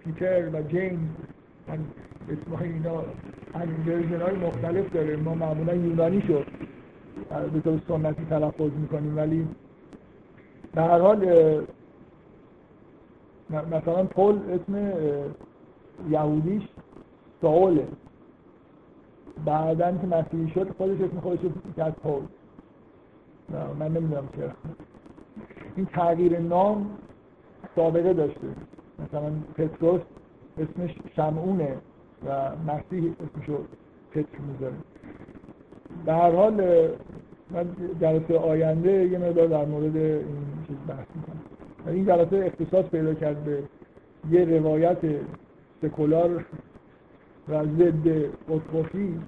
پیتر و جیمز اسم اینا ورژن های مختلف داره. ما معمولا یونانی شد. به طور سنتی تلفظ می‌کنیم ولی در حال مثلا پول اسم یهودیش ساوله بعدا که مسیحی شد خودش اسم خودش کرد پول من نمی‌دونم چرا. این تغییر نام سابقه داشته. مثلا پتروس اسمش شمعونه و مسیح اسمشو پتر می‌ذاره. به هر حال من جلسه آینده یه مقدار در مورد این چیز بحث می‌کنم. این جلسه اختصاص پیدا کرد به یه روایت سکولار و ضد قطقفی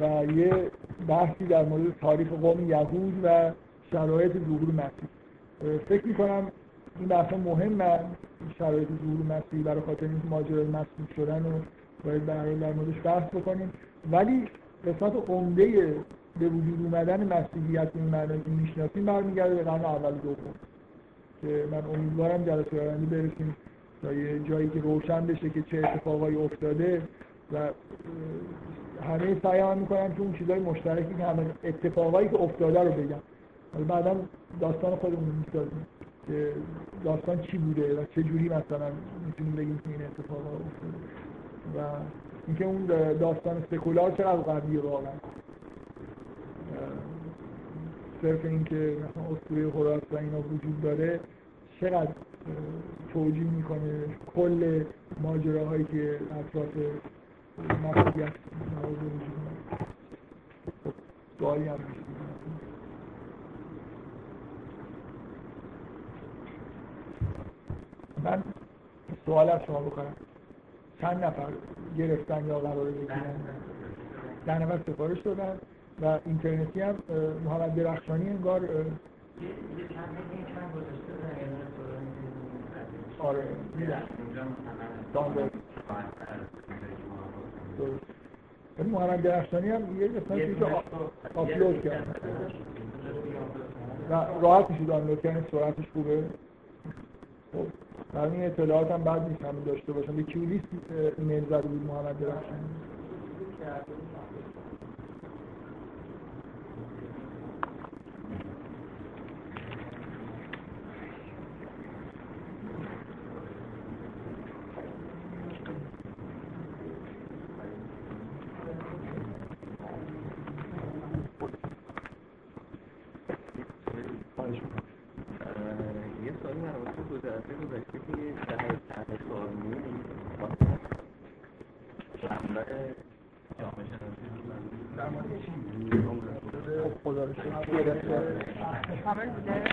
و یه بحثی در مورد تاریخ قوم یهود و شرایط ظهور مسیح. فکر می‌کنم این بحث مهم شرایط ظهور مسیح برای خاطر اینکه ماجرای مسیح شدن و باید در موردش بحث بکنیم. ولی قسمت عمده به وجود اومدن مسیحیت این معنی که می‌شناسیم برمیگرده به قرن اول دوم. که من امیدوارم جلسه آینده برسیم تا یه جایی که روشن بشه که چه اتفاقایی افتاده و همه سعی هم می‌کنم که اون چیزای مشترکی که همه اتفاقایی که افتاده رو بگم. بعدا داستان خودمون می‌سازیم که داستان چی بوده و چه جوری مثلا می‌تونیم بگیم که این اتفاق افتاده. و اینکه اون داستان سکولار چقدر قویه واقعا. صرف اینکه مثلا اسطوره هوراس و اینا وجود داره چقدر توجیه می‌کنه کل ماجراهایی که اطراف مسیحیت وجود داره. سوالی هم من سوال از شما بکنم. چند نفر گرفتن یا قرار بگیرن ده نفر سفارش دادن. و اینترنتی هم محمد درخشانی انگار آره میدن ولی محمد درخشانی هم یه قسمت که آپلود کرد. و راحت میشه دانلود کردن سرعتش خوبه. خب در این اطلاعات هم بعد همین داشته باشم. به کیولیس ایمیل زده بود محمد درخشان یه سوالی در رابطه با جلسه گذشته که در طرح کارمون منبع جامعه شناسی خب خدا رو شکر گرفته کامل